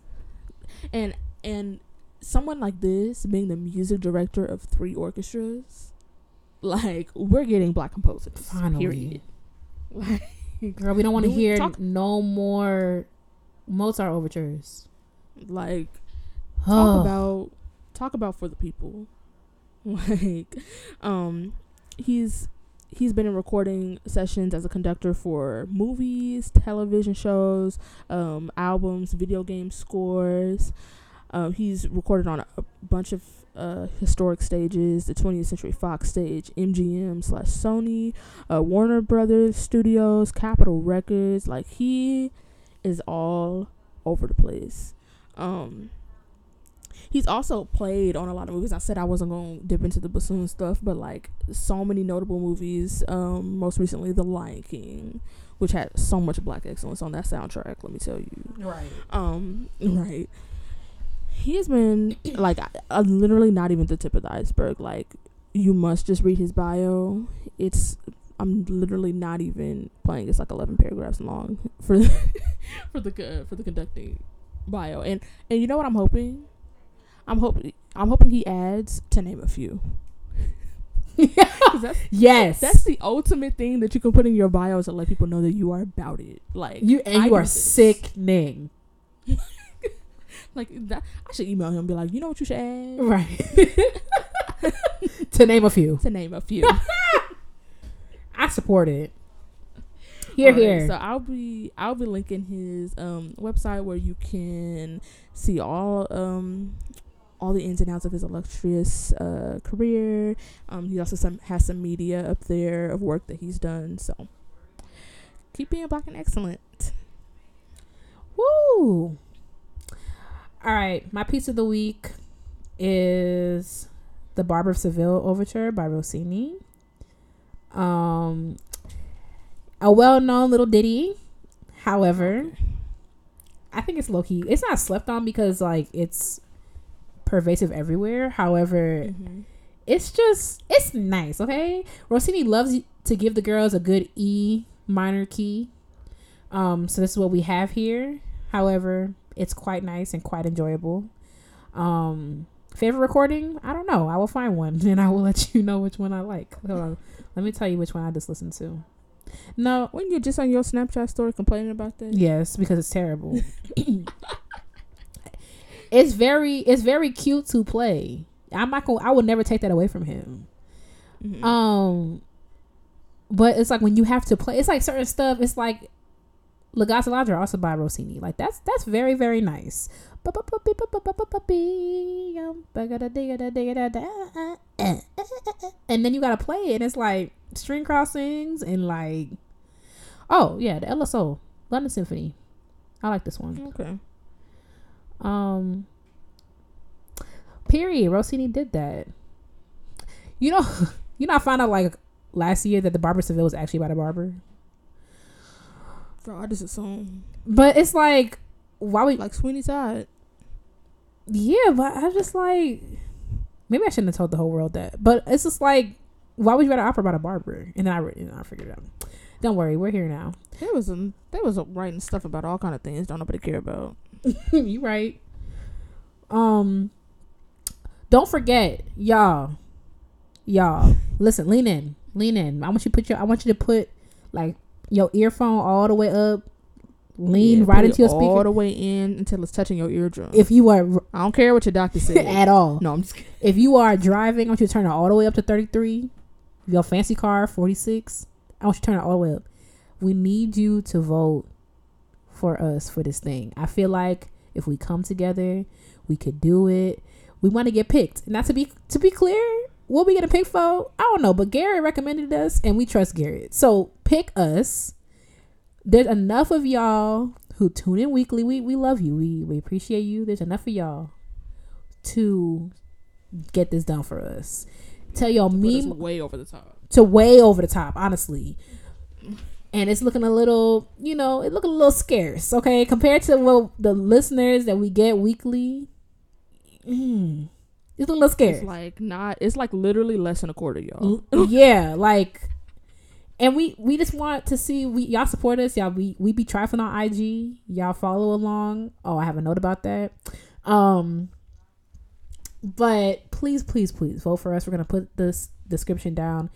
And and someone like this being the music director of three orchestras, like we're getting black composers. Finally. Period. Like. Girl, we don't want to hear talk- no more Mozart overtures. like talk about talk about for the people like um he's he's been in recording sessions as a conductor for movies television shows um albums video game scores um he's recorded on a, a bunch of uh, historic stages, the 20th Century Fox stage, MGM slash Sony, uh, Warner Brothers Studios, Capitol Records. Like he is all over the place. Um, he's also played on a lot of movies. I said I wasn't gonna dip into the bassoon stuff, but like so many notable movies. Um, most recently, The Lion King, which had so much black excellence on that soundtrack. Let me tell you. right. Um, right. He has been like literally not even the tip of the iceberg. Like you must just read his bio. It's I'm literally not even playing. It's like 11 paragraphs long for the, for the co- for the conducting bio. And and you know what I'm hoping? I'm hoping I'm hoping he adds to name a few. that's yes. that's the ultimate thing that you can put in your bio to let people know that you are about it. Like you and I you are this. sickening. Like that, I should email him and be like, you know what you should add Right. to name a few. to name a few. I support it. Here, Alright, here. So I'll be I'll be linking his um website where you can see all um all the ins and outs of his illustrious uh career. Um he also some has some media up there of work that he's done. So keep being black and excellent. Woo! All right, my piece of the week is the Barber of Seville Overture by Rossini. Um, a well-known little ditty. However, I think it's low key. It's not slept on because like it's pervasive everywhere. However, Mhm. it's just it's nice okay? Rossini loves to give the girls a good e minor key. Um so this is what we have here. However it's quite nice and quite enjoyable. Um favorite recording? I don't know. I will find one and i will let you know which one i like. Hold on. let me tell you which one i just listened to. No When you're just on your Snapchat story complaining about that, yes because it's terrible it's very it's very cute to play i'm not gonna i would never take that away from him Mhm. Um, but it's like when you have to play, it's like certain stuff. It's like La gazza ladra also by Rossini. Like that's that's very very nice. And then you gotta play it, and it's like string crossings and like, oh yeah, the LSO London Symphony. I like this one. okay. Um, period. Rossini did that. You know, you know, I found out like last year that the Barber Seville was actually about a barber. God, this is song But it's like, why would like Sweeney Todd. yeah? But I just like, maybe I shouldn't have told the whole world that. But it's just like, why would you write an opera about a barber? And then I, and I figured it out. Don't worry, we're here now. There was a there was a writing stuff about all kind of things don't nobody care about. you right. Um, don't forget, y'all, y'all. Listen, lean in, lean in. I want you to put your. I want you to put like your earphone all the way up. Lean Yeah, right into your it all the way in until it's touching your eardrum. If you are I don't care what your doctor said. at all, no, I'm just kidding. if you are driving, I want you to turn it all the way up to thirty three. Your fancy car, forty six. I want you to turn it all the way up. We need you to vote for us for this thing. I feel like if we come together, we could do it. We want to get picked. Not to be to be clear, what we gonna pick for? I don't know, but Garrett recommended us, and we trust Garrett. So pick us. There's enough of y'all who tune in weekly. We we love you. We we appreciate you. There's enough of y'all to get this done for us. Tell y'all meme way over the top. to way over the top, honestly. And it's looking a little, you know, it looking a little scarce, okay, compared to what the listeners that we get weekly. Mm, it's a little scarce. It's like not. It's like literally less than a quarter, y'all. Yeah, like, and we we just want to see we y'all support us, y'all. We we be trifling on IG, y'all follow along. Oh, I have a note about that. Um, but please, please, please vote for us. We're gonna put this description down.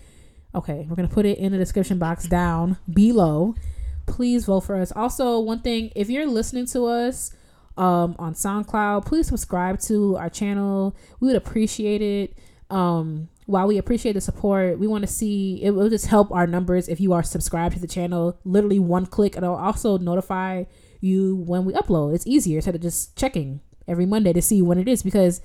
Okay, we're gonna put it in the description box down below. Please vote for us. Also, one thing, if you're listening to us um, on SoundCloud, please subscribe to our channel. We would appreciate it. Um, while we appreciate the support, we want to see it will just help our numbers if you are subscribed to the channel. Literally one click, it'll also notify you when we upload. It's easier instead of just checking every Monday to see when it is because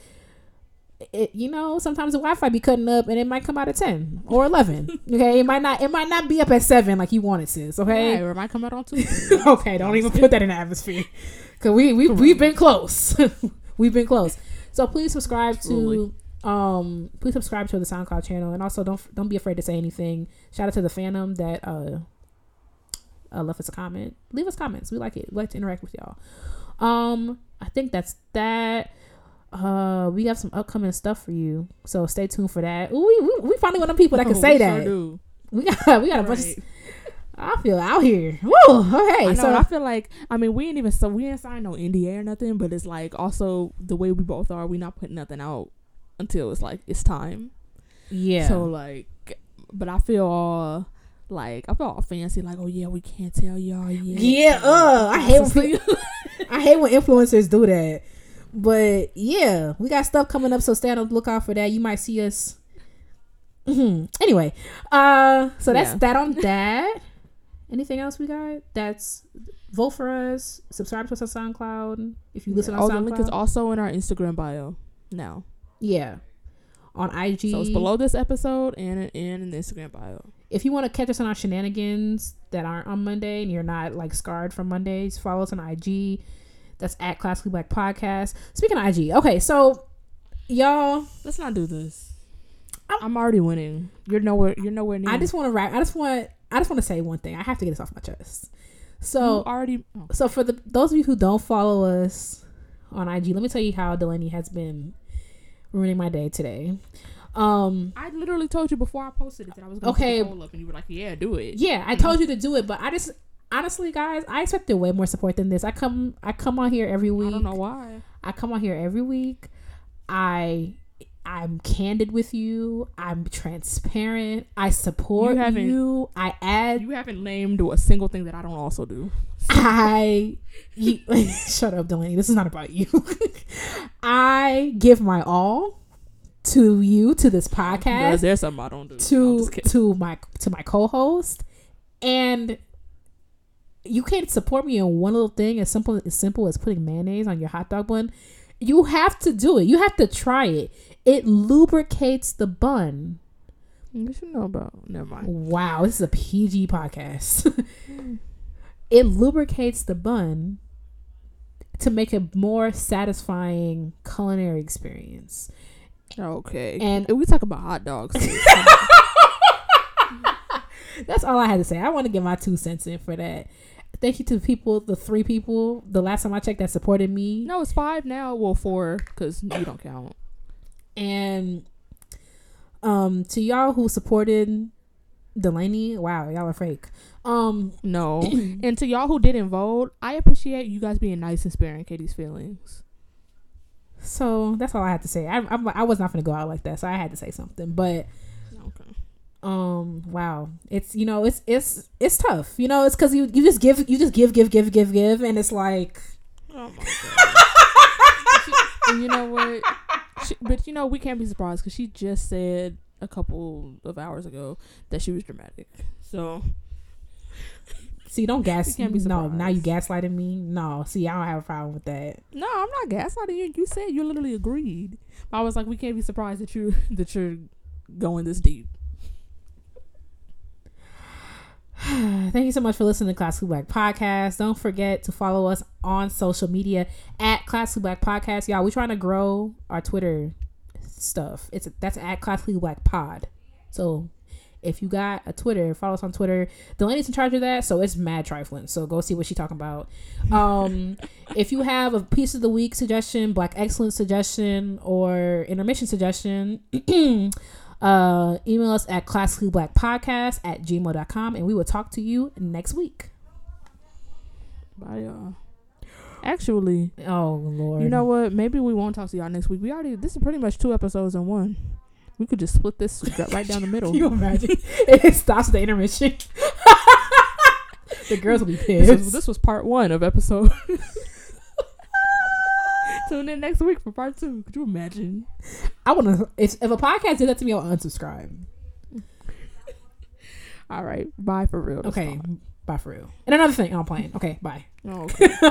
it you know sometimes the Wi-Fi be cutting up and it might come out at ten or eleven. okay, it might not it might not be up at seven like you want it to. Okay, Right, or it might come out on two. okay, don't even put that in the atmosphere. Cause we we we've been close. we've been close. So please subscribe to um please subscribe to the SoundCloud channel and also don't don't be afraid to say anything. Shout out to the Phantom that uh, uh left us a comment. Leave us comments. We like it. We like to interact with y'all. Um I think that's that. Uh, we have some upcoming stuff for you, so stay tuned for that. Ooh, we, we, we finally one of them people that can Oh, say we that. Sure. We got we got a bunch. Of, I feel out here. Woo. Okay, I know. so I feel like I mean we ain't even so we ain't signed no NDA or nothing, but it's like also the way we both are, we not putting nothing out until it's like it's time. yeah. So like but I feel all like I feel all fancy, like, oh yeah, we can't tell y'all yet. Yeah, uh, I hate when people, I hate when influencers do that. But yeah, we got stuff coming up, so stay on the lookout for that. You might see us. Mhm. Anyway, uh, so that's Yeah. that on that. Anything else we got? That's vote for us. Subscribe to us on SoundCloud if you listen oh, on the SoundCloud. link is also in our Instagram bio now. yeah, on IG. So it's below this episode and in, in the Instagram bio. if you want to catch us on our shenanigans that aren't on Monday and you're not like scarred from Mondays, follow us on IG. That's at Classically Black Podcast. Speaking of IG, okay, so y'all, Let's not do this. I'm- I'm already winning. You're nowhere. You're nowhere near. I just want to wrap. I just want. I just want to say one thing. I have to get this off my chest. You So, already. oh. so for the those of you who don't follow us on IG, let me tell you how Delaney has been ruining my day today. Um, I literally told you before I posted it that I was going to Okay. up, and you were like, "Yeah, do it." yeah, I told you to do it, but I just honestly, guys, I expected way more support than this. I come, I come on here every week. I don't know why. I come on here every week. I I'm candid with you. I'm transparent. I support You you. I add. You haven't named a single thing that I don't also do. I you, shut up, Delaney. This is not about you. I give my all to you to this podcast there's something I don't do. To to my to my co-host and you can't support me in one little thing as simple as simple as putting mayonnaise on your hot dog bun you have to do it you have to try it it lubricates the bun You should know about. Never mind. wow this is a pg podcast hmm. it lubricates the bun to make a more satisfying culinary experience Okay. And- if we talk about hot dogs, That's all I had to say. I want to get my two cents in for that. Thank you to the people, the three people, the last time I checked that supported me. no, it's five now. Well, four because you don't count. And um to y'all who supported Delaney, wow, y'all are fake. Um No, and to y'all who didn't vote, I appreciate you guys being nice and sparing Katie's feelings. so that's all I had to say. I I'm, I was not gonna go out like that, so I had to say something. But Okay. Um wow, it's you know it's it's it's tough. You know it's because you you just give you just give give give give give, and it's like Oh my god. She- you know what? She, but you know we can't be surprised because she just said a couple of hours ago that she was dramatic. So see don't gas You can't be no now you gaslighting me no see I don't have a problem with that. no, I'm not gaslighting you. You said you literally agreed. I was like, we can't be surprised that you that you're going this deep. Thank you so much for listening to Classically Black Podcast. Don't forget to follow us on social media at Classically Black Podcast. Y'all, we're trying to grow our Twitter stuff. It's that's at Classically Black Pod. So if you got a Twitter, follow us on Twitter. Delaney's in charge of that, so it's mad trifling. So go see what she's talking about. Um, if you have a piece of the week suggestion, Black Excellence suggestion, or intermission suggestion, uh, email us at classicallyblackpodcast at gmail.com and we will talk to you next week. Bye, y'all. Actually, Oh, Lord. you know what? Maybe we won't talk to y'all next week. We already this is pretty much two episodes in one. We could just split this right down the middle. Can you imagine? it stops the intermission. the girls will be This pissed. was, this was part one of episode. Tune in next week for part two. Could you imagine? I want to. If, if a podcast did that to me, I'll unsubscribe. All right, bye for real. Okay, bye for real. And another thing, I'm playing. Okay, bye. Oh, okay.